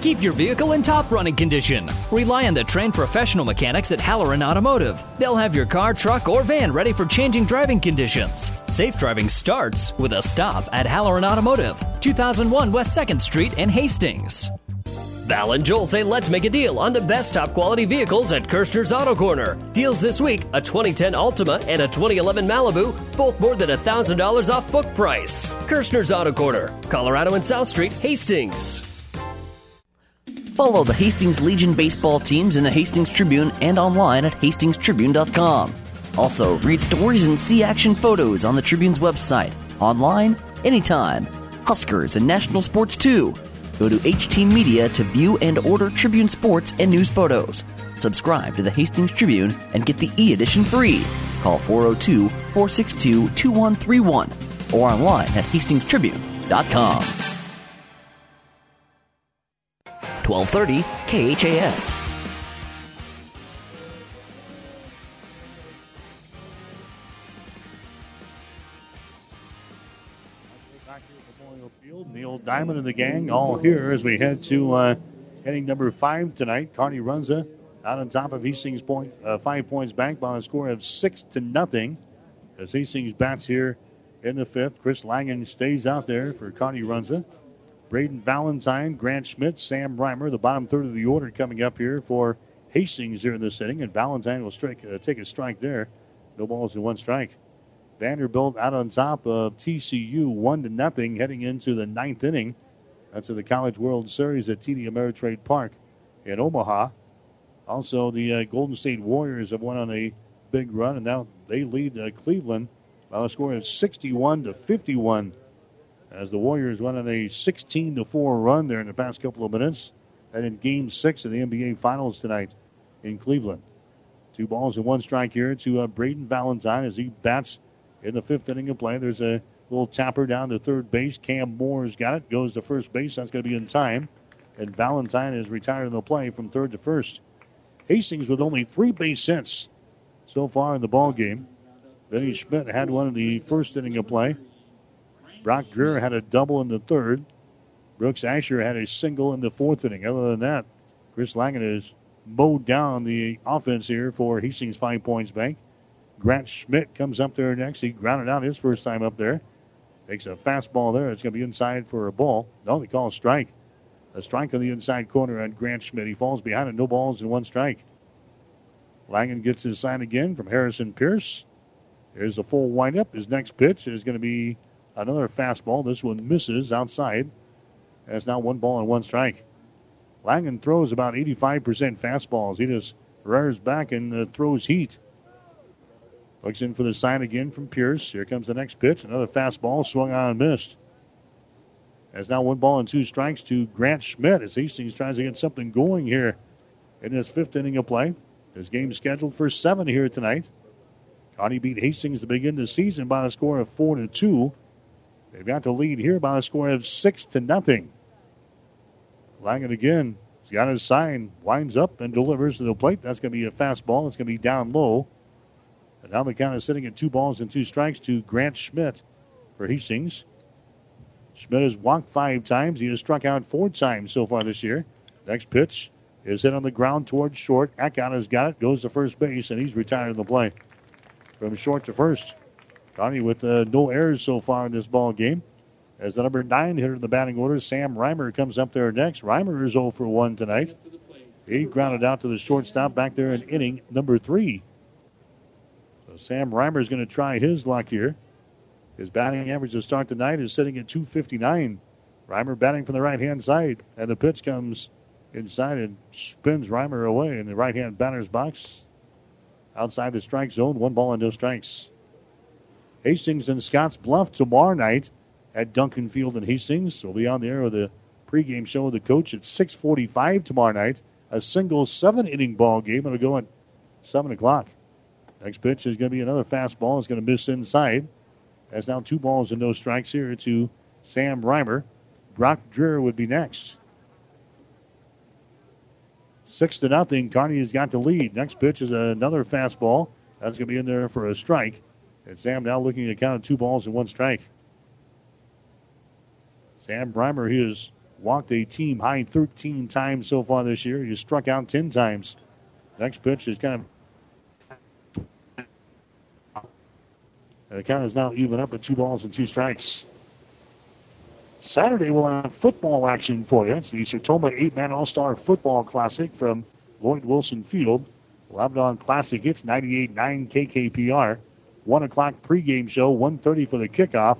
Keep your vehicle in top running condition. Rely on the trained professional mechanics at Halloran Automotive. They'll have your car, truck, or van ready for changing driving conditions. Safe driving starts with a stop at Halloran Automotive, 2001 West 2nd Street in Hastings. Val and Joel say let's make a deal on the best top quality vehicles at Kirshner's Auto Corner. Deals this week a 2010 Altima and a 2011 Malibu, both more than $1,000 off book price. Kirshner's Auto Corner, Colorado and South Street, Hastings. Follow the Hastings Legion baseball teams in the Hastings Tribune and online at hastingstribune.com. Also, read stories and see action photos on the Tribune's website, online, anytime. Huskers and national sports too. Go to HT Media to view and order Tribune sports and news photos. Subscribe to the Hastings Tribune and get the e edition free. Call 402 462 2131 or online at hastingstribune.com. 1230 KHAS. Diamond and the gang all here as we head to uh, heading number five tonight. Kearney Runza out on top of Hastings Point, uh, Five Points Bank by a score of six to nothing. As Hastings bats here in the fifth, Chris Langen stays out there for Kearney Runza. Braden Valentine, Grant Schmidt, Sam Reimer, the bottom third of the order coming up here for Hastings here in this inning, and Valentine will strike, uh, take a strike there. No balls and one strike. Vanderbilt out on top of TCU, one to nothing, heading into the ninth inning. That's of the College World Series at TD Ameritrade Park in Omaha. Also, the uh, Golden State Warriors have won on a big run, and now they lead uh, Cleveland by a score of 61 to 51. As the Warriors won on a 16 to 4 run there in the past couple of minutes, and in Game Six of the NBA Finals tonight in Cleveland. Two balls and one strike here to uh, Braden Valentine as he bats in the fifth inning of play. There's a little tapper down to third base. Cam Moore's got it. Goes to first base. That's going to be in time. And Valentine is retired in the play from third to first. Hastings with only three base hits so far in the ball game. Vinny Schmidt had one in the first inning of play. Brock Dreher had a double in the third. Brooks Asher had a single in the fourth inning. Other than that, Chris Langen has mowed down the offense here for Hastings Five Points Bank. Grant Schmidt comes up there next. He grounded out his first time up there. Takes a fastball there. It's going to be inside for a ball. No, they call a strike. A strike on the inside corner on Grant Schmidt. He falls behind it. No balls and one strike. Langen gets his sign again from Harrison Pierce. Here's the full windup. His next pitch is going to be another fastball. This one misses outside. That's now one ball and one strike. Langen throws about 85% fastballs. He just rears back and uh, throws heat. Looks in for the sign again from Pierce. Here comes the next pitch. Another fastball swung on and missed. That's now one ball and two strikes to Grant Schmidt as Hastings tries to get something going here in this fifth inning of play. This game scheduled for seven here tonight. Kearney beat Hastings to begin the season by a score of four to two. They've got the lead here by a score of six to nothing. Langen again. He's got his sign, winds up and delivers to the plate. That's going to be a fastball. It's going to be down low. And now the count is sitting at two balls and two strikes to Grant Schmidt for Hastings. Schmidt has walked five times. He has struck out four times so far this year. Next pitch is hit on the ground towards short. Eckhout has got it, goes to first base, and he's retired in the play. From short to first. Kearney with uh, no errors so far in this ball game. As the number nine hitter in the batting order, Sam Reimer comes up there next. Reimer is 0 for 1 tonight. He grounded out to the shortstop back there in inning number three. Sam Reimer is going to try his luck here. His batting average to start tonight is sitting at 259. Reimer batting from the right hand side, and the pitch comes inside and spins Reimer away in the right hand batter's box. Outside the strike zone, one ball and no strikes. Hastings and Scotts Bluff tomorrow night at Duncan Field in Hastings. We'll be on the air with a pregame show with the coach at 6:45 tomorrow night. A single seven-inning ball game. It'll go at seven o'clock. Next pitch is going to be another fastball. It's going to miss inside. That's now two balls and no strikes here to Sam Reimer. Brock Dreher would be next. Six to nothing. Kearney has got the lead. Next pitch is another fastball. That's going to be in there for a strike. And Sam now looking at count two balls and one strike. Sam Reimer, he has walked a team high 13 times so far this year. He struck out 10 times. Next pitch is kind of. And the count is now even up at two balls and two strikes. Saturday, we'll have football action for you. It's the Sertoma 8 Man All Star Football Classic from Lloyd Wilson Field. We'll have it on Classic Hits 98.9 KKPR. 1 o'clock pregame show, 1.30 for the kickoff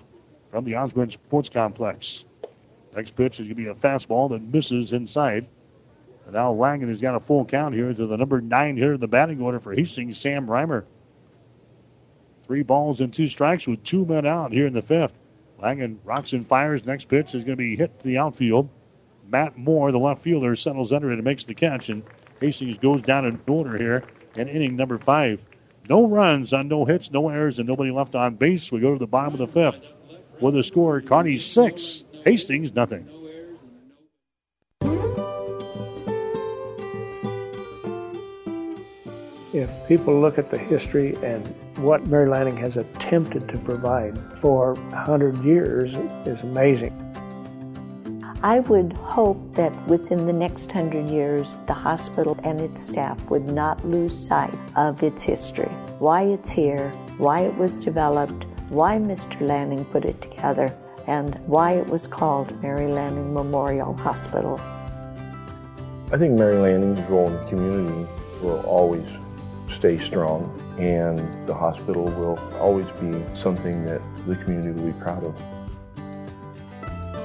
from the Osborne Sports Complex. Next pitch is going to be a fastball that misses inside. And now Langen has got a full count here to the number nine here in the batting order for Hastings, Sam Reimer. Three balls and two strikes with two men out here in the fifth. Langen rocks and fires. Next pitch is going to be hit to the outfield. Matt Moore, the left fielder, settles under it and makes the catch. And Hastings goes down in order here in inning number five. No runs on no hits, no errors, and nobody left on base. We go to the bottom of the fifth with a score Kearney six, Hastings nothing. If people look at the history and what Mary Lanning has attempted to provide for 100 years is amazing. I would hope that within the next hundred years, the hospital and its staff would not lose sight of its history, why it's here, why it was developed, why Mr. Lanning put it together, and why it was called Mary Lanning Memorial Hospital. I think Mary Lanning's role in the community will always stay strong, and the hospital will always be something that the community will be proud of.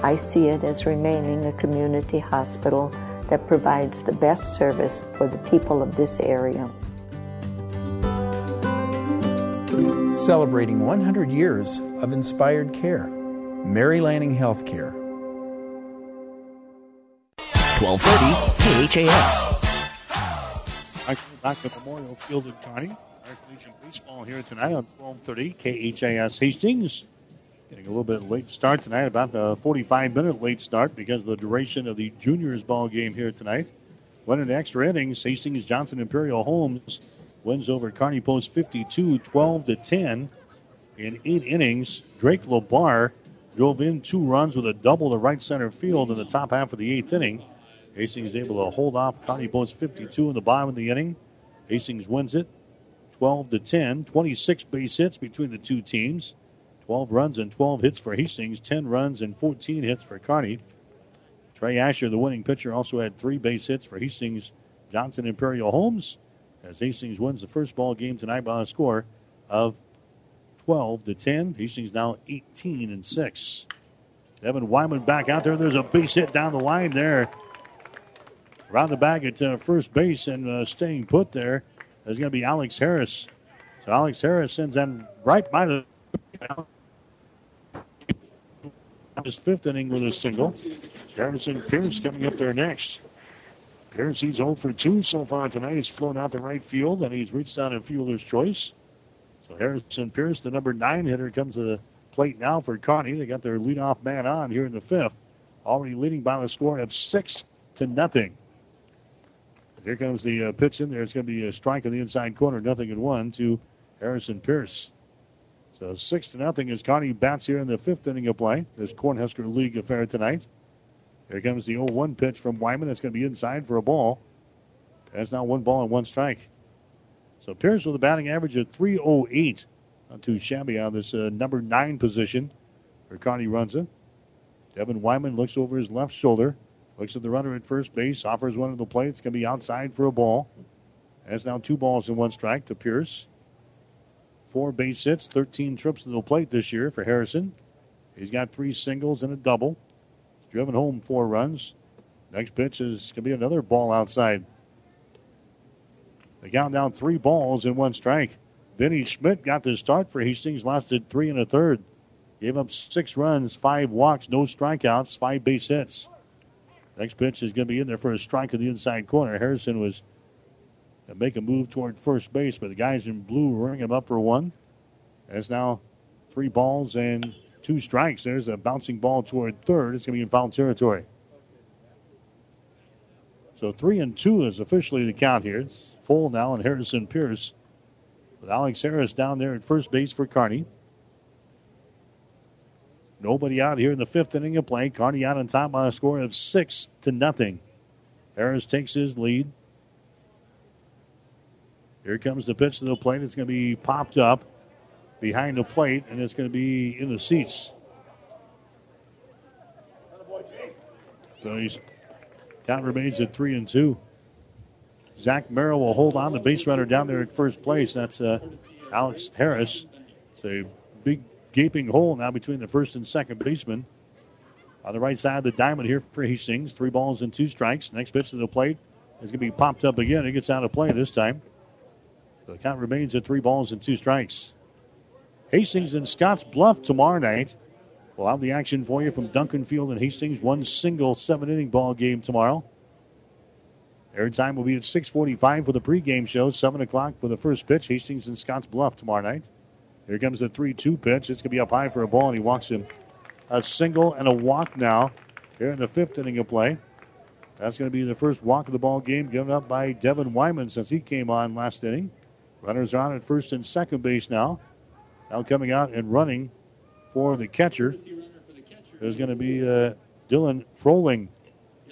I see it as remaining a community hospital that provides the best service for the people of this area. Celebrating 100 years of inspired care. Mary Lanning Healthcare. 1230 KHAS. Back at Memorial Field in Kearney. Legion Baseball here tonight on 1230 KHAS Hastings. Getting a little bit late start tonight, about the 45 minute late start because of the duration of the juniors ball game here tonight. Went into extra innings. Hastings Johnson Imperial Homes wins over Kearney Post 52 12 to 10 in eight innings. Drake Labar drove in two runs with a double to right center field in the top half of the eighth inning. Hastings able to hold off Kearney Post 52 in the bottom of the inning. Hastings wins it 12 to 10. 26 base hits between the two teams. 12 runs and 12 hits for Hastings, 10 runs and 14 hits for Kearney. Trey Asher, the winning pitcher, also had three base hits for Hastings, Johnson, Imperial Homes, as Hastings wins the first ball game tonight by a score of 12 to 10. Hastings now 18 and 6. Devin Wyman back out there. There's a base hit down the line there. Around the bag at uh, first base and uh, staying put there is going to be Alex Harris. So Alex Harris sends them right by the his fifth inning with a single. Harrison Pierce coming up there next. Pierce, he's 0 for 2 so far tonight. He's flown out to right field and he's reached down in fielder's choice. So Harrison Pierce, the number nine hitter, comes to the plate now for Kearney. They got their leadoff man on here in the fifth, already leading by a score of six to nothing. Here comes the uh, pitch in there. It's going to be a strike in the inside corner, nothing in one to Harrison Pierce. So six to nothing as Kearney bats here in the fifth inning of play. This Cornhusker League affair tonight. Here comes the 0-1 pitch from Wyman. That's going to be inside for a ball. That's now one ball and one strike. So Pierce with a batting average of 308. Not too shabby on this uh, number nine position for Kearney Runza. Devin Wyman looks over his left shoulder. Looks at the runner at first base. Offers one to the plate. It's going to be outside for a ball. Has now two balls and one strike to Pierce. Four base hits, 13 trips to the plate this year for Harrison. He's got three singles and a double. Driven home four runs. Next pitch is going to be another ball outside. They count down three balls and one strike. Vinny Schmidt got the start for Hastings, lasted three and a third. Gave up six runs, five walks, no strikeouts, five base hits. Next pitch is going to be in there for a strike in the inside corner. Harrison was make a move toward first base, but the guys in blue ring him up for one. That's now three balls and two strikes. There's a bouncing ball toward third. It's going to be in foul territory. So three and two is officially the count here. It's full now, and Harrison Pierce with Alex Harris down there at first base for Kearney. Nobody out here in the fifth inning of play. Kearney out on top by a score of six to nothing. Harris takes his lead. Here comes the pitch to the plate. It's going to be popped up behind the plate, and it's going to be in the seats. So he's count remains at three and two. Zach Merrill will hold on the base runner down there at first place. That's uh, Alex Harris. Big gaping hole now between the first and second baseman. On the right side of the diamond here for Hastings. Three balls and two strikes. Next pitch to the plate is going to be popped up again. It gets out of play this time. The count remains at three balls and two strikes. Hastings and Scotts Bluff tomorrow night. We'll have the action for you from Duncan Field and Hastings. One single seven inning ball game tomorrow. Air time will be at 6:45 for the pregame show. Seven o'clock for the first pitch. Hastings and Scotts Bluff tomorrow night. Here comes the 3-2 pitch. It's going to be up high for a ball, and he walks him a single and a walk now here in the fifth inning of play. That's going to be the first walk of the ball game given up by Devin Wyman since he came on last inning. Runners on at first and second base now. Now coming out and running for the catcher is going to be uh, Dylan Froling.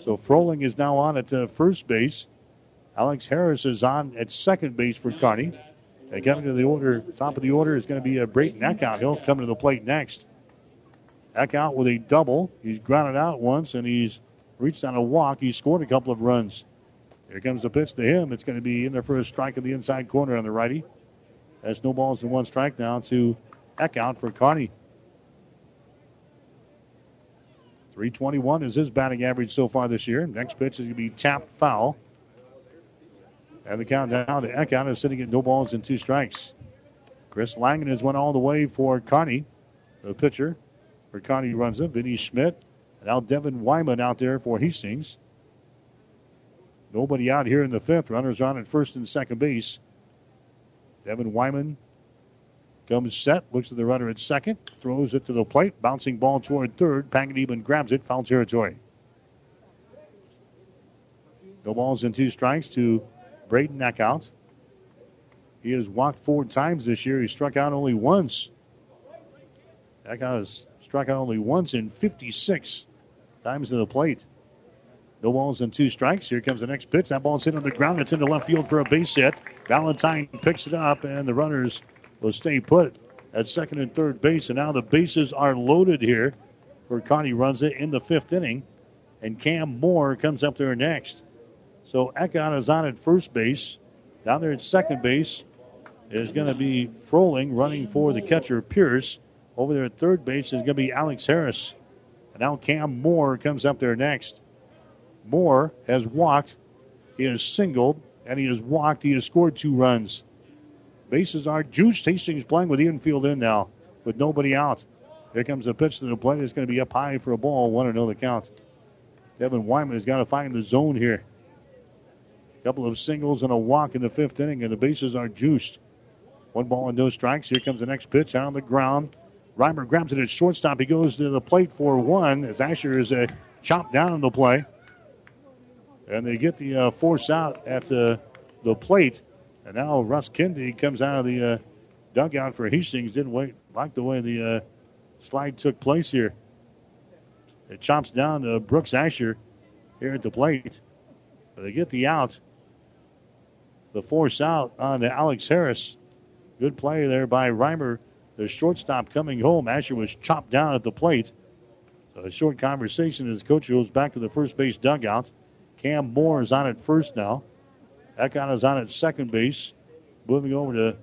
So Froling is now on at uh, first base. Alex Harris is on at second base for Kearney. And coming to the order, top of the order is going to be uh, Braden Eckhout. He'll come to the plate next. Eckhout with a double. He's grounded out once and he's reached on a walk. He scored a couple of runs. Here comes the pitch to him. It's going to be in there for a strike in the inside corner on the righty. That's no balls and one strike now to Eckhout for Kearney. 321 is his batting average so far this year. Next pitch is going to be tapped foul. And the count down to Eckhout is sitting at no balls and two strikes. Chris Langen has went all the way for Kearney, the pitcher. For Kearney Runza. Vinny Schmidt. And now Devin Wyman out there for Hastings. Nobody out here in the fifth. Runners on at first and second base. Devin Wyman comes set, looks at the runner at second, throws it to the plate, bouncing ball toward third. Panganiban grabs it, foul territory. No balls and two strikes to Braden Eckhout. He has walked four times this year. He struck out only once. Eckhout has struck out only once in 56 times to the plate. No balls and two strikes. Here comes the next pitch. That ball's hit on the ground. It's into left field for a base hit. Valentine picks it up, and the runners will stay put at second and third base. And now the bases are loaded here for Kearney Runza in the fifth inning. And Cam Moore comes up there next. So Eckhout is on at first base. Down there at second base is going to be Froling running for the catcher Pierce. Over there at third base is going to be Alex Harris. And now Cam Moore comes up there next. Moore has walked, he has singled, and he has walked. He has scored two runs. Bases are juiced. Hastings playing with the infield in now, with nobody out. Here comes a pitch to the plate. It's going to be up high for a ball. One to know the count. Devin Wyman has got to find the zone here. Couple of singles and a walk in the fifth inning, and the bases are juiced. One ball and no strikes. Here comes the next pitch out on the ground. Reimer grabs it at shortstop. He goes to the plate for one as Asher is uh, chopped down on the play. And they get the uh, force out at uh, the plate. And now Russ Kindig comes out of the uh, dugout for Hastings. Didn't wait, like the way the uh, slide took place here. It chops down to Brooks Asher here at the plate. They get the out. The force out on Alex Harris. Good play there by Reimer. The shortstop coming home. Asher was chopped down at the plate. So a short conversation as coach goes back to the first base dugout. Cam Moore is on at first now. Eckhout is on at second base. Moving over to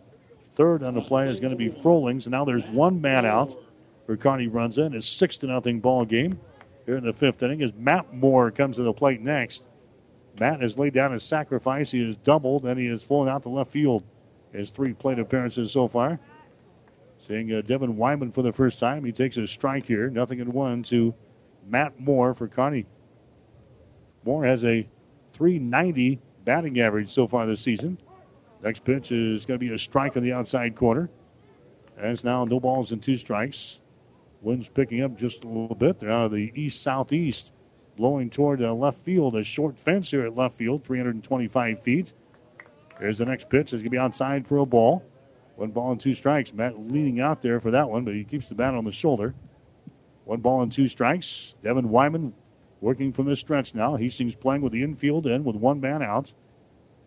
third on the play is going to be Froling. So now there's one man out Kearney Runza. It's six to nothing ball game here in the fifth inning as Matt Moore comes to the plate next. Matt has laid down his sacrifice. He has doubled and he has flown out to left field. His three plate appearances so far. Seeing uh, Devin Wyman for the first time. He takes a strike here. Nothing in one to Matt Moore for Kearney. Moore has a 390 batting average so far this season. Next pitch is going to be a strike on the outside corner. And now no balls and two strikes. Wind's picking up just a little bit. They're out of the east southeast, blowing toward the left field. A short fence here at left field, 325 feet. There's the next pitch. It's going to be outside for a ball. One ball and two strikes. Matt leaning out there for that one, but he keeps the bat on the shoulder. One ball and two strikes. Devin Wyman working from the stretch now. Hastings playing with the infield in with one man out.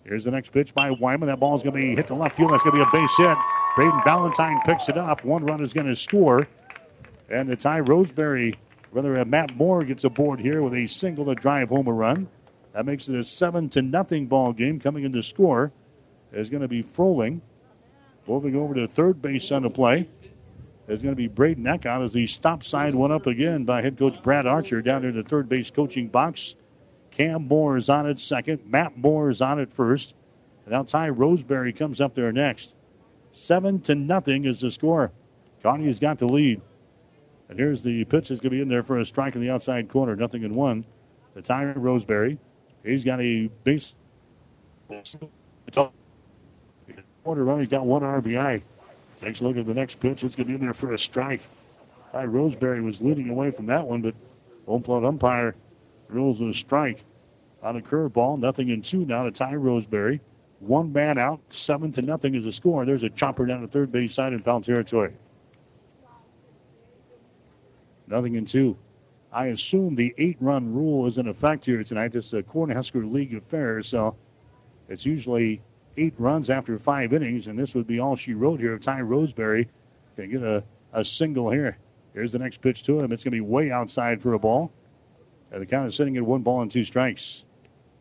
Here's the next pitch by Wyman. That ball's going to be hit to left field. That's going to be a base hit. Braden Valentine picks it up. One run is going to score. And the Ty Roseberry, rather, uh, Matt Moore gets aboard here with a single to drive home a run. That makes it a seven to nothing ball game. Coming in to score is going to be Froling. Moving over to third base on the play is going to be Braden Eckhout as the stop sign went up again by head coach Brad Archer down in the third base coaching box. Cam Moore is on at second. Matt Moore is on at first. And now Ty Roseberry comes up there next. Seven to nothing is the score. Kearney has got the lead. And here's the pitch that's going to be in there for a strike in the outside corner. Nothing in one. The Ty Roseberry. He's got a base. Quarter run. He's got one RBI. Takes a look at the next pitch. It's going to be in there for a strike. Ty Roseberry was leading away from that one, but home plate umpire rules a strike on a curveball. Nothing in two now to Ty Roseberry. One man out, seven to nothing is the score. There's a chopper down the third base side in foul territory. Nothing in two. I assume the eight-run rule is in effect here tonight. This is a Cornhusker League affair, so it's usually eight runs after five innings, and this would be all she wrote here Ty Roseberry can get a, a single here. Here's the next pitch to him. It's going to be way outside for a ball. And the count is sitting at one ball and two strikes.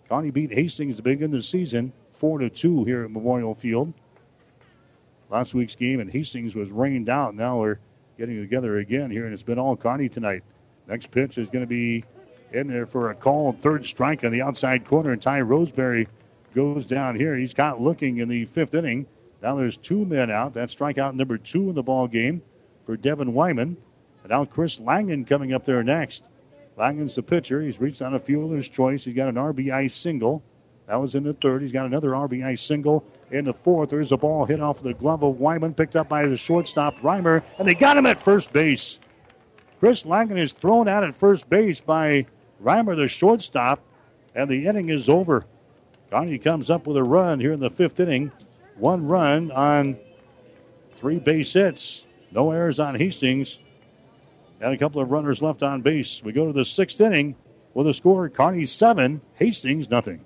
Kearney beat Hastings to begin the season, four to two here at Memorial Field. Last week's game and Hastings was rained out. Now we're getting together again here, and it's been all Kearney tonight. Next pitch is going to be in there for a call, third strike on the outside corner, and Ty Roseberry goes down here. He's caught looking in the fifth inning. Now there's two men out. That's strikeout number two in the ball game for Devin Wyman. And now Chris Langen coming up there next. Langen's the pitcher. He's reached on a fielder's choice. He's got an RBI single. That was in the third. He's got another RBI single in the fourth. There's a ball hit off the glove of Wyman, picked up by the shortstop Reimer, and they got him at first base. Chris Langen is thrown out at first base by Reimer, the shortstop, and the inning is over. Kearney comes up with a run here in the fifth inning. One run on three base hits. No errors on Hastings. And a couple of runners left on base. We go to the sixth inning. with a score Kearney 7, Hastings nothing.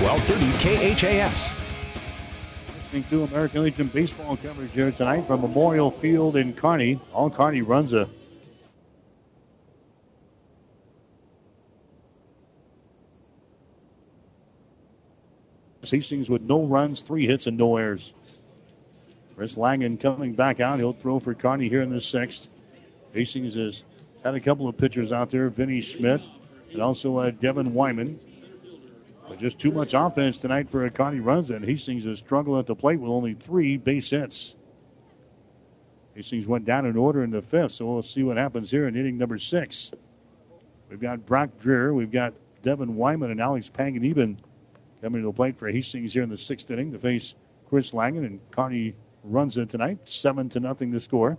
1230 KHAS. Listening to American Legion baseball coverage here tonight from Memorial Field in Kearney. All Kearney Runza Hastings with no runs, three hits, and no errors. Chris Langen coming back out. He'll throw for Kearney here in the sixth. Hastings has had a couple of pitchers out there, Vinny Schmidt and also uh, Devin Wyman. But just too much offense tonight for Kearney Runza and Hastings is struggling at the plate with only three base hits. Hastings went down in order in the fifth, so we'll see what happens here in inning number six. We've got Brock Dreher, we've got Devin Wyman and Alex Panganiban coming to the plate for Hastings here in the sixth inning to face Chris Langen and Kearney Runza tonight, seven to nothing to score.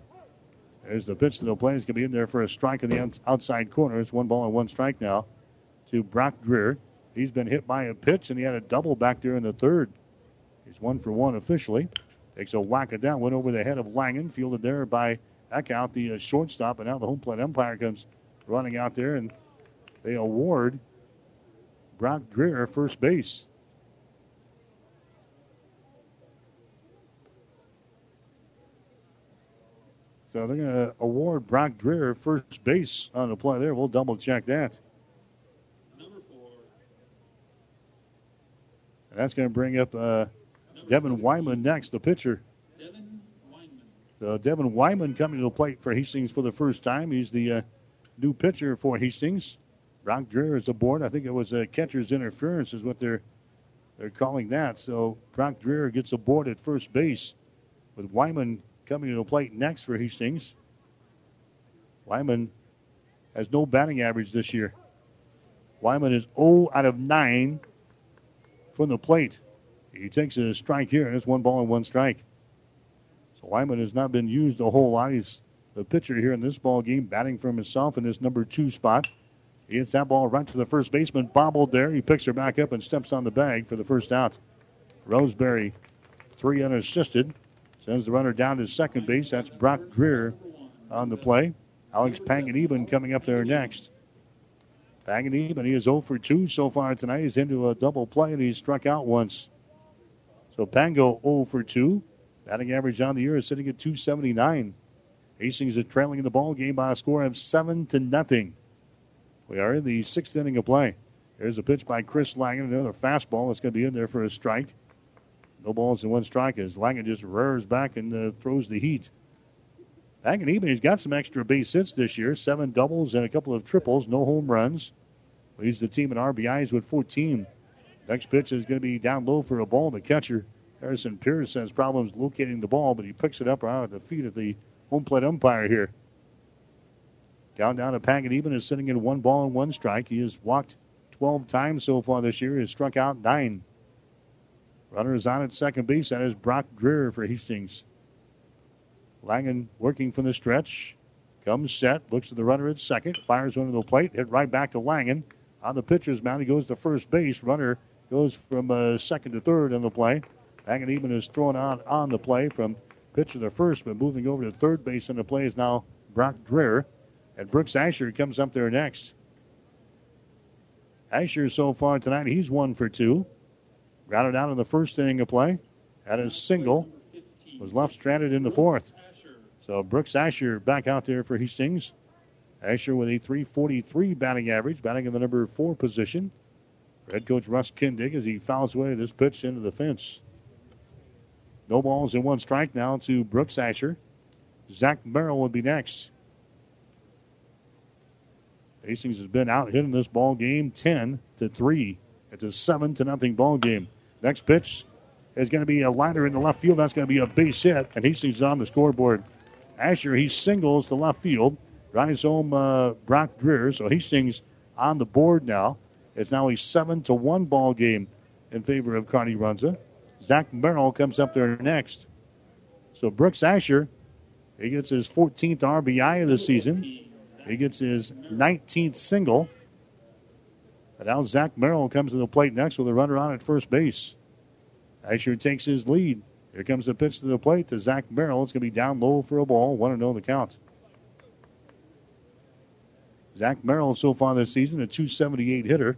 There's the pitch to the plate. It's going to be in there for a strike in the outside corner. It's one ball and one strike now to Brock Dreher. He's been hit by a pitch, and he had a double back there in the third. He's one for one officially. Takes a whack at that one over the head of Langen, fielded there by Eckhout, the uh, shortstop, and now the home plate umpire comes running out there, and they award Brock Dreher first base. So they're going to award Brock Dreher first base on the play there. We'll double check that. And that's going to bring up uh, Devin Wyman next, the pitcher. Devin Wyman. So Devin Wyman coming to the plate for Hastings for the first time. He's the uh, new pitcher for Hastings. Brock Dreher is aboard. I think it was a catcher's interference, is what they're they're calling that. So Brock Dreher gets aboard at first base, with Wyman coming to the plate next for Hastings. Wyman has no batting average this year. Wyman is 0 out of 9 from the plate. He takes a strike here, and it's one ball and one strike. So Wyman has not been used a whole lot. He's the pitcher here in this ball game, batting for himself in this number two spot. He hits that ball right to the first baseman, bobbled there. He picks her back up and steps on the bag for the first out. Roseberry, three unassisted, sends the runner down to second base. That's Brock Dreher on the play. Alex Panganiban coming up there next. Panganiban, he is 0 for 2 so far tonight. He's into a double play and he's struck out once. So Pango 0 for 2. Batting average on the year is sitting at 279. Hastings is trailing in the ball game by a score of 7 to nothing. We are in the sixth inning of play. There's a pitch by Chris Langen, another fastball that's going to be in there for a strike. No balls and one strike as Langen just rears back and uh, throws the heat. Panganiban, he's got some extra base hits this year, seven doubles and a couple of triples, no home runs. Leads the team in RBIs with 14. Next pitch is going to be down low for a ball. The catcher, Harrison Pierce, has problems locating the ball, but he picks it up out at the feet of the home plate umpire here. Down down to Panganiban is sitting in one ball and one strike. He has walked 12 times so far this year. He has struck out nine. Runner is on at second base. That is Brock Dreher for Hastings. Langen working from the stretch. Comes set, looks at the runner at second, fires one to the plate, hit right back to Langen. On the pitcher's mound, he goes to first base. Runner goes from uh, second to third on the play. Panganiban is thrown out on the play from pitcher to first, but moving over to third base on the play is now Brock Dreher. And Brooks Asher comes up there next. Asher so far tonight, he's one for two. Grounded out in the first inning of play. Had a single. Was left stranded in the fourth. So Brooks Asher back out there for Hastings. Asher with a 343 batting average, batting in the number four position. Head coach Russ Kindig as he fouls away this pitch into the fence. No balls in one strike now to Brooks Asher. Zach Merrill would be next. Hastings has been out hitting this ball game 10 to 3. It's a 7 to nothing ball game. Next pitch is going to be a liner in the left field. That's going to be a base hit, and Hastings is on the scoreboard. Asher, he singles to left field, drives home uh, Brock Dreher, so Hastings on the board now. It's now a 7 to 1 ball game in favor of Kearney Runza. Zach Merrill comes up there next. So Brooks Asher, he gets his 14th RBI of the season. He gets his 19th single. And now Zach Merrill comes to the plate next with a runner on at first base. Asher takes his lead. Here comes the pitch to the plate to Zach Merrill. It's going to be down low for a ball. 1 0 the count. Zach Merrill so far this season, a 278 hitter.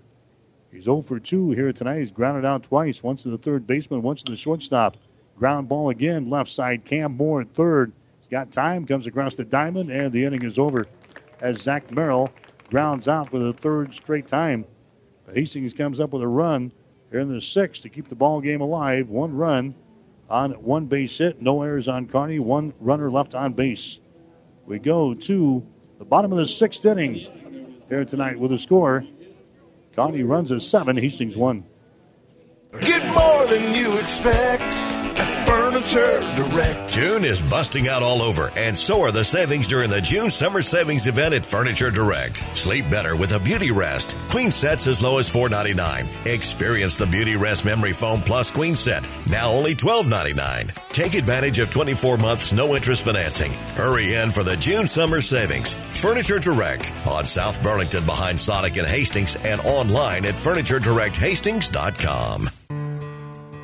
He's 0 for 2 here tonight. He's grounded out twice, once to the third baseman, once to the shortstop. Ground ball again, left side. Cam Moore at third. He's got time, comes across the diamond, and the inning is over as Zach Merrill grounds out for the third straight time. But Hastings comes up with a run here in the sixth to keep the ball game alive. One run on one base hit, no errors on Kearney, one runner left on base. We go to the bottom of the sixth inning here tonight with a score. Kearney Runza seven, Hastings one. Get more than you expect. Furniture Direct. June is busting out all over, and so are the savings during the June Summer Savings event at Furniture Direct. Sleep better with a Beauty Rest. Queen sets as low as $4.99. Experience the Beauty Rest Memory Foam Plus Queen set, now only $12.99. Take advantage of 24 months no interest financing. Hurry in for the June Summer Savings. Furniture Direct on South Burlington behind Sonic and Hastings and online at FurnitureDirectHastings.com.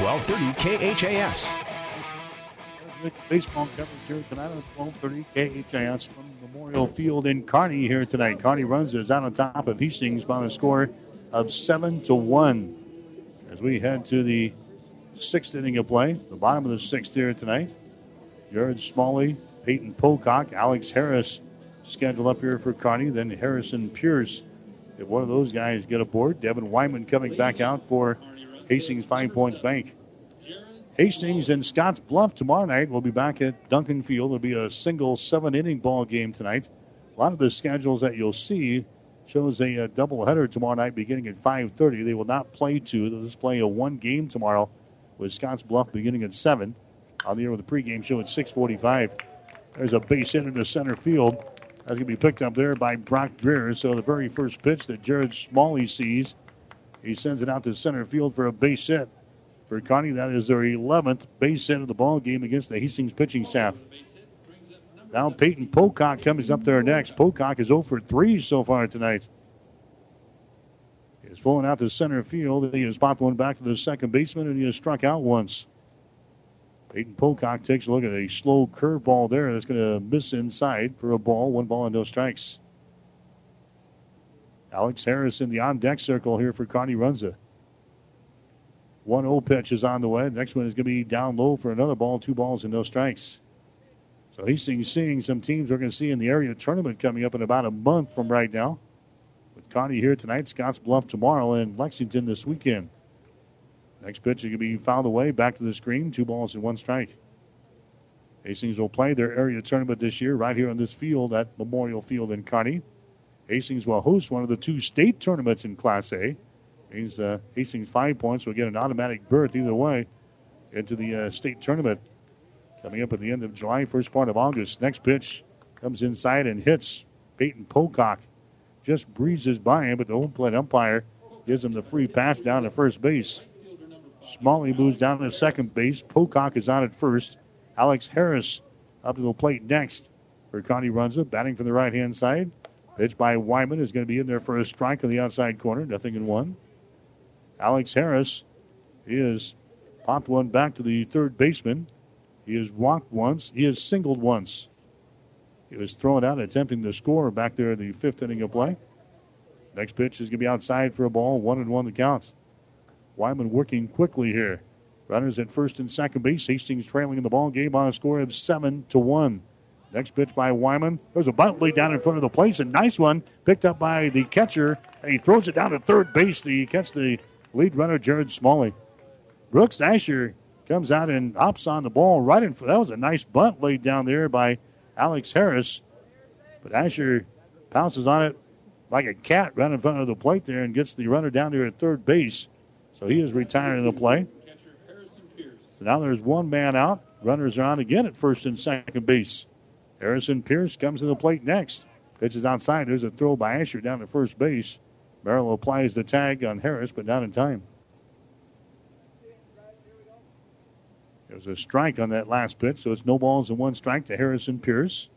1230 KHAS. Baseball coverage here tonight on 1230 KHAS from Memorial Field in Kearney here tonight. Kearney Runza is out on top of Hastings by a score of 7 to 1. As we head to the sixth inning of play, the bottom of the sixth here tonight. Jared Smalley, Peyton Pocock, Alex Harris scheduled up here for Kearney, Then Harrison Pierce. If one of those guys get aboard, Devin Wyman coming back out for Hastings Five Points Bank. Hastings and Scotts Bluff tomorrow night. We'll be back at Duncan Field. It'll be a single seven inning ball game tonight. A lot of the schedules that you'll see shows a, a doubleheader tomorrow night beginning at 5.30. They will not play two. They'll just play a one game tomorrow with Scotts Bluff beginning at 7. On the air with the pregame show at 6.45. There's a base hit into center field. That's going to be picked up there by Brock Dreher. So the very first pitch that Jared Smalley sees, he sends it out to center field for a base hit. For Kearney, that is their 11th base hit of the ball game against the Hastings pitching staff. Now Peyton Pocock comes up there next. Pocock is 0 for 3 so far tonight. He's falling out to center field. He has popped one back to the second baseman, and he has struck out once. Peyton Pocock takes a look at a slow curveball there that's going to miss inside for a ball. One ball and no strikes. Alex Harris in the on deck circle here for Kearney Runza. 1 0 pitch is on the way. Next one is going to be down low for another ball, two balls and no strikes. So he's seeing, seeing some teams we're going to see in the area tournament coming up in about a month from right now. With Kearney here tonight, Scotts Bluff tomorrow, and Lexington this weekend. Next pitch is going to be fouled away, back to the screen, two balls and one strike. Hastings will play their area tournament this year right here on this field at Memorial Field in Kearney. Hastings will host one of the two state tournaments in Class A. Means uh, Hastings five points will get an automatic berth either way into the uh, state tournament coming up at the end of July, first part of August. Next pitch comes inside and hits Peyton Pocock. Just breezes by him, but the home plate umpire gives him the free pass down to first base. Smalley moves down to second base. Pocock is on at first. Alex Harris up to the plate next for Kearney Runza, batting from the right hand side. Pitch by Wyman is going to be in there for a strike on the outside corner. Nothing in one. Alex Harris is popped one back to the third baseman. He has walked once. He has singled once. He was thrown out attempting to score back there in the fifth inning of play. Next pitch is going to be outside for a ball. One and one the counts. Wyman working quickly here. Runners at first and second base. Hastings trailing in the ball game on a score of seven to one. Next pitch by Wyman. There's a bunt lead down in front of the place. A nice one picked up by the catcher, and he throws it down to third base. He catch the lead runner, Jared Smalley. Brooks Asher comes out and hops on the ball right in front. That was a nice bunt laid down there by Alex Harris. But Asher pounces on it like a cat right in front of the plate there and gets the runner down there at third base. So he is retiring the play. So now there's one man out. Runners are on again at first and second base. Harrison Pierce comes to the plate next. Pitches outside. There's a throw by Asher down to first base. Merrill applies the tag on Harris, but not in time. There's a strike on that last pitch, so it's no balls and one strike to Harrison Pierce.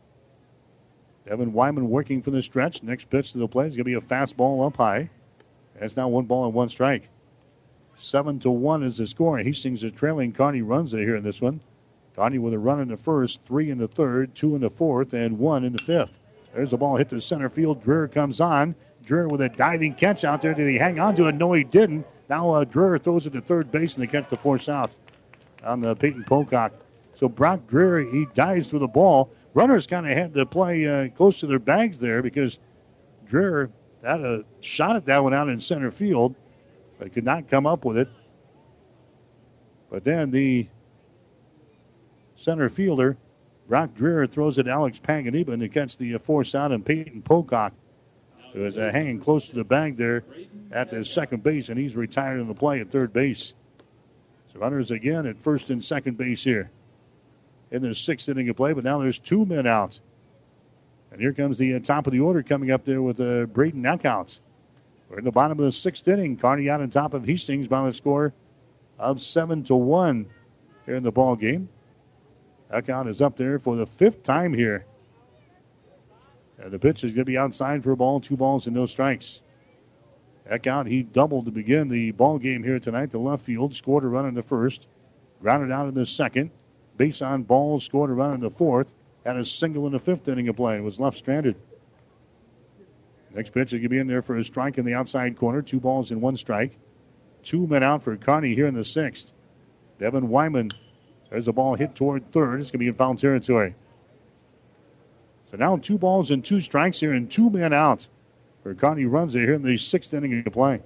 Devin Wyman working from the stretch. Next pitch to the plate is going to be a fastball up high. That's now one ball and one strike. Seven to one is the score. Hastings is trailing. Kearney Runza here in this one. Kearney with a run in the first, three in the third, two in the fourth, and one in the fifth. There's the ball hit to center field. Dreher comes on. Dreher with a diving catch out there. Did he hang on to it? No, he didn't. Now uh, Dreher throws it to third base and they catch the force out on the Peyton Pocock. So Brock Dreher, he dives for the ball. Runners kind of had to play uh, close to their bags there because Dreher had a shot at that one out in center field, but could not come up with it. But then the center fielder, Brock Dreher, throws it Alex Panganiban to catch the uh, force out, and Peyton Pocock, who is uh, hanging close to the bag there at the second base, and he's retired in the play at third base. So runners again at first and second base here in the sixth inning of play, but now there's two men out. And here comes the uh, top of the order coming up there with uh, Braden Eckhout. We're in the bottom of the sixth inning. Kearney out on top of Hastings by a score of seven to one here in the ball game. Eckhout is up there for the fifth time here. And the pitch is going to be outside for a ball, two balls and no strikes. Eckhout, he doubled to begin the ball game here tonight The left field, scored a run in the first, grounded out in the second, base on balls scored a run in the fourth, had a single in the fifth inning of play, was left stranded. Next pitch is going to be in there for a strike in the outside corner, two balls and one strike. Two men out for Kearney here in the sixth. Devin Wyman, there's a ball hit toward third. It's going to be in foul territory. So now two balls and two strikes here and two men out Kearney Runza here in the sixth inning of the play.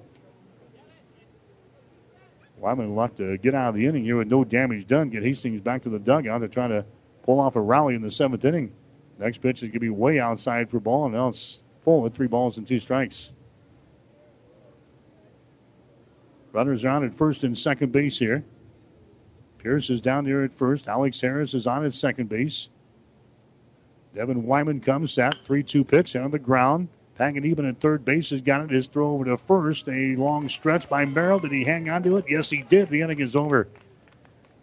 Wyman luck to get out of the inning here with no damage done. Get Hastings back to the dugout to try to pull off a rally in the seventh inning. Next pitch is going to be way outside for ball, and now it's full with three balls and two strikes. Runners are on at first and second base here. Pierce is down there at first. Alex Harris is on at second base. Devin Wyman comes at 3 2 pitch on the ground. Panganiban at third base has got it. His throw over to first. A long stretch by Merrill. Did he hang on to it? Yes, he did. The inning is over.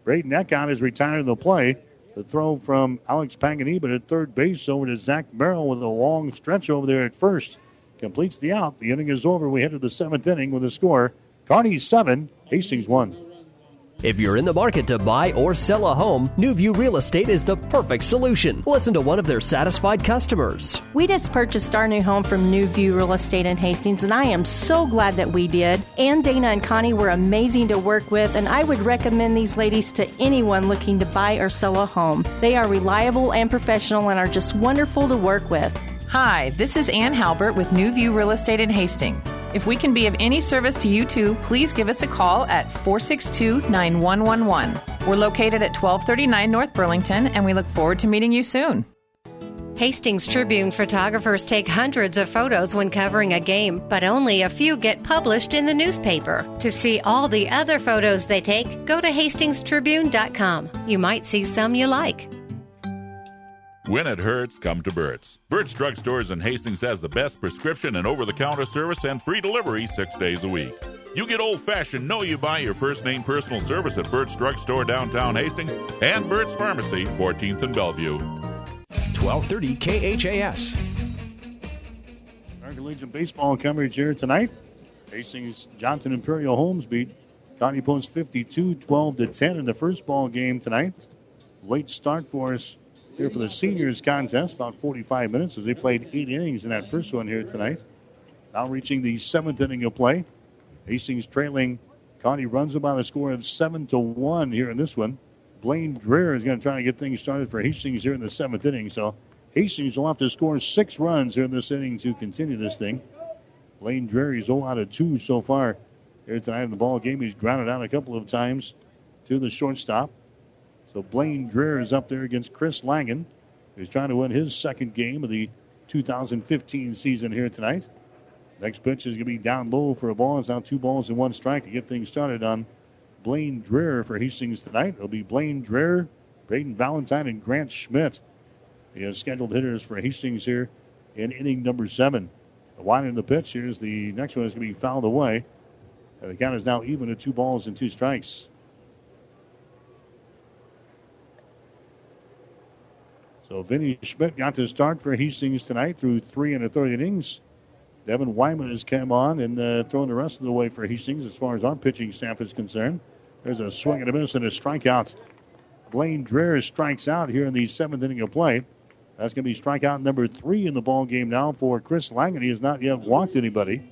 Braden Eckhout is retired in the play. The throw from Alex Panganiban at third base over to Zach Merrill with a long stretch over there at first. Completes the out. The inning is over. We head to the seventh inning with a score. Kearney 7, Hastings 1. If you're in the market to buy or sell a home, New View Real Estate is the perfect solution. Listen to one of their satisfied customers. We just purchased our new home from New View Real Estate in Hastings, and I am so glad that we did. Ann, Dana, and Connie were amazing to work with, and I would recommend these ladies to anyone looking to buy or sell a home. They are reliable and professional and are just wonderful to work with. Hi, this is Ann Halbert with New View Real Estate in Hastings. If we can be of any service to you too, please give us a call at 462 9111. We're located at 1239 North Burlington, and we look forward to meeting you soon. Hastings Tribune photographers take hundreds of photos when covering a game, but only a few get published in the newspaper. To see all the other photos they take, go to hastingstribune.com. You might see some you like. When it hurts, come to Burt's. Burt's Drug Stores in Hastings has the best prescription and over the counter service and free delivery six days a week. You get old fashioned, know you buy your first name personal service at Burt's Drug Store downtown Hastings and Burt's Pharmacy, 14th and Bellevue. 1230 KHAS. American Legion baseball coverage here tonight. Hastings Johnson Imperial Homes beat Kearney Post 52 12 to 10 in the first ball game tonight. Late start for us here for the seniors contest, about 45 minutes as they played eight innings in that first one here tonight. Now reaching the seventh inning of play. Hastings trailing. Kearney runs about a score of seven to one here in this one. Blaine Dreher is going to try to get things started for Hastings here in the seventh inning. So Hastings will have to score six runs here in this inning to continue this thing. Blaine Dreher is 0 out of 2 so far here tonight in the ball game. He's grounded out a couple of times to the shortstop. So Blaine Dreher is up there against Chris Langen, who's trying to win his second game of the 2015 season here tonight. Next pitch is going to be down low for a ball. It's now two balls and one strike to get things started on Blaine Dreher for Hastings tonight. It'll be Blaine Dreher, Braden Valentine, and Grant Schmidt. The scheduled hitters for Hastings here in inning number seven. The one in the pitch. Here's the next one is going to be fouled away. And the count is now even at two balls and two strikes. So Vinny Schmidt got to start for Hastings tonight through three and a third innings. Devin Wyman has come on and uh, thrown the rest of the way for Hastings as far as our pitching staff is concerned. There's a swing and a miss and a strikeout. Blaine Dreher strikes out here in the seventh inning of play. That's going to be strikeout number three in the ball game now for Chris Langen. He has not yet walked anybody.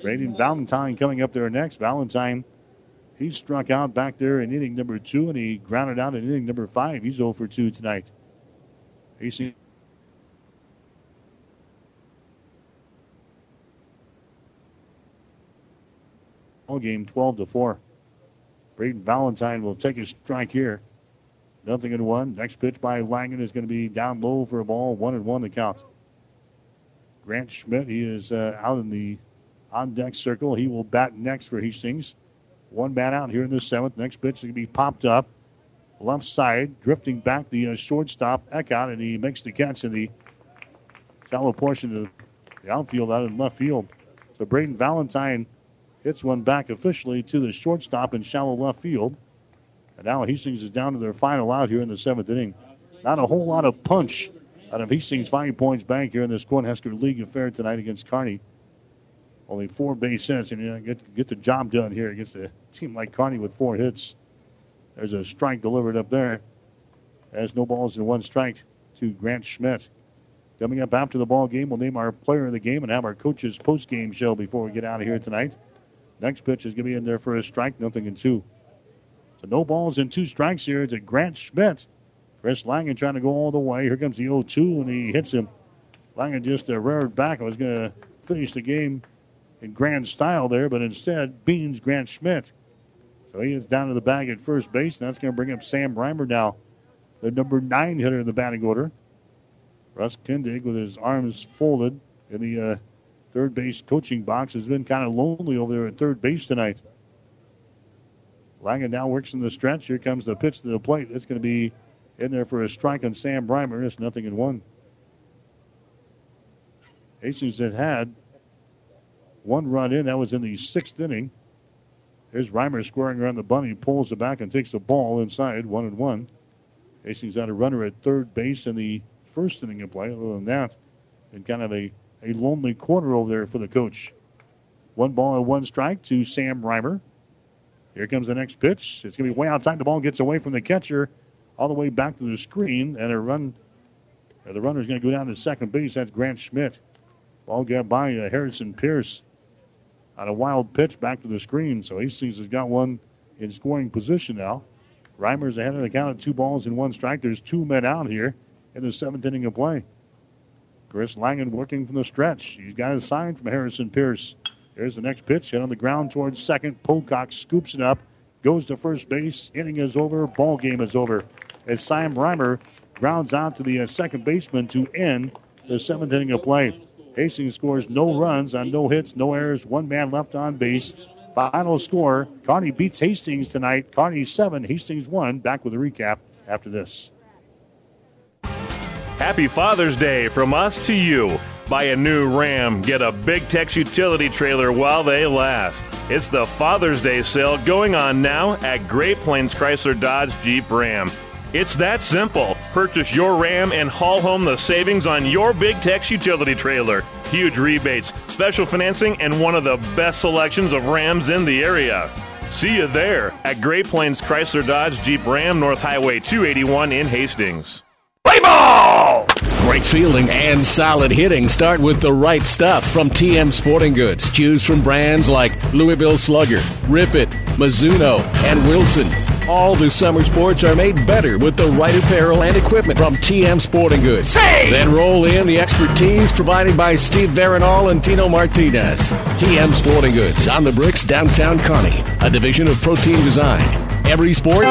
Braden Valentine coming up there next. Valentine, he struck out back there in inning number two, and he grounded out in inning number five. He's 0 for 2 tonight. AC Ball game 12 to 4. Braden Valentine will take a strike here. Nothing in one. Next pitch by Langen is going to be down low for a ball. One and one the count. Grant Schmidt, he is uh, out in the on deck circle. He will bat next for Hastings. One bat out here in the seventh. Next pitch is going to be popped up. Left side, drifting back the uh, shortstop Eckhout, and he makes the catch in the shallow portion of the outfield out in left field. So Braden Valentine hits one back officially to the shortstop in shallow left field. And now Hastings is down to their final out here in the seventh inning. Not a whole lot of punch out of Hastings Five Points Bank here in this Cornhusker League affair tonight against Kearney. Only four base hits, and you know, get get the job done here against a team like Kearney with four hits. There's a strike delivered up there. As no balls and one strike to Grant Schmidt. Coming up after the ball game, we'll name our player of the game and have our coaches post game show before we get out of here tonight. Next pitch is going to be in there for a strike, nothing in two. So no balls and two strikes here to Grant Schmidt. Chris Langen trying to go all the way. Here comes the 0 2, and he hits him. Langen just uh, reared back. I was going to finish the game in grand style there, but instead beans Grant Schmidt. So he is down to the bag at first base, and that's going to bring up Sam Reimer now, the number nine hitter in the batting order. Russ Kindig with his arms folded in the uh, third base coaching box has been kind of lonely over there at third base tonight. Langen now works in the stretch. Here comes the pitch to the plate. It's going to be in there for a strike on Sam Reimer. It's nothing in one. Hastings had had one run in. That was in the sixth inning. Here's Reimer squaring around the bunny, pulls it back and takes the ball inside, one and one. Hastings had a runner at third base in the first inning of play. Other than that, in kind of a, a lonely corner over there for the coach. One ball and one strike to Sam Reimer. Here comes the next pitch. It's going to be way outside. The ball gets away from the catcher all the way back to the screen, and a run. The runner's going to go down to second base. That's Grant Schmidt. Ball got by uh, Harrison Pierce on a wild pitch back to the screen. So Hastings has got one in scoring position now. Reimer's ahead of the count of two balls and one strike. There's two men out here in the seventh inning of play. Chris Langen working from the stretch. He's got a sign from Harrison Pierce. There's the next pitch. Hit on the ground towards second. Pocock scoops it up. Goes to first base. Inning is over. Ball game is over. As Sam Reimer grounds out to the uh, second baseman to end the seventh inning of play. Hastings scores no runs on no hits, no errors, one man left on base. Final score Kearney beats Hastings tonight. Kearney 7, Hastings 1. Back with a recap after this. Happy Father's Day from us to you. Buy a new Ram, get a Big Tex utility trailer while they last. It's the Father's Day sale going on now at Great Plains Chrysler Dodge Jeep Ram. It's that simple. Purchase your Ram and haul home the savings on your Big Tex utility trailer. Huge rebates, special financing, and one of the best selections of Rams in the area. See you there at Great Plains Chrysler Dodge Jeep Ram North Highway 281 in Hastings. Play ball! Great fielding and solid hitting start with the right stuff from TM Sporting Goods. Choose from brands like Louisville Slugger, Rip It, Mizuno, and Wilson. All the summer sports are made better with the right apparel and equipment from TM Sporting Goods. Say! Then roll in the expertise provided by Steve Veronal and Tino Martinez. TM Sporting Goods on the bricks downtown Kearney, a division of Protein Design. Every sport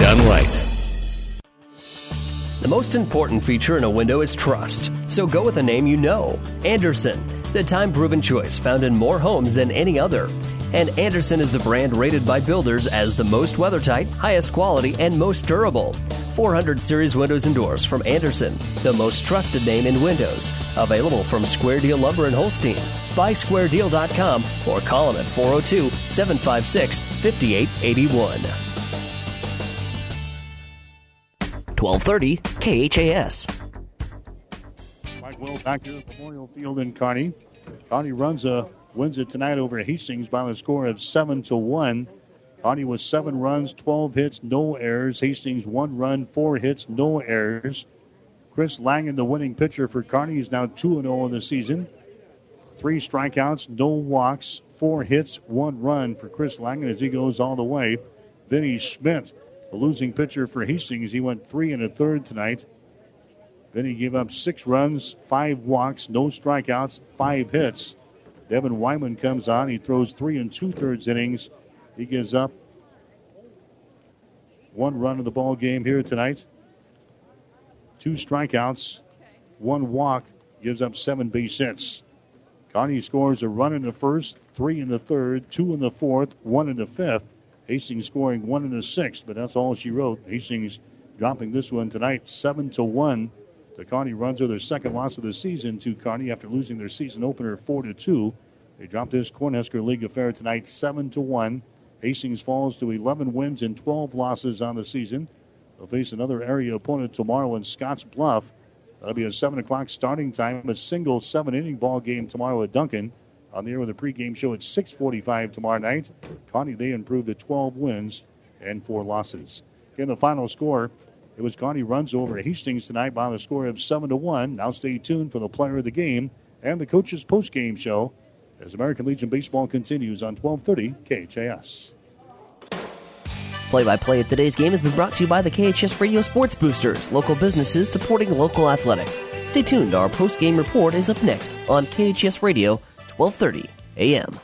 done right. The most important feature in a window is trust. So go with a name you know Andersen, the time proven choice found in more homes than any other. And Andersen is the brand rated by builders as the most weather tight, highest quality, and most durable. 400 series windows and doors from Andersen, the most trusted name in windows. Available from Square Deal Lumber and Holstein. Buy squaredeal.com or call them at 402 756 5881. 1230 KHAS. Mike Will back here at Memorial Field in Kearney. Kearney Runza wins it tonight over Hastings by a score of seven to one. Kearney with seven runs, 12 hits, no errors. Hastings one run, four hits, no errors. Chris Langen, the winning pitcher for Kearney, is now 2 0 in the season. Three strikeouts, no walks, four hits, one run for Chris Langen as he goes all the way. Vinny Schmidt, the losing pitcher for Hastings, he went three and a third tonight. Vinny gave up six runs, five walks, no strikeouts, five hits. Devin Wyman comes on. He throws three and two thirds innings. He gives up one run of the ball game here tonight. Two strikeouts, one walk, gives up seven base hits. Kearney scores a run in the first, three in the third, two in the fourth, one in the fifth. Hastings scoring one in the sixth, but that's all she wrote. Hastings dropping this one tonight, seven to one. The Connie runs are their second loss of the season to Kearney after losing their season opener four to two. They dropped this Cornhusker League affair tonight, seven to one. Hastings falls to 11 wins and 12 losses on the season. They'll face another area opponent tomorrow in Scotts Bluff. That'll be a 7 o'clock starting time. A single seven inning ball game tomorrow at Duncan. On the air with a pregame show at 6:45 tomorrow night. Kearney they improved to 12 wins and four losses. Again, the final score. It was Kearney runs over Hastings tonight by the score of seven to one. Now stay tuned for the player of the game and the coach's postgame show as American Legion baseball continues on 1230 KHAS. Play by play of today's game has been brought to you by the KHAS Radio Sports Boosters, local businesses supporting local athletics. Stay tuned, our post game report is up next on KHAS Radio, 1230 AM.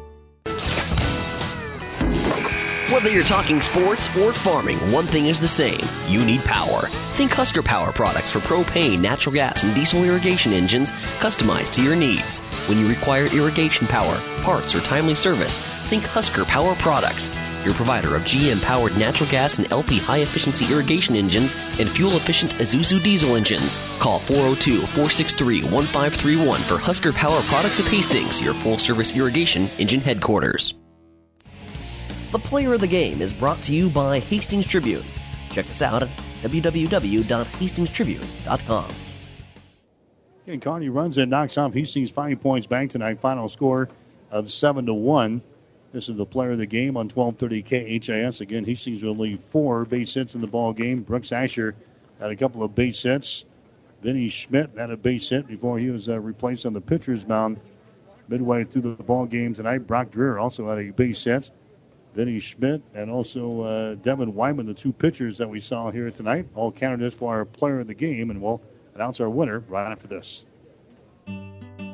Whether you're talking sports or farming, one thing is the same. You need power. Think Husker Power products for propane, natural gas, and diesel irrigation engines customized to your needs. When you require irrigation power, parts, or timely service, think Husker Power products. Your provider of GM powered natural gas and LP high efficiency irrigation engines and fuel efficient Isuzu diesel engines. Call 402 463 1531 for Husker Power Products of Hastings, your full service irrigation engine headquarters. The Player of the Game is brought to you by Hastings Tribune. Check us out at www.hastingstribune.com. And Kearney runs and knocks off Hastings Five Points Bank tonight. Final score of seven to one. This is the player of the game on 1230 KHAS. Again, Hastings will leave four base hits in the ball game. Brooks Asher had a couple of base hits. Vinny Schmidt had a base hit before he was uh, replaced on the pitcher's mound midway through the ball game tonight. Brock Dreher also had a base hit. Vinny Schmidt and also uh, Devin Wyman, the two pitchers that we saw here tonight, all candidates for our player of the game, and we'll announce our winner right after this.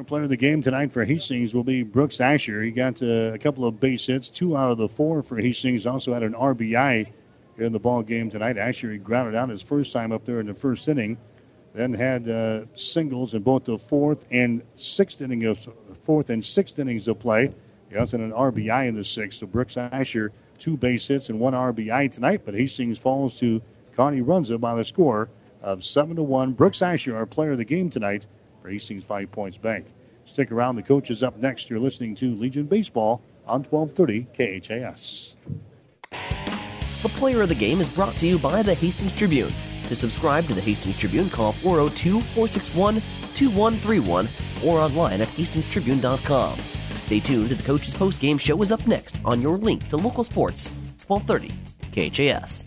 Our player of the game tonight for Hastings will be Brooks Asher. He got uh, a couple of base hits, two out of the four for Hastings. Also had an RBI in the ball game tonight. Asher he grounded out his first time up there in the first inning. Then had uh, singles in both the fourth and sixth inning of fourth and sixth innings of play. He also had an RBI in the sixth. So Brooks Asher two base hits and one RBI tonight. But Hastings falls to Kearney Runza by the score of seven to one. Brooks Asher, our player of the game tonight for Hastings Five Points Bank. Stick around. The coach is up next. You're listening to Legion Baseball on 1230 KHAS. The player of the game is brought to you by the Hastings Tribune. To subscribe to the Hastings Tribune, call 402 461 2131 or online at hastingstribune.com. Stay tuned to the coach's post-game show is up next on your link to local sports, 1230 KHAS.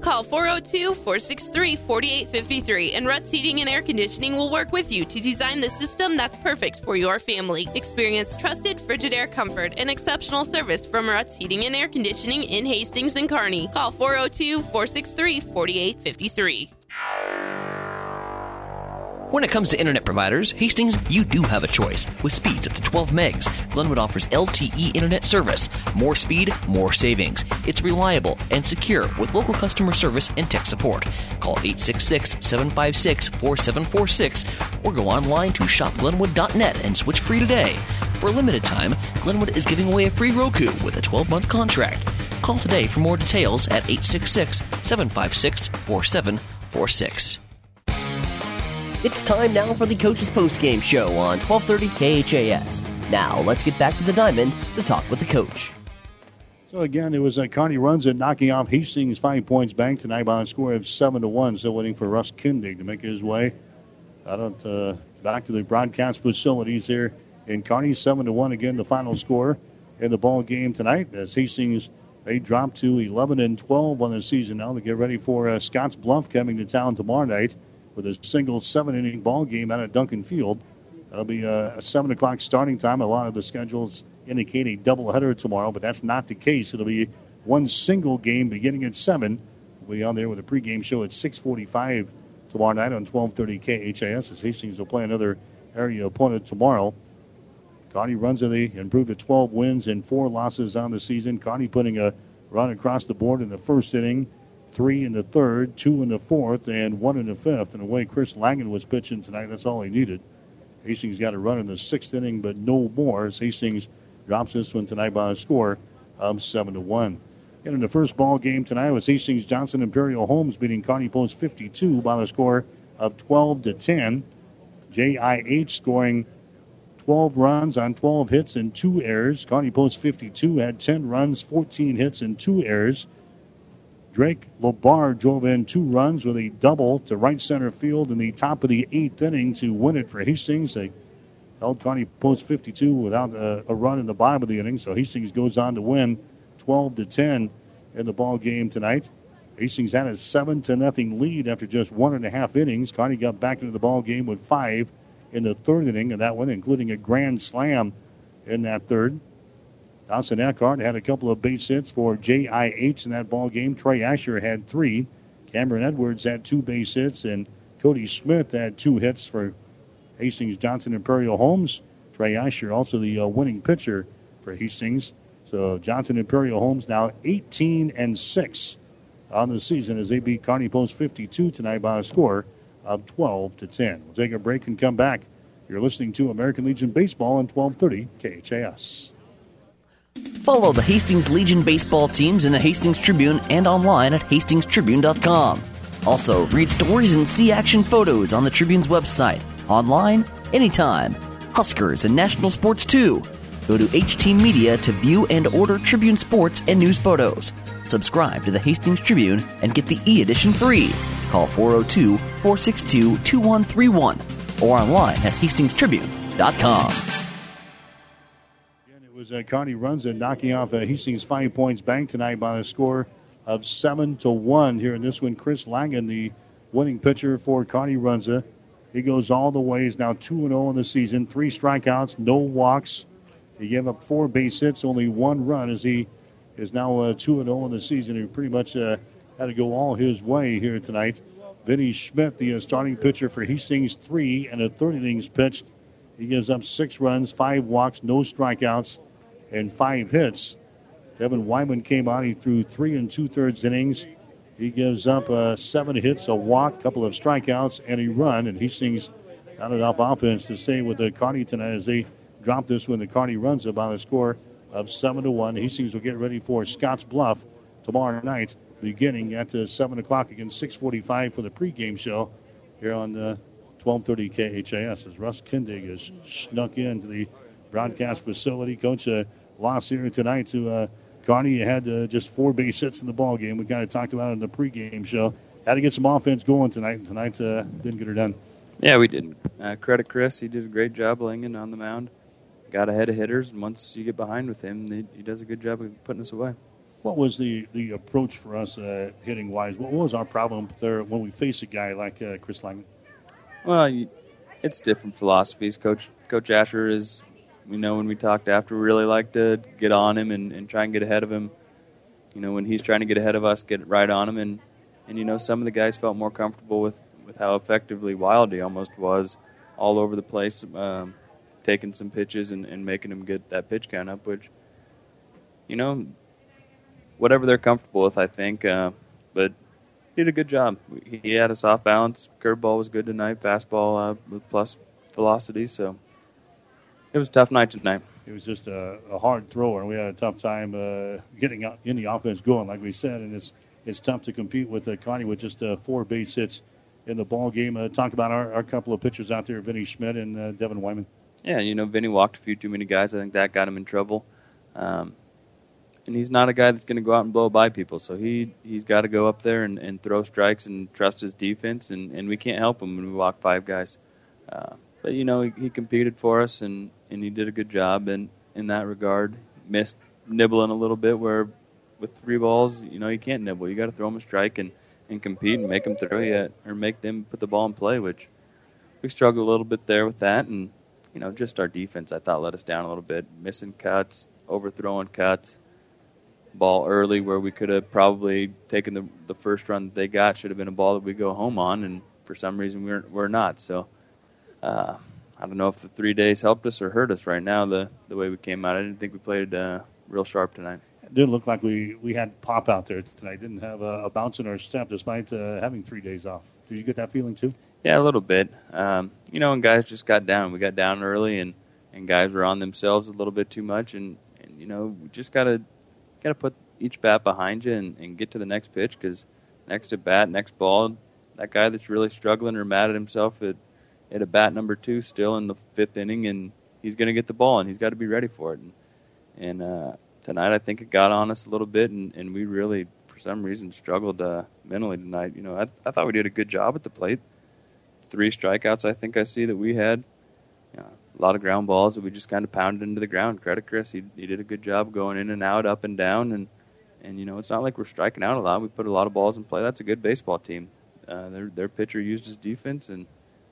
Call 402 463 4853 and Ruts Heating and Air Conditioning will work with you to design the system that's perfect for your family. Experience trusted Frigidaire comfort and exceptional service from Ruts Heating and Air Conditioning in Hastings and Kearney. Call 402 463 4853. When it comes to internet providers, Hastings, you do have a choice. With speeds up to 12 megs, Glenwood offers LTE internet service. More speed, more savings. It's reliable and secure with local customer service and tech support. Call 866 756 4746 or go online to shopglenwood.net and switch free today. For a limited time, Glenwood is giving away a free Roku with a 12 month contract. Call today for more details at 866 756 4746. It's time now for the Coach's Post Game Show on 1230 KHAS. Now, let's get back to the diamond to talk with the coach. So again, it was uh, Kearney Runza, knocking off Hastings five points bank tonight by a score of seven to one. Still waiting for Russ Kindig to make his way out uh, back to the broadcast facilities here in Kearney. Seven to one again, the final score in the ball game tonight. As Hastings they drop to 11 and 12 on the season now to get ready for uh, Scotts Bluff coming to town tomorrow night with a single seven inning ball game out at Duncan Field. That'll be a, seven o'clock starting time. A lot of the schedules indicate a doubleheader tomorrow, but that's not the case. It'll be one single game beginning at seven. We'll be on there with a pregame show at 6:45 tomorrow night on 12:30 KHAS. As Hastings will play another area opponent tomorrow. Kearney Runza. Improved to 12 wins and four losses on the season. Kearney putting a run across the board in the first inning three in the third, two in the fourth, and one in the fifth. And the way Chris Langen was pitching tonight, that's all he needed. Hastings got a run in the sixth inning, but no more as Hastings drops this one tonight by a score of seven to one. And in the first ball game tonight was Hastings Johnson Imperial Homes beating Kearney Post 52 by a score of 12 to 10. JIH scoring 12 runs on 12 hits and two errors. Kearney Post 52 had 10 runs, 14 hits, and two errors. Drake Lobar drove in two runs with a double to right center field in the top of the eighth inning to win it for Hastings. They held Kearney Post 52 without a, a, run in the bottom of the inning, so Hastings goes on to win 12 to 10 in the ball game tonight. Hastings had a seven to nothing lead after just one and a half innings. Kearney got back into the ball game with five in the third inning of that one, including a grand slam in that third. Dawson Eckhart had a couple of base hits for JIH in that ball game. Trey Asher had three. Cameron Edwards had two base hits, and Cody Smith had two hits for Hastings Johnson Imperial Homes. Trey Asher also the uh, winning pitcher for Hastings. So Johnson Imperial Homes now 18 and 6 on the season as they beat Kearney Post 52 tonight by a score of 12 to 10. We'll take a break and come back. You're listening to American Legion Baseball on 1230 KHAS. Follow the Hastings Legion baseball teams in the Hastings Tribune and online at hastingstribune.com. Also, read stories and see action photos on the Tribune's website, online, anytime. Huskers, and national sports too. Go to HT Media to view and order Tribune sports and news photos. Subscribe to the Hastings Tribune and get the e edition free. Call 402 462 2131 or online at hastingstribune.com. Was uh, runs and knocking off uh, Hastings Five Points Bank tonight by a score of seven to one. Here in this one, Chris Langen, the winning pitcher for Kearney Runza. He goes all the way. He's now two and zero in the season. Three strikeouts, no walks. He gave up four base hits, only one run as he is now uh, two and zero in the season. He pretty much uh, had to go all his way here tonight. Vinny Schmidt, the uh, starting pitcher for Hastings, three and a third innings pitched. He gives up six runs, five walks, no strikeouts, and five hits. Devin Wyman came on. He threw three and two thirds innings. He gives up uh, seven hits, a walk, couple of strikeouts, and a run. And Hastings not enough offense to stay with the Kearney tonight as they drop this when the Kearney runs about a score of seven to one. Hastings will get ready for Scotts Bluff tomorrow night, beginning at uh, seven o'clock against six forty-five for the pregame show here on the 1230 KHAS. As Russ Kindig has snuck into the broadcast facility, Coach. Uh, lost here tonight to uh, Kearney. You had uh, just four base hits in the ball game. We kind of talked about it in the pregame show. Had to get some offense going tonight, and tonight uh, didn't get her done. Yeah, we did. Uh, credit Chris. He did a great job laying on the mound. Got ahead of hitters, and once you get behind with him, he, he does a good job of putting us away. What was the, the approach for us uh, hitting wise? What was our problem there when we face a guy like uh, Chris Langen? Well, you, it's different philosophies. Coach Coach Asher is, we know when we talked after, we really like to get on him and, and try and get ahead of him. You know, when he's trying to get ahead of us, get right on him. And, and you know, some of the guys felt more comfortable with, with how effectively wild he almost was all over the place. Um, taking some pitches and, and making him get that pitch count up, which, you know, whatever they're comfortable with, I think. Uh, but he did a good job. He had a soft balance. Curveball was good tonight. Fastball uh, with plus velocity. So it was a tough night tonight. It was just a, a hard thrower, and we had a tough time uh, getting the offense going, like we said. And it's it's tough to compete with uh, Kearney with just uh, four base hits in the ball game. Uh, talk about our, our couple of pitchers out there, Vinny Schmidt and uh, Devin Wyman. Yeah, you know, Vinny walked a few too many guys. I think that got him in trouble. Um, and he's not a guy that's going to go out and blow by people. So he he's got to go up there and, and throw strikes and trust his defense. And, and we can't help him when we walk five guys. Uh, but you know he, he competed for us and, and he did a good job in in that regard. Missed nibbling a little bit where with three balls you know you can't nibble. You got to throw them a strike and, and compete and make them throw you or make them put the ball in play. Which we struggled a little bit there with that and you know just our defense I thought let us down a little bit, missing cuts, overthrowing cuts ball early where we could have probably taken the, the first run that they got should have been a ball that we go home on, and for some reason we're we're not. So uh, I don't know if the three days helped us or hurt us right now. The the way we came out, I didn't think we played uh, real sharp tonight. It didn't look like we, we had pop out there tonight. Didn't have a, a bounce in our step despite uh, having three days off. Did you get that feeling too? Yeah, a little bit. Um, you know, and guys just got down. We got down early, and, and guys were on themselves a little bit too much, and, and you know, we just gotta gotta put each bat behind you and, and get to the next pitch because next at bat, next ball, that guy that's really struggling or mad at himself at at a bat number two still in the fifth inning, and he's going to get the ball, and he's got to be ready for it. And, and uh, tonight, I think it got on us a little bit, and, and we really, for some reason, struggled uh, mentally tonight. You know, I, I thought we did a good job at the plate. Three strikeouts, I think I see that we had. You know, a lot of ground balls that we just kind of pounded into the ground. Credit Chris, he, he did a good job going in and out, up and down, and and you know it's not like we're striking out a lot. We put a lot of balls in play. That's a good baseball team. Uh, their their pitcher used his defense, and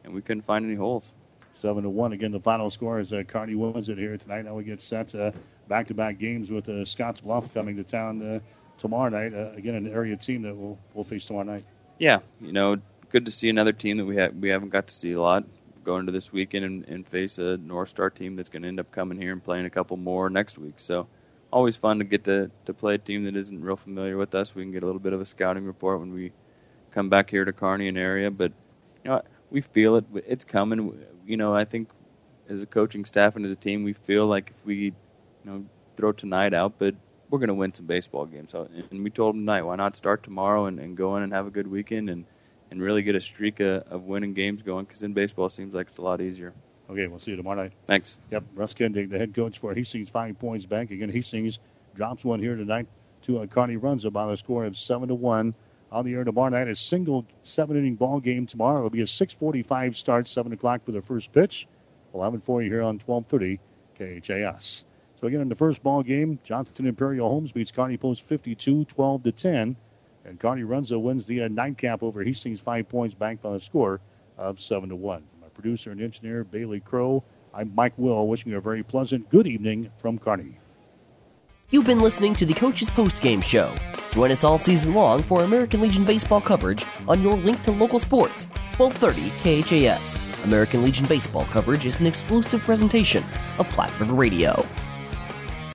and we couldn't find any holes. Seven to one. Again, the final score is uh, Kearney wins it here tonight. Now we get set uh, back-to-back games with uh, Scotts Bluff coming to town uh, tomorrow night. Uh, again, an area team that we'll we'll face tomorrow night. Yeah, you know, good to see another team that we have we haven't got to see a lot. Going into this weekend and, and face a North Star team that's going to end up coming here and playing a couple more next week. So always fun to get to, to play a team that isn't real familiar with us. We can get a little bit of a scouting report when we come back here to Kearney and area. But you know, we feel it. It's coming. You know, I think as a coaching staff and as a team, we feel like if we, you know, throw tonight out, but we're going to win some baseball games. So, and we told them tonight, why not start tomorrow and, and go in and have a good weekend and, and really get a streak of, of winning games going? Because in baseball, it seems like it's a lot easier. Okay, we'll see you tomorrow night. Thanks. Yep, Russ Kindig, the head coach for Hastings Five Points Bank. Again, Hastings drops one here tonight to uh, Kearney runs about a score of seven to one. On the air tomorrow night, a single seven-inning ball game tomorrow. It'll be a 6:45 start, seven o'clock for the first pitch. We'll have it for you here on 12:30 KHAS. So again, in the first ball game, Johnson Imperial Homes beats Kearney Post 52, 12 to 10, and Kearney Runza wins the uh, nightcap over Hastings Five Points Bank by a score of seven to one. My producer and engineer Bailey Crow. I'm Mike Will, wishing you a very pleasant good evening from Kearney. You've been listening to the Coach's Post Game Show. Join us all season long for American Legion baseball coverage on your link to local sports, 1230 KHAS. American Legion baseball coverage is an exclusive presentation of Platte River Radio.